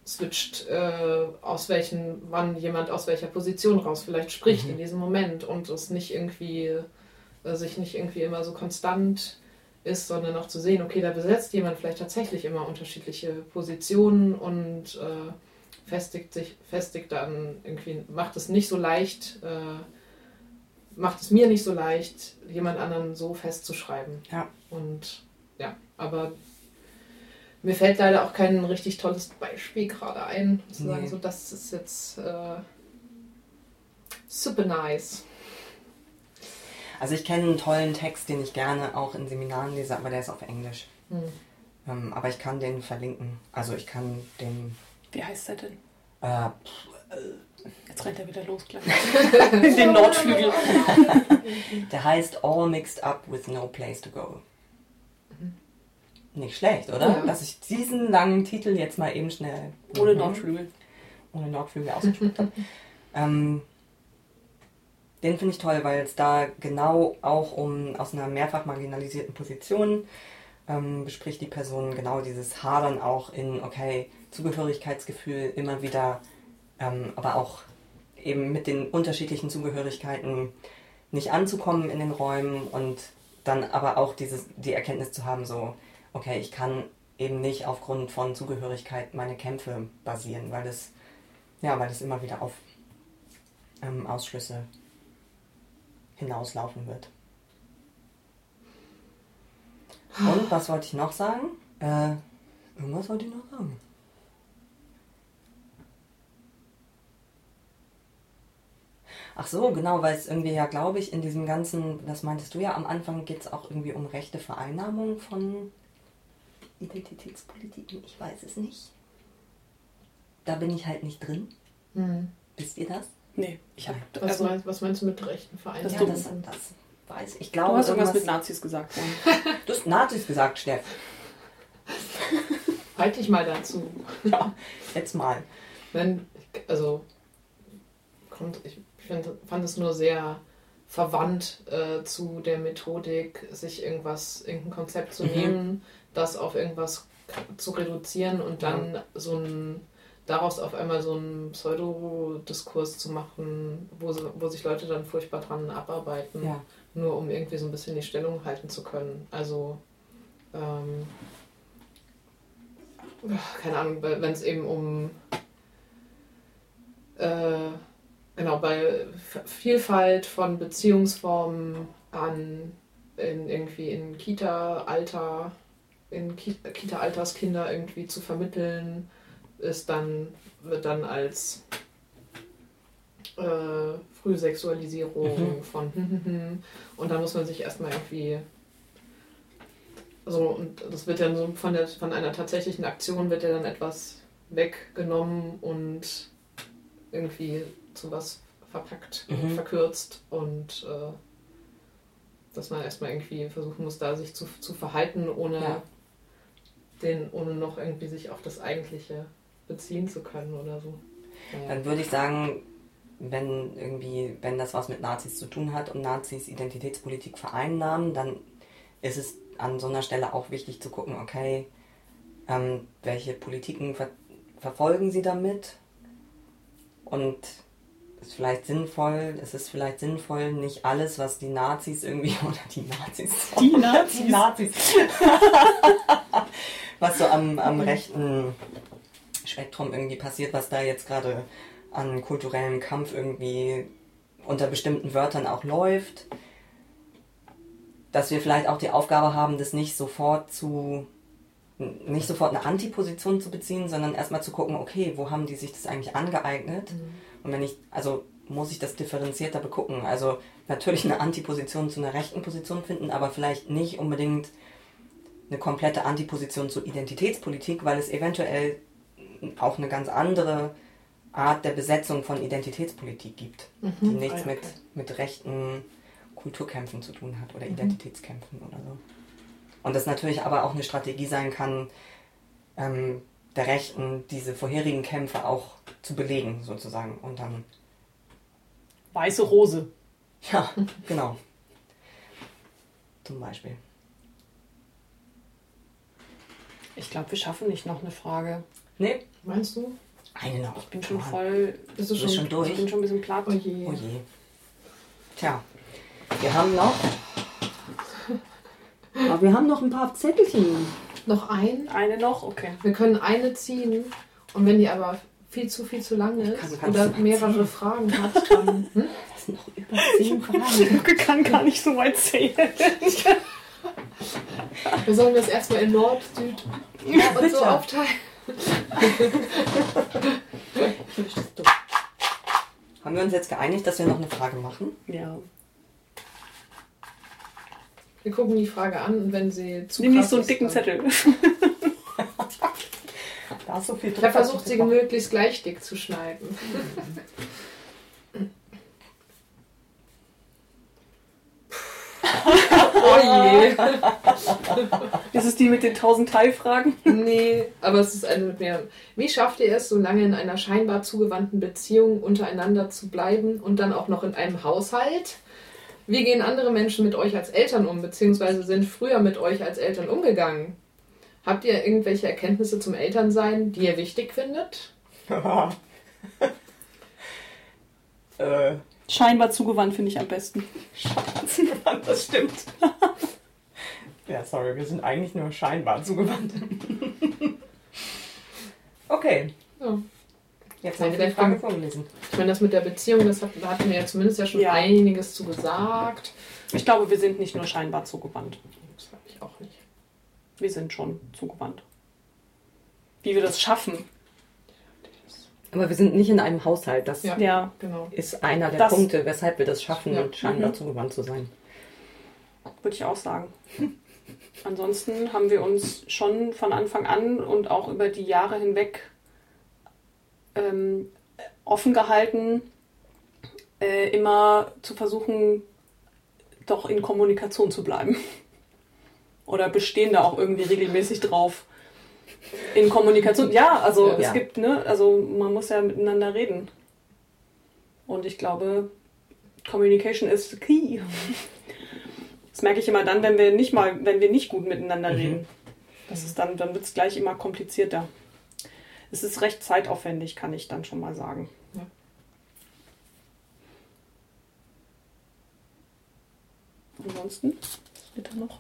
switcht, äh, aus welchen, wann jemand aus welcher Position raus vielleicht spricht Mhm. in diesem Moment und es nicht irgendwie, äh, sich nicht irgendwie immer so konstant ist, sondern auch zu sehen, okay, da besetzt jemand vielleicht tatsächlich immer unterschiedliche Positionen und äh, festigt sich, festigt dann irgendwie, macht es nicht so leicht, äh, macht es mir nicht so leicht, jemand anderen so festzuschreiben. Ja. Und ja, aber mir fällt leider auch kein richtig tolles Beispiel gerade ein, zu sagen, Nee. so das ist jetzt äh, super nice. Also ich kenne einen tollen Text, den ich gerne auch in Seminaren lese, aber der ist auf Englisch. Hm. Ähm, aber ich kann den verlinken. Also ich kann den... Wie heißt der denn? Äh, Jetzt rennt er wieder los gleich. In den Nordflügel. der heißt All Mixed Up with No Place to Go. Nicht schlecht, oder? Ja. Dass ich diesen langen Titel jetzt mal eben schnell... Ohne Mhm. Nordflügel. ohne Nordflügel ausgesprochen habe. ähm, den finde ich toll, weil es da genau auch um aus einer mehrfach marginalisierten Position ähm, bespricht die Person genau dieses Hadern auch in, okay, Zugehörigkeitsgefühl immer wieder, ähm, aber auch eben mit den unterschiedlichen Zugehörigkeiten nicht anzukommen in den Räumen und dann aber auch dieses, die Erkenntnis zu haben, so, okay, ich kann eben nicht aufgrund von Zugehörigkeit meine Kämpfe basieren, weil das, ja, weil das immer wieder auf ähm, Ausschlüsse hinauslaufen wird. Und was wollte ich noch sagen? Äh, irgendwas wollte ich noch sagen. Ach so, genau, weil es irgendwie ja, glaube ich, in diesem ganzen, das meintest du ja am Anfang, geht es auch irgendwie um rechte Vereinnahmung von Identitätspolitiken. Ich weiß es nicht. Da bin ich halt nicht drin. Hm. Wisst ihr das? Nee, ich habe. Was, Also, meinst, was meinst du mit rechten Vereinen? Das ja, das, das weiß ich. Ich du glaube, hast irgendwas irgendwas- mit Nazis gesagt. Du hast Nazis gesagt, Steff. Halt dich mal dazu. Ja, jetzt mal. Wenn, also, kommt, ich find, fand es nur sehr verwandt äh, zu der Methodik, sich irgendwas, irgendein Konzept zu Mhm. nehmen, das auf irgendwas zu reduzieren und dann so ein daraus auf einmal so einen Pseudodiskurs zu machen, wo, wo sich Leute dann furchtbar dran abarbeiten, Ja. nur um irgendwie so ein bisschen die Stellung halten zu können. Also, ähm, keine Ahnung, wenn es eben um äh, genau bei Vielfalt von Beziehungsformen an in irgendwie in Kita-Alter, in Ki- Kita-Alterskinder irgendwie zu vermitteln, ist dann, wird dann als äh, Frühsexualisierung Mhm. von und dann muss man sich erstmal irgendwie so und das wird dann so von der von einer tatsächlichen Aktion wird ja dann etwas weggenommen und irgendwie zu was verpackt, Mhm. verkürzt und äh, dass man erstmal irgendwie versuchen muss, da sich zu, zu verhalten, ohne Ja. Den, ohne noch irgendwie sich auf das Eigentliche beziehen zu können oder so. Naja. Dann würde ich sagen, wenn irgendwie, wenn das was mit Nazis zu tun hat und Nazis Identitätspolitik vereinnahmen, dann ist es an so einer Stelle auch wichtig zu gucken, okay, ähm, welche Politiken ver verfolgen sie damit? Und ist vielleicht sinnvoll, es ist vielleicht sinnvoll, nicht alles, was die Nazis irgendwie, oder die Nazis, Die Nazis. die Nazis, was so am, am rechten Spektrum irgendwie passiert, was da jetzt gerade an kulturellem Kampf irgendwie unter bestimmten Wörtern auch läuft, dass wir vielleicht auch die Aufgabe haben, das nicht sofort zu nicht sofort eine Antiposition zu beziehen, sondern erstmal zu gucken, okay, wo haben die sich das eigentlich angeeignet? Und wenn ich, also muss ich das differenzierter begucken. Also natürlich eine Antiposition zu einer rechten Position finden, aber vielleicht nicht unbedingt eine komplette Antiposition zur Identitätspolitik, weil es eventuell auch eine ganz andere Art der Besetzung von Identitätspolitik gibt, die nichts Ah, ja, mit, okay. mit rechten Kulturkämpfen zu tun hat oder Mhm. Identitätskämpfen oder so. Und das natürlich aber auch eine Strategie sein kann, ähm, der Rechten diese vorherigen Kämpfe auch zu belegen, sozusagen. Und dann, Weiße Rose. ja, genau. Zum Beispiel. Ich glaube, wir schaffen nicht noch eine Frage. Nee, Meinst du? eine noch. Ich bin schon on. voll. Bist du bist schon durch? Ich bin schon ein bisschen platt. Oh je. Oh je. Tja, wir haben noch. Aber wir haben noch ein paar Zettelchen. Noch ein? Eine noch? Okay. Wir können eine ziehen und wenn die aber viel zu viel zu lang ist kann- oder mehrere ziehen. Fragen hat, dann. Hm? Das sind noch über zehn Fragen. Luke kann gar nicht so weit zählen. Wir sollen das erstmal in Nord, Süd und so aufteilen. Haben wir uns jetzt geeinigt, dass wir noch eine Frage machen? Ja. Wir gucken die Frage an und wenn sie zu Nimm nicht so einen ist, dicken dann- Zettel. Da ist so viel Ich habe versucht, sie möglichst gleich dick zu schneiden. oh je. Das ist die mit den 1000 Teilfragen. Nee, aber es ist eine mit mehr. Wie schafft ihr es, so lange in einer scheinbar zugewandten Beziehung untereinander zu bleiben und dann auch noch in einem Haushalt? Wie gehen andere Menschen mit euch als Eltern um, beziehungsweise sind früher mit euch als Eltern umgegangen? Habt ihr irgendwelche Erkenntnisse zum Elternsein, die ihr wichtig findet? äh, Scheinbar zugewandt finde ich am besten. das stimmt. ja, sorry, wir sind eigentlich nur scheinbar zugewandt. okay, Ja. Jetzt haben wir Eine die Frage vorgelesen. Ich meine, das mit der Beziehung, das hat, da hatten wir ja zumindest ja schon Ja. einiges zu gesagt. Ich glaube, wir sind nicht nur scheinbar zugewandt. Das habe ich auch nicht. Wir sind schon zugewandt. Wie wir das schaffen. Aber wir sind nicht in einem Haushalt. Das Ja. Ja, Genau. ist einer der Das- Punkte, weshalb wir das schaffen, Ja. scheinbar Mhm. zugewandt zu sein. würde ich auch sagen. Ansonsten haben wir uns schon von Anfang an und auch über die Jahre hinweg ähm, offen gehalten, äh, immer zu versuchen, doch in Kommunikation zu bleiben. Oder bestehen da auch irgendwie regelmäßig drauf. In Kommunikation, ja, also Ja. es gibt, ne, also man muss ja miteinander reden. Und ich glaube, Communication is the key. Das merke ich immer dann, wenn wir nicht mal, wenn wir nicht gut miteinander Mhm. reden. Das ist dann, dann wird es gleich immer komplizierter. Es ist recht zeitaufwendig, kann ich dann schon mal sagen. Ja. Ansonsten, bitte noch.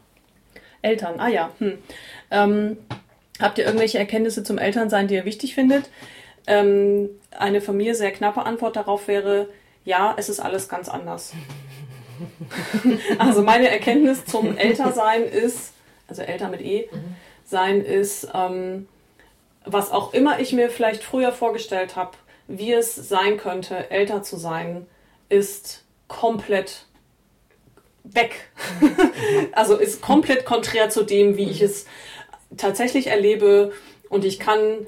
Eltern, ah ja. Hm. Ähm, habt ihr irgendwelche Erkenntnisse zum Elternsein, die ihr wichtig findet? Ähm, eine von mir sehr knappe Antwort darauf wäre, ja, es ist alles ganz anders. also meine Erkenntnis zum Ältersein ist, also älter mit E, mhm. sein ist, ähm, was auch immer ich mir vielleicht früher vorgestellt habe, wie es sein könnte, älter zu sein, ist komplett weg. also ist komplett konträr zu dem, wie ich es tatsächlich erlebe. Und ich kann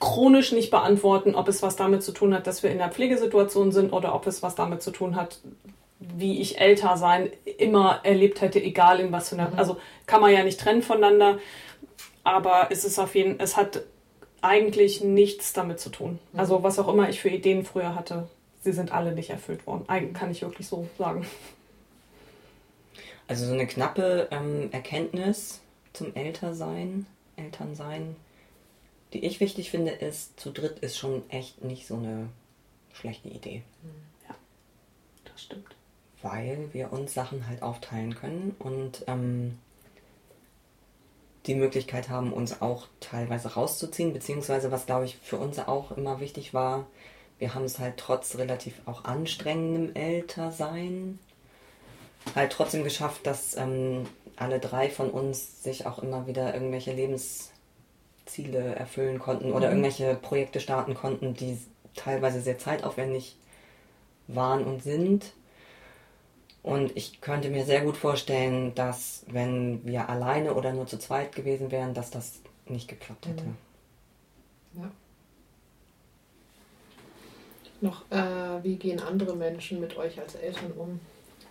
chronisch nicht beantworten, ob es was damit zu tun hat, dass wir in der Pflegesituation sind oder ob es was damit zu tun hat, wie ich älter sein immer erlebt hätte, egal in was für einer. Mhm. Also kann man ja nicht trennen voneinander, aber es ist auf jeden es hat eigentlich nichts damit zu tun. Mhm. Also was auch immer ich für Ideen früher hatte, sie sind alle nicht erfüllt worden. Eigentlich kann ich wirklich so sagen. Also so eine knappe ähm, Erkenntnis zum Ältersein, Elternsein die ich wichtig finde, ist, zu dritt ist schon echt nicht so eine schlechte Idee. Ja, das stimmt. Weil wir uns Sachen halt aufteilen können und ähm, die Möglichkeit haben, uns auch teilweise rauszuziehen, beziehungsweise was, glaube ich, für uns auch immer wichtig war, wir haben es halt trotz relativ auch anstrengendem Ältersein halt trotzdem geschafft, dass ähm, alle drei von uns sich auch immer wieder irgendwelche Lebens Ziele erfüllen konnten oder mhm. irgendwelche Projekte starten konnten, die teilweise sehr zeitaufwendig waren und sind. Und ich könnte mir sehr gut vorstellen, dass wenn wir alleine oder nur zu zweit gewesen wären, dass das nicht geklappt hätte. Mhm. Ja. Noch, äh, wie gehen andere Menschen mit euch als Eltern um?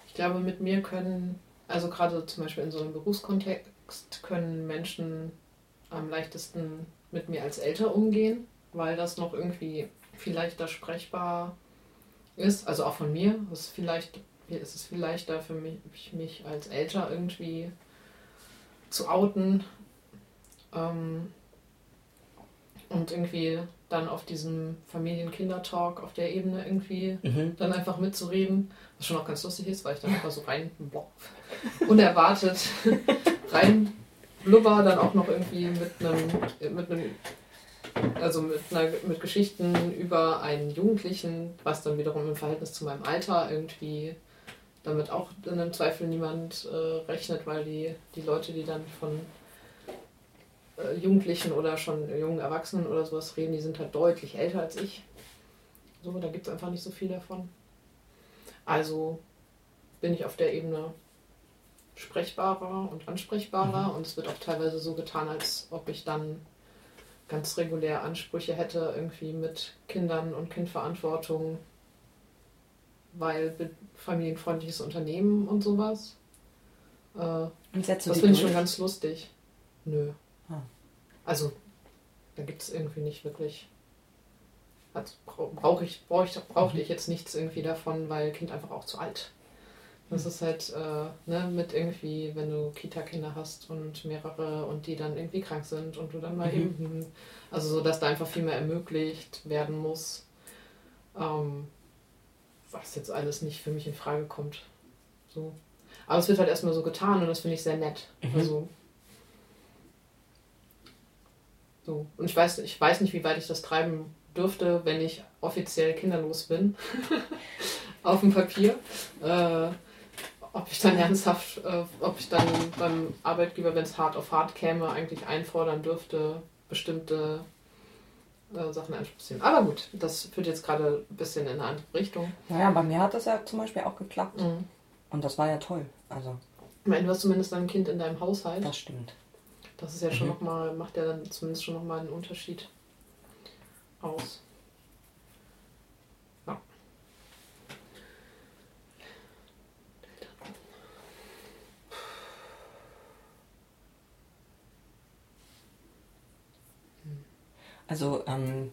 Ich glaube, mit mir können, also gerade zum Beispiel in so einem Berufskontext, können Menschen am leichtesten mit mir als älter umgehen, weil das noch irgendwie vielleicht da sprechbar ist. Also auch von mir. ist vielleicht, ist es viel leichter für mich, mich als älter irgendwie zu outen. Ähm, und irgendwie dann auf diesem Familien-Kinder-Talk auf der Ebene irgendwie mhm. dann einfach mitzureden, was schon auch ganz lustig ist, weil ich dann einfach so rein, boah, unerwartet rein Blubber dann auch noch irgendwie mit einem, mit einem also mit, einer, mit Geschichten über einen Jugendlichen, was dann wiederum im Verhältnis zu meinem Alter irgendwie damit auch in einem Zweifel niemand äh, rechnet, weil die, die Leute, die dann von äh, Jugendlichen oder schon jungen Erwachsenen oder sowas reden, die sind halt deutlich älter als ich. So, da gibt es einfach nicht so viel davon. Also bin ich auf der Ebene sprechbarer und ansprechbarer mhm. und es wird auch teilweise so getan, als ob ich dann ganz regulär Ansprüche hätte, irgendwie mit Kindern und Kindverantwortung, weil familienfreundliches Unternehmen und sowas. Äh, das finde ich schon ganz lustig. Nö. Ah. Also, da gibt es irgendwie nicht wirklich. Also, brauche ich, brauch ich, brauchte mhm. ich jetzt nichts irgendwie davon, weil Kind einfach auch zu alt das ist halt äh, ne, mit irgendwie, wenn du Kita-Kinder hast und mehrere und die dann irgendwie krank sind und du dann mal mhm. eben, also so, dass da einfach viel mehr ermöglicht werden muss, ähm, was jetzt alles nicht für mich in Frage kommt. So. Aber es wird halt erstmal so getan und das finde ich sehr nett. Mhm. Also, so. Und ich weiß, ich weiß nicht, wie weit ich das treiben dürfte, wenn ich offiziell kinderlos bin. Auf dem Papier. Äh, ob ich dann ernsthaft, äh, ob ich dann beim Arbeitgeber, wenn es hart auf hart käme, eigentlich einfordern dürfte, bestimmte äh, Sachen einzubeziehen. Aber gut, das führt jetzt gerade ein bisschen in eine andere Richtung. Naja, bei mir hat das ja zum Beispiel auch geklappt. Mhm. Und das war ja toll. Also. Ich meine, du hast zumindest ein Kind in deinem Haushalt. Das stimmt. Das ist ja schon mhm. nochmal, macht ja dann zumindest schon nochmal einen Unterschied aus. Also ähm,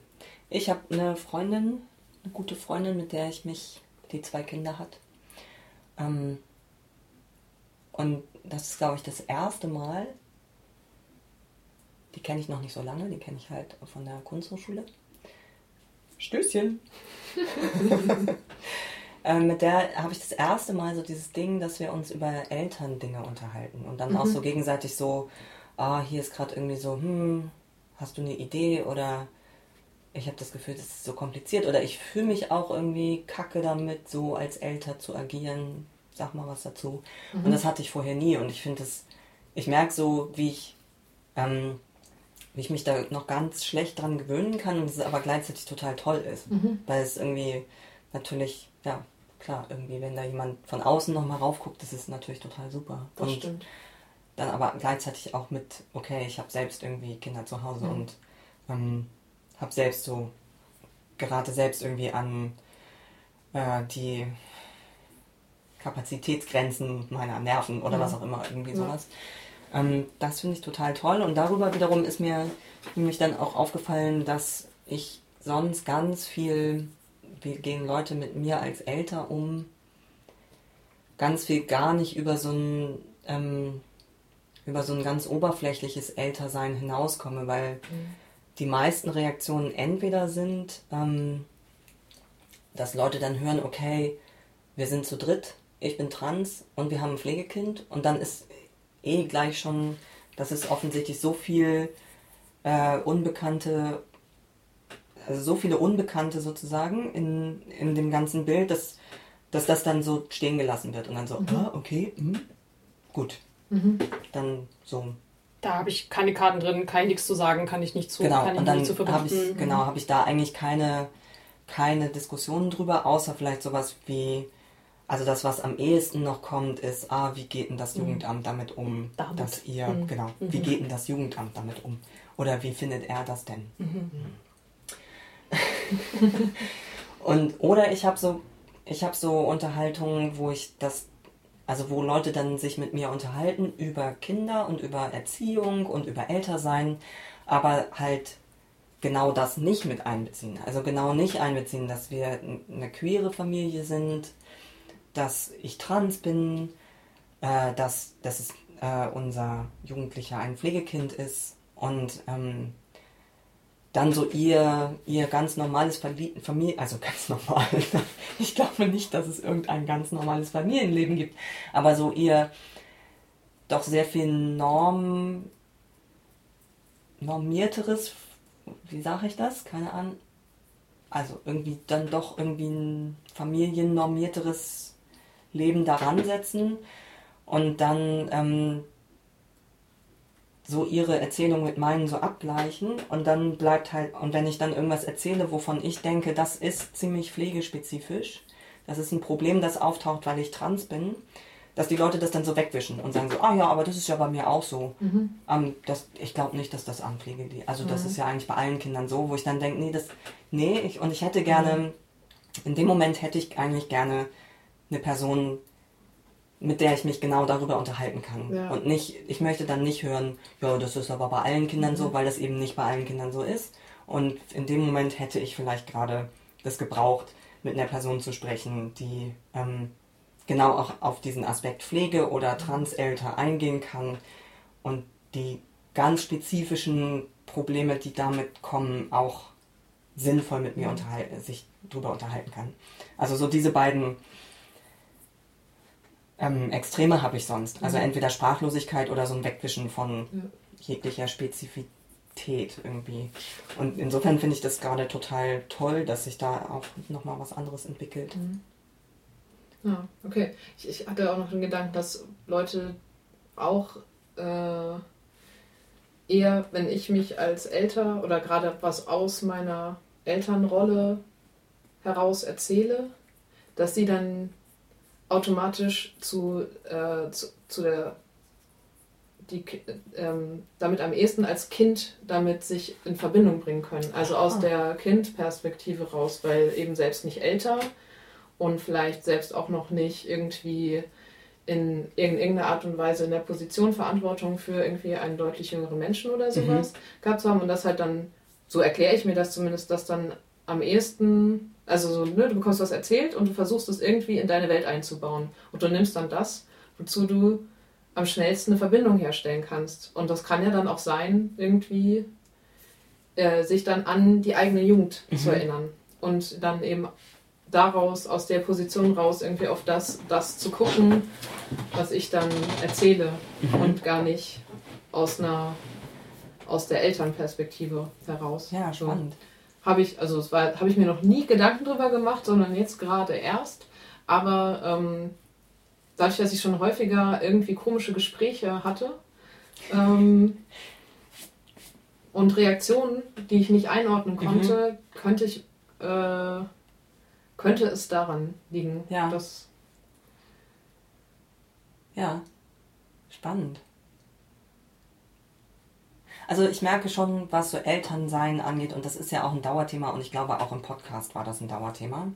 ich habe eine Freundin, eine gute Freundin, mit der ich mich, die zwei Kinder hat. Ähm, und das ist, glaube ich, das erste Mal, die kenne ich noch nicht so lange, die kenne ich halt von der Kunsthochschule. Stößchen! ähm, mit der habe ich das erste Mal so dieses Ding, dass wir uns über Elterndinge unterhalten und dann mhm. auch so gegenseitig so, ah, hier ist gerade irgendwie so, hm, hast du eine Idee oder ich habe das Gefühl, das ist so kompliziert oder ich fühle mich auch irgendwie kacke damit, so als Eltern zu agieren. sag mal was dazu. Mhm. Und das hatte ich vorher nie und ich finde es, ich merke so, wie ich, ähm, wie ich mich da noch ganz schlecht dran gewöhnen kann und es aber gleichzeitig total toll ist, mhm. weil es irgendwie natürlich, ja, klar, irgendwie, wenn da jemand von außen nochmal raufguckt, das ist natürlich total super. Das und stimmt. Dann aber gleichzeitig auch mit, okay, ich habe selbst irgendwie Kinder zu Hause mhm. und ähm, habe selbst so, gerate selbst irgendwie an äh, die Kapazitätsgrenzen meiner Nerven oder ja. was auch immer, irgendwie sowas. Ja. Ähm, das finde ich total toll und darüber wiederum ist mir nämlich dann auch aufgefallen, dass ich sonst ganz viel wie gehen Leute mit mir als älter um, ganz viel gar nicht über so ein, ähm, über so ein ganz oberflächliches Ältersein hinauskomme, weil mhm. die meisten Reaktionen entweder sind, ähm, dass Leute dann hören, okay, wir sind zu dritt, ich bin trans und wir haben ein Pflegekind und dann ist eh gleich schon, dass es offensichtlich so viel äh, unbekannte also so viele Unbekannte sozusagen in, in dem ganzen Bild, dass, dass das dann so stehen gelassen wird und dann so, mhm. ah, okay, mh, gut. Mhm. Dann so. Da habe ich keine Karten drin, kann ich nichts zu sagen, kann ich nicht zu, genau, kann ich und dann habe ich, mhm. genau, habe ich da eigentlich keine, keine Diskussionen drüber, außer vielleicht sowas wie, also das, was am ehesten noch kommt, ist, ah, wie geht denn das mhm. Jugendamt damit um, damit. dass ihr, mhm. genau, wie mhm. geht denn das Jugendamt damit um? Oder wie findet er das denn? Mhm. und oder ich habe so, ich habe so Unterhaltungen, wo ich das, also wo Leute dann sich mit mir unterhalten über Kinder und über Erziehung und über Ältersein, aber halt genau das nicht mit einbeziehen. Also genau nicht einbeziehen, dass wir eine queere Familie sind, dass ich trans bin, äh, dass, dass es, äh, unser Jugendlicher ein Pflegekind ist und ähm, dann so ihr, ihr ganz normales Familien, also ganz normal. ich glaube nicht, dass es irgendein ganz normales Familienleben gibt, aber so ihr doch sehr viel Norm, normierteres, wie sage ich das? Keine Ahnung. Also irgendwie dann doch irgendwie ein familiennormierteres Leben daran setzen und dann ähm, so ihre Erzählung mit meinen so abgleichen und dann bleibt halt, und wenn ich dann irgendwas erzähle, wovon ich denke, das ist ziemlich pflegespezifisch, das ist ein Problem, das auftaucht, weil ich trans bin, dass die Leute das dann so wegwischen und sagen so, ah ja, aber das ist ja bei mir auch so. Mhm. Ähm, das, ich glaube nicht, dass das an Pflege liegt. Also das mhm. ist ja eigentlich bei allen Kindern so, wo ich dann denke, nee, das, nee, ich, und ich hätte gerne, mhm. in dem Moment hätte ich eigentlich gerne eine Person, mit der ich mich genau darüber unterhalten kann. Ja. Und nicht, ich möchte dann nicht hören, ja, das ist aber bei allen Kindern mhm. so, weil das eben nicht bei allen Kindern so ist. Und in dem Moment hätte ich vielleicht gerade das gebraucht, mit einer Person zu sprechen, die ähm, genau auch auf diesen Aspekt Pflege oder Transelter eingehen kann und die ganz spezifischen Probleme, die damit kommen, auch sinnvoll mit mir mhm. unterhalten, sich darüber unterhalten kann. Also so diese beiden ähm, Extreme habe ich sonst. Also mhm. entweder Sprachlosigkeit oder so ein Wegwischen von ja. jeglicher Spezifität irgendwie. Und insofern finde ich das gerade total toll, dass sich da auch nochmal was anderes entwickelt. Mhm. Ja, okay. Ich, ich, hatte auch noch den Gedanken, dass Leute auch äh, eher, wenn ich mich als Älter oder gerade was aus meiner Elternrolle heraus erzähle, dass sie dann automatisch zu, äh, zu, zu, der die ähm, damit am ehesten als Kind damit sich in Verbindung bringen können. Also aus ah. der Kindperspektive raus, weil eben selbst nicht älter und vielleicht selbst auch noch nicht irgendwie in irgendeiner Art und Weise in der Position Verantwortung für irgendwie einen deutlich jüngeren Menschen oder mhm. sowas mhm. gehabt zu haben und das halt dann, so erkläre ich mir das zumindest, dass dann am ehesten also so, ne, du bekommst was erzählt und du versuchst es irgendwie in deine Welt einzubauen. Und du nimmst dann das, wozu du am schnellsten eine Verbindung herstellen kannst. Und das kann ja dann auch sein, irgendwie äh, sich dann an die eigene Jugend mhm. zu erinnern. Und dann eben daraus, aus der Position raus, irgendwie auf das, das zu gucken, was ich dann erzähle. Mhm. Und gar nicht aus einer aus der Elternperspektive heraus. Ja, spannend. So habe ich, also es war, habe ich mir noch nie Gedanken drüber gemacht, sondern jetzt gerade erst. Aber ähm, dadurch, dass ich schon häufiger irgendwie komische Gespräche hatte ähm, und Reaktionen, die ich nicht einordnen konnte, mhm. könnte ich äh, könnte es daran liegen, ja. dass ja spannend. Also ich merke schon, was so Elternsein angeht, und das ist ja auch ein Dauerthema, und ich glaube auch im Podcast war das ein Dauerthema,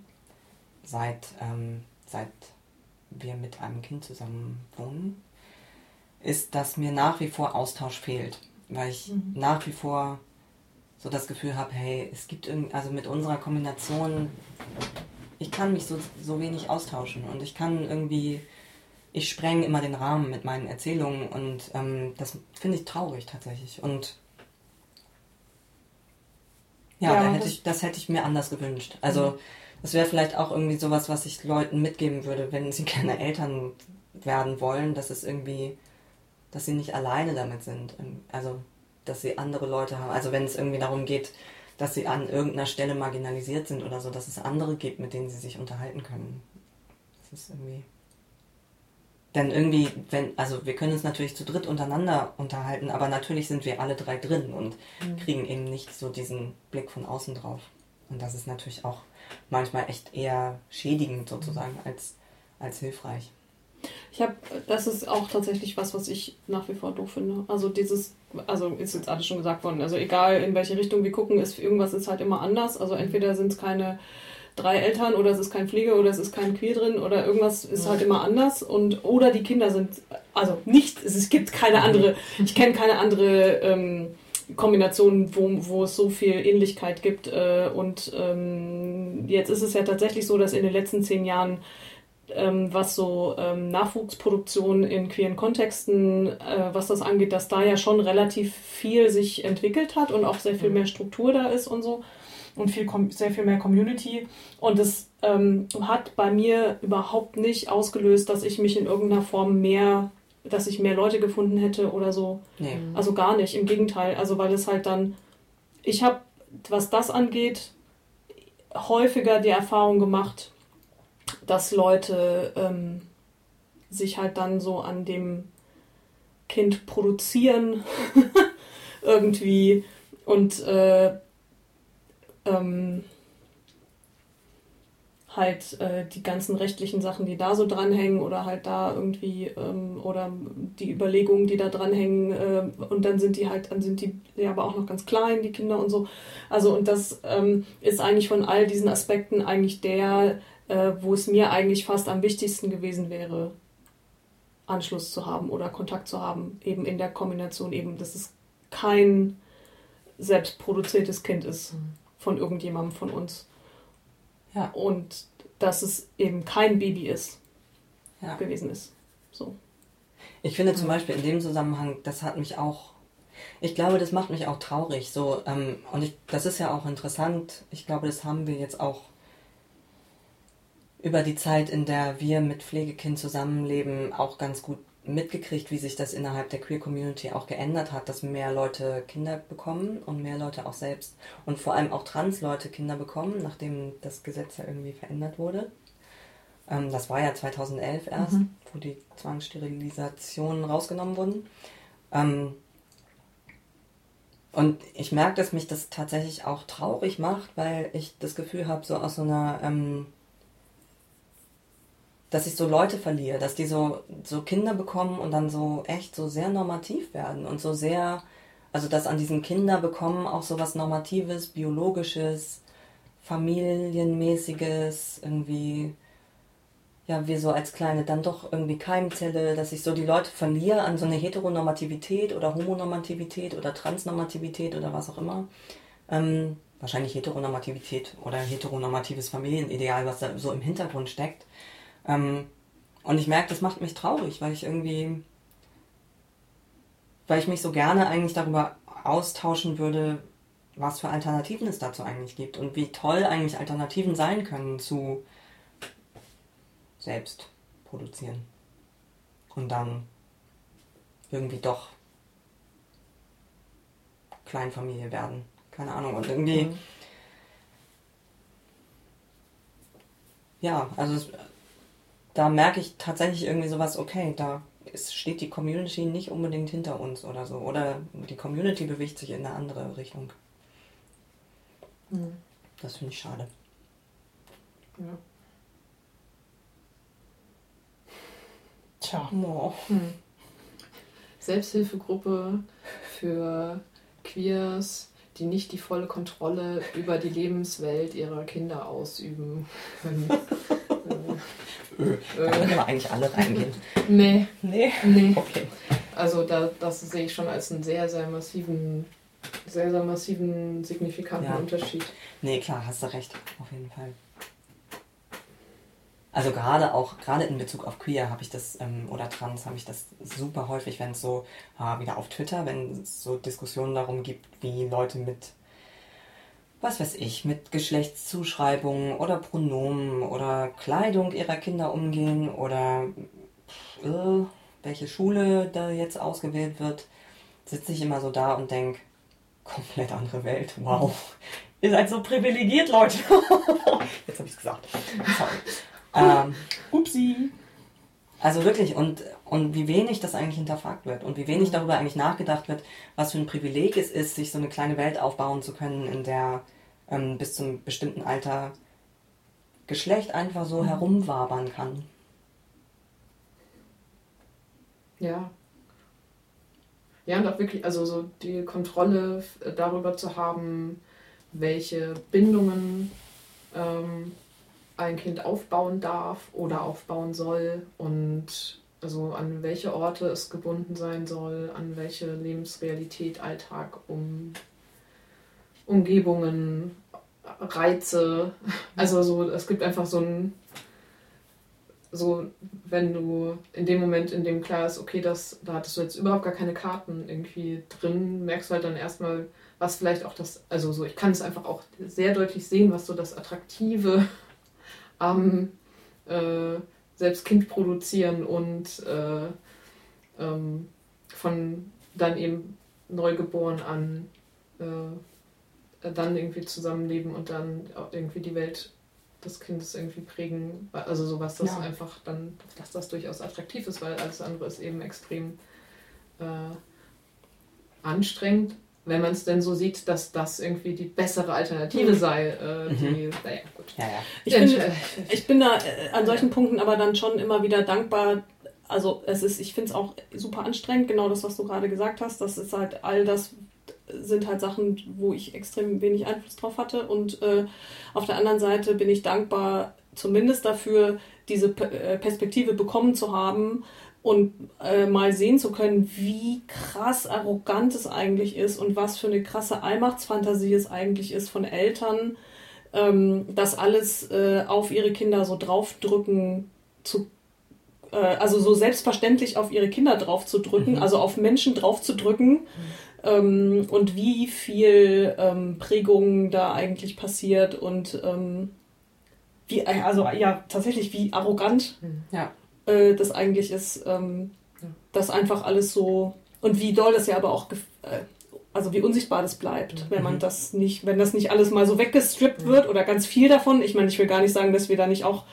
seit, ähm, seit wir mit einem Kind zusammen wohnen, ist, dass mir nach wie vor Austausch fehlt. Weil ich mhm. nach wie vor so das Gefühl habe, hey, es gibt irgendwie, also mit unserer Kombination, ich kann mich so, so wenig austauschen und ich kann irgendwie ich spreng immer den Rahmen mit meinen Erzählungen und ähm, das finde ich traurig tatsächlich. Und ja, ja da hätte das, ich, das hätte ich mir anders gewünscht. Also mhm. das wäre vielleicht auch irgendwie sowas, was ich Leuten mitgeben würde, wenn sie gerne Eltern werden wollen, dass es irgendwie, dass sie nicht alleine damit sind. Also dass sie andere Leute haben. Also wenn es irgendwie darum geht, dass sie an irgendeiner Stelle marginalisiert sind oder so, dass es andere gibt, mit denen sie sich unterhalten können. Das ist irgendwie. Denn irgendwie, wenn, also wir können uns natürlich zu dritt untereinander unterhalten, aber natürlich sind wir alle drei drin und mhm. kriegen eben nicht so diesen Blick von außen drauf. Und das ist natürlich auch manchmal echt eher schädigend sozusagen mhm. als, als hilfreich. Ich habe, das ist auch tatsächlich was, was ich nach wie vor doof finde. Also dieses, also ist jetzt alles schon gesagt worden. Also egal in welche Richtung wir gucken, ist irgendwas ist halt immer anders. Also entweder sind es keine drei Eltern oder es ist kein Pflege oder es ist kein Queer drin oder irgendwas ist halt immer anders und oder die Kinder sind also nicht es gibt keine andere ich kenne keine andere ähm, Kombination wo, wo es so viel Ähnlichkeit gibt äh, und ähm, jetzt ist es ja tatsächlich so dass in den letzten zehn Jahren ähm, was so ähm, Nachwuchsproduktion in queeren Kontexten, äh, was das angeht, dass da ja schon relativ viel sich entwickelt hat und auch sehr viel mehr Struktur da ist und so und viel, sehr viel mehr Community. Und es ähm, hat bei mir überhaupt nicht ausgelöst, dass ich mich in irgendeiner Form mehr, dass ich mehr Leute gefunden hätte oder so. Nee. Also gar nicht. Im Gegenteil. Also weil es halt dann, ich habe, was das angeht, häufiger die Erfahrung gemacht, dass Leute ähm, sich halt dann so an dem Kind produzieren irgendwie und äh, ähm, halt äh, die ganzen rechtlichen Sachen, die da so dranhängen oder halt da irgendwie ähm, oder die Überlegungen, die da dranhängen äh, und dann sind die halt, dann sind die ja aber auch noch ganz klein, die Kinder und so. Also und das ähm, ist eigentlich von all diesen Aspekten eigentlich der, äh, wo es mir eigentlich fast am wichtigsten gewesen wäre, Anschluss zu haben oder Kontakt zu haben, eben in der Kombination eben, dass es kein selbstproduziertes Kind ist. Mhm von irgendjemandem von uns. Ja. Und dass es eben kein Baby ist, ja. gewesen ist. So. Ich finde zum Beispiel in dem Zusammenhang, das hat mich auch, ich glaube, das macht mich auch traurig. So, ähm, und ich, das ist ja auch interessant. Ich glaube, das haben wir jetzt auch über die Zeit, in der wir mit Pflegekind zusammenleben, auch ganz gut mitgekriegt, wie sich das innerhalb der Queer Community auch geändert hat, dass mehr Leute Kinder bekommen und mehr Leute auch selbst und vor allem auch Trans-Leute Kinder bekommen, nachdem das Gesetz ja irgendwie verändert wurde. Ähm, das war ja 2011 erst, mhm. wo die Zwangssterilisationen rausgenommen wurden. Ähm, und ich merke, dass mich das tatsächlich auch traurig macht, weil ich das Gefühl habe, so aus so einer ähm, dass ich so Leute verliere, dass die so, so Kinder bekommen und dann so echt so sehr normativ werden und so sehr, also dass an diesen Kinder bekommen auch so was Normatives, Biologisches, Familienmäßiges, irgendwie, ja, wir so als kleine dann doch irgendwie Keimzelle, dass ich so die Leute verliere an so eine Heteronormativität oder Homonormativität oder Transnormativität oder was auch immer. Ähm, wahrscheinlich Heteronormativität oder heteronormatives Familienideal, was da so im Hintergrund steckt. Ähm, und ich merke, das macht mich traurig, weil ich irgendwie, weil ich mich so gerne eigentlich darüber austauschen würde, was für Alternativen es dazu eigentlich gibt und wie toll eigentlich Alternativen sein können zu selbst produzieren. Und dann irgendwie doch Kleinfamilie werden. Keine Ahnung. Und irgendwie. Mhm. Ja, also es, da merke ich tatsächlich irgendwie sowas, okay, da ist, steht die Community nicht unbedingt hinter uns oder so. Oder die Community bewegt sich in eine andere Richtung. Mhm. Das finde ich schade. Ja. Tja. Oh. Hm. Selbsthilfegruppe für Queers, die nicht die volle Kontrolle über die Lebenswelt ihrer Kinder ausüben können. Öh, Da können wir eigentlich alle reingehen. nee, Nee? nee. Okay. Also da, das sehe ich schon als einen sehr, sehr massiven, sehr, sehr massiven, signifikanten Ja. Unterschied. Nee, klar, hast du recht. Auf jeden Fall. Also gerade auch, gerade in Bezug auf Queer habe ich das, ähm, oder Trans habe ich das super häufig, wenn es so, ah, wieder auf Twitter, wenn es so Diskussionen darum gibt, wie Leute mit, was weiß ich, mit Geschlechtszuschreibungen oder Pronomen oder Kleidung ihrer Kinder umgehen oder äh, welche Schule da jetzt ausgewählt wird, sitze ich immer so da und denke, komplett andere Welt, wow. Ihr seid so privilegiert, Leute. Jetzt habe ich es gesagt. Sorry. Ähm, Upsi. also wirklich, und, und wie wenig das eigentlich hinterfragt wird und wie wenig darüber eigentlich nachgedacht wird, was für ein Privileg es ist, sich so eine kleine Welt aufbauen zu können, in der ähm, bis zum bestimmten Alter Geschlecht einfach so herumwabern kann. Ja. Ja, und auch wirklich, also so die Kontrolle f- darüber zu haben, welche Bindungen ähm, ein Kind aufbauen darf oder aufbauen soll und also an welche Orte es gebunden sein soll, an welche Lebensrealität, Alltag, um Umgebungen, Reize. Also so, es gibt einfach so ein so, wenn du in dem Moment, in dem klar ist, okay, das, da hattest du jetzt überhaupt gar keine Karten irgendwie drin, merkst du halt dann erstmal, was vielleicht auch das, also so, ich kann es einfach auch sehr deutlich sehen, was so das Attraktive am äh, selbst Kind produzieren und äh, ähm, von dann eben neugeboren an äh, dann irgendwie zusammenleben und dann auch irgendwie die Welt des Kindes irgendwie prägen. Also sowas, das Ja. einfach dann, dass das durchaus attraktiv ist, weil alles andere ist eben extrem äh, anstrengend, wenn man es denn so sieht, dass das irgendwie die bessere Alternative Mhm. sei. Äh, Mhm. die, naja, gut. Ja, ja. Ich Ja, bin, äh, ich bin da äh, an solchen Punkten aber dann schon immer wieder dankbar. Also es ist, ich finde es auch super anstrengend, genau das, was du gerade gesagt hast. Das ist halt all das sind halt Sachen, wo ich extrem wenig Einfluss drauf hatte. Und äh, auf der anderen Seite bin ich dankbar zumindest dafür, diese P äh, Perspektive bekommen zu haben und äh, mal sehen zu können, wie krass arrogant es eigentlich ist und was für eine krasse Allmachtsfantasie es eigentlich ist von Eltern, ähm, das alles äh, auf ihre Kinder so draufdrücken zu äh, also so selbstverständlich auf ihre Kinder draufzudrücken, Mhm. also auf Menschen draufzudrücken ähm, und wie viel ähm, Prägung da eigentlich passiert und ähm, wie, äh, also ja, tatsächlich wie arrogant Ja. Äh, das eigentlich ist, ähm, Ja. das einfach alles so und wie doll das ja aber auch, gef- äh, also wie unsichtbar das bleibt, wenn man Mhm. das nicht, wenn das nicht alles mal so weggestrippt wird oder ganz viel davon. Ich meine, ich will gar nicht sagen, dass wir da nicht auch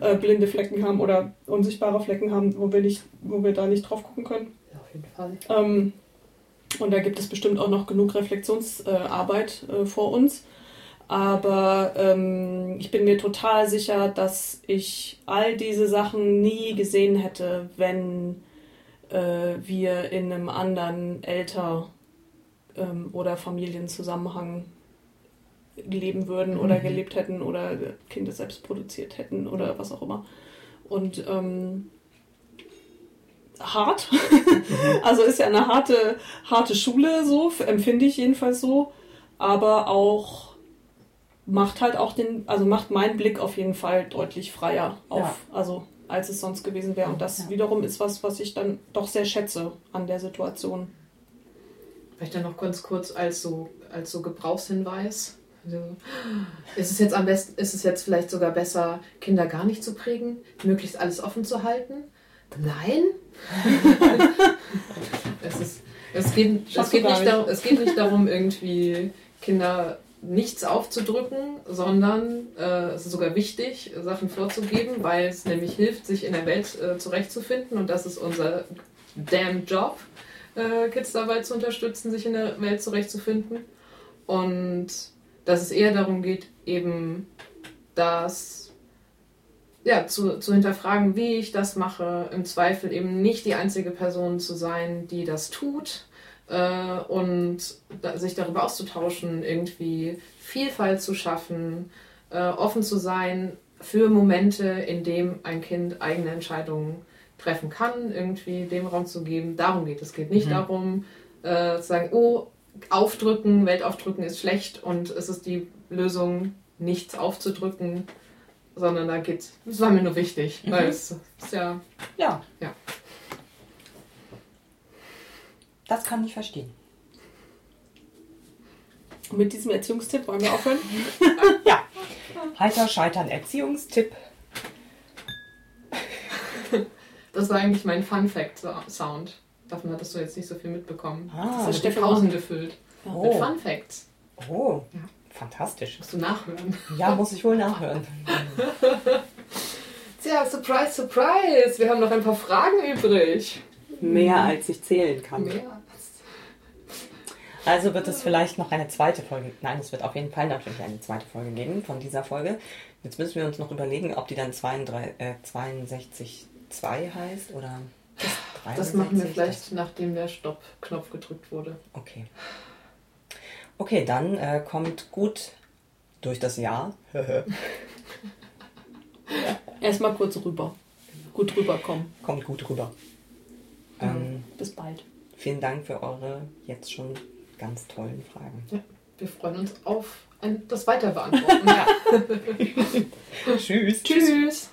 äh, blinde Flecken haben oder unsichtbare Flecken haben, wo wir nicht, wo wir da nicht drauf gucken können. Ja, auf jeden Fall. Ähm, und da gibt es bestimmt auch noch genug Reflexionsarbeit äh, vor uns. Aber ähm, ich bin mir total sicher, dass ich all diese Sachen nie gesehen hätte, wenn äh, wir in einem anderen Elter- ähm, oder Familienzusammenhang leben würden oder Mhm. gelebt hätten oder Kinder selbst produziert hätten oder was auch immer. Und ähm, hart. also ist ja eine harte, harte Schule, so empfinde ich jedenfalls so. Aber auch macht halt auch den, also macht meinen Blick auf jeden Fall deutlich freier auf, Ja. also als es sonst gewesen wäre. Und das Ja. wiederum ist was, was ich dann doch sehr schätze an der Situation. Vielleicht dann noch ganz kurz als so, als so Gebrauchshinweis. Also, ist es jetzt am besten, ist es jetzt vielleicht sogar besser, Kinder gar nicht zu prägen, möglichst alles offen zu halten? Nein. es, ist, es, geht, es, geht nicht. darum, es geht nicht darum, irgendwie Kinder nichts aufzudrücken, sondern äh, es ist sogar wichtig, Sachen vorzugeben, weil es nämlich hilft, sich in der Welt äh, zurechtzufinden. Und das ist unser damn Job, äh, Kids dabei zu unterstützen, sich in der Welt zurechtzufinden. Und dass es eher darum geht, eben das ja, zu, zu hinterfragen, wie ich das mache, im Zweifel eben nicht die einzige Person zu sein, die das tut äh, und da, sich darüber auszutauschen, irgendwie Vielfalt zu schaffen, äh, offen zu sein für Momente, in dem ein Kind eigene Entscheidungen treffen kann, irgendwie dem Raum zu geben. Darum geht es. Es geht nicht Mhm. darum, äh, zu sagen, oh, aufdrücken, Welt aufdrücken ist schlecht und es ist die Lösung, nichts aufzudrücken, sondern da geht's. Das war mir nur wichtig, Mhm. weil es ist ja. Ja. Ja. Das kann ich verstehen. Mit diesem Erziehungstipp wollen wir aufhören. Ja. Heiter Scheitern Erziehungstipp. Das war eigentlich mein Fun Fact Sound. Davon hattest du jetzt nicht so viel mitbekommen. Ah, das ist die Stefan Pausen gefüllt. Mit Oh. Fun Facts. Oh. Ja. Fantastisch. Musst du nachhören. Ja, muss ich wohl nachhören. Tja, surprise, surprise. Wir haben noch ein paar Fragen übrig. Mehr als ich zählen kann. Mehr. Also wird es vielleicht noch eine zweite Folge. Nein, es wird auf jeden Fall natürlich eine zweite Folge geben von dieser Folge. Jetzt müssen wir uns noch überlegen, ob die dann 62, äh, 62.2 heißt oder Das machen wir 63. vielleicht, nachdem der Stopp-Knopf gedrückt wurde. Okay. Okay, dann äh, kommt gut durch das Jahr. Erstmal kurz rüber. Gut rüberkommen. kommt gut rüber. Ähm, Bis bald. vielen Dank für eure jetzt schon ganz tollen Fragen. Ja, wir freuen uns auf ein, das Weiterbeantworten. Tschüss. Tschüss.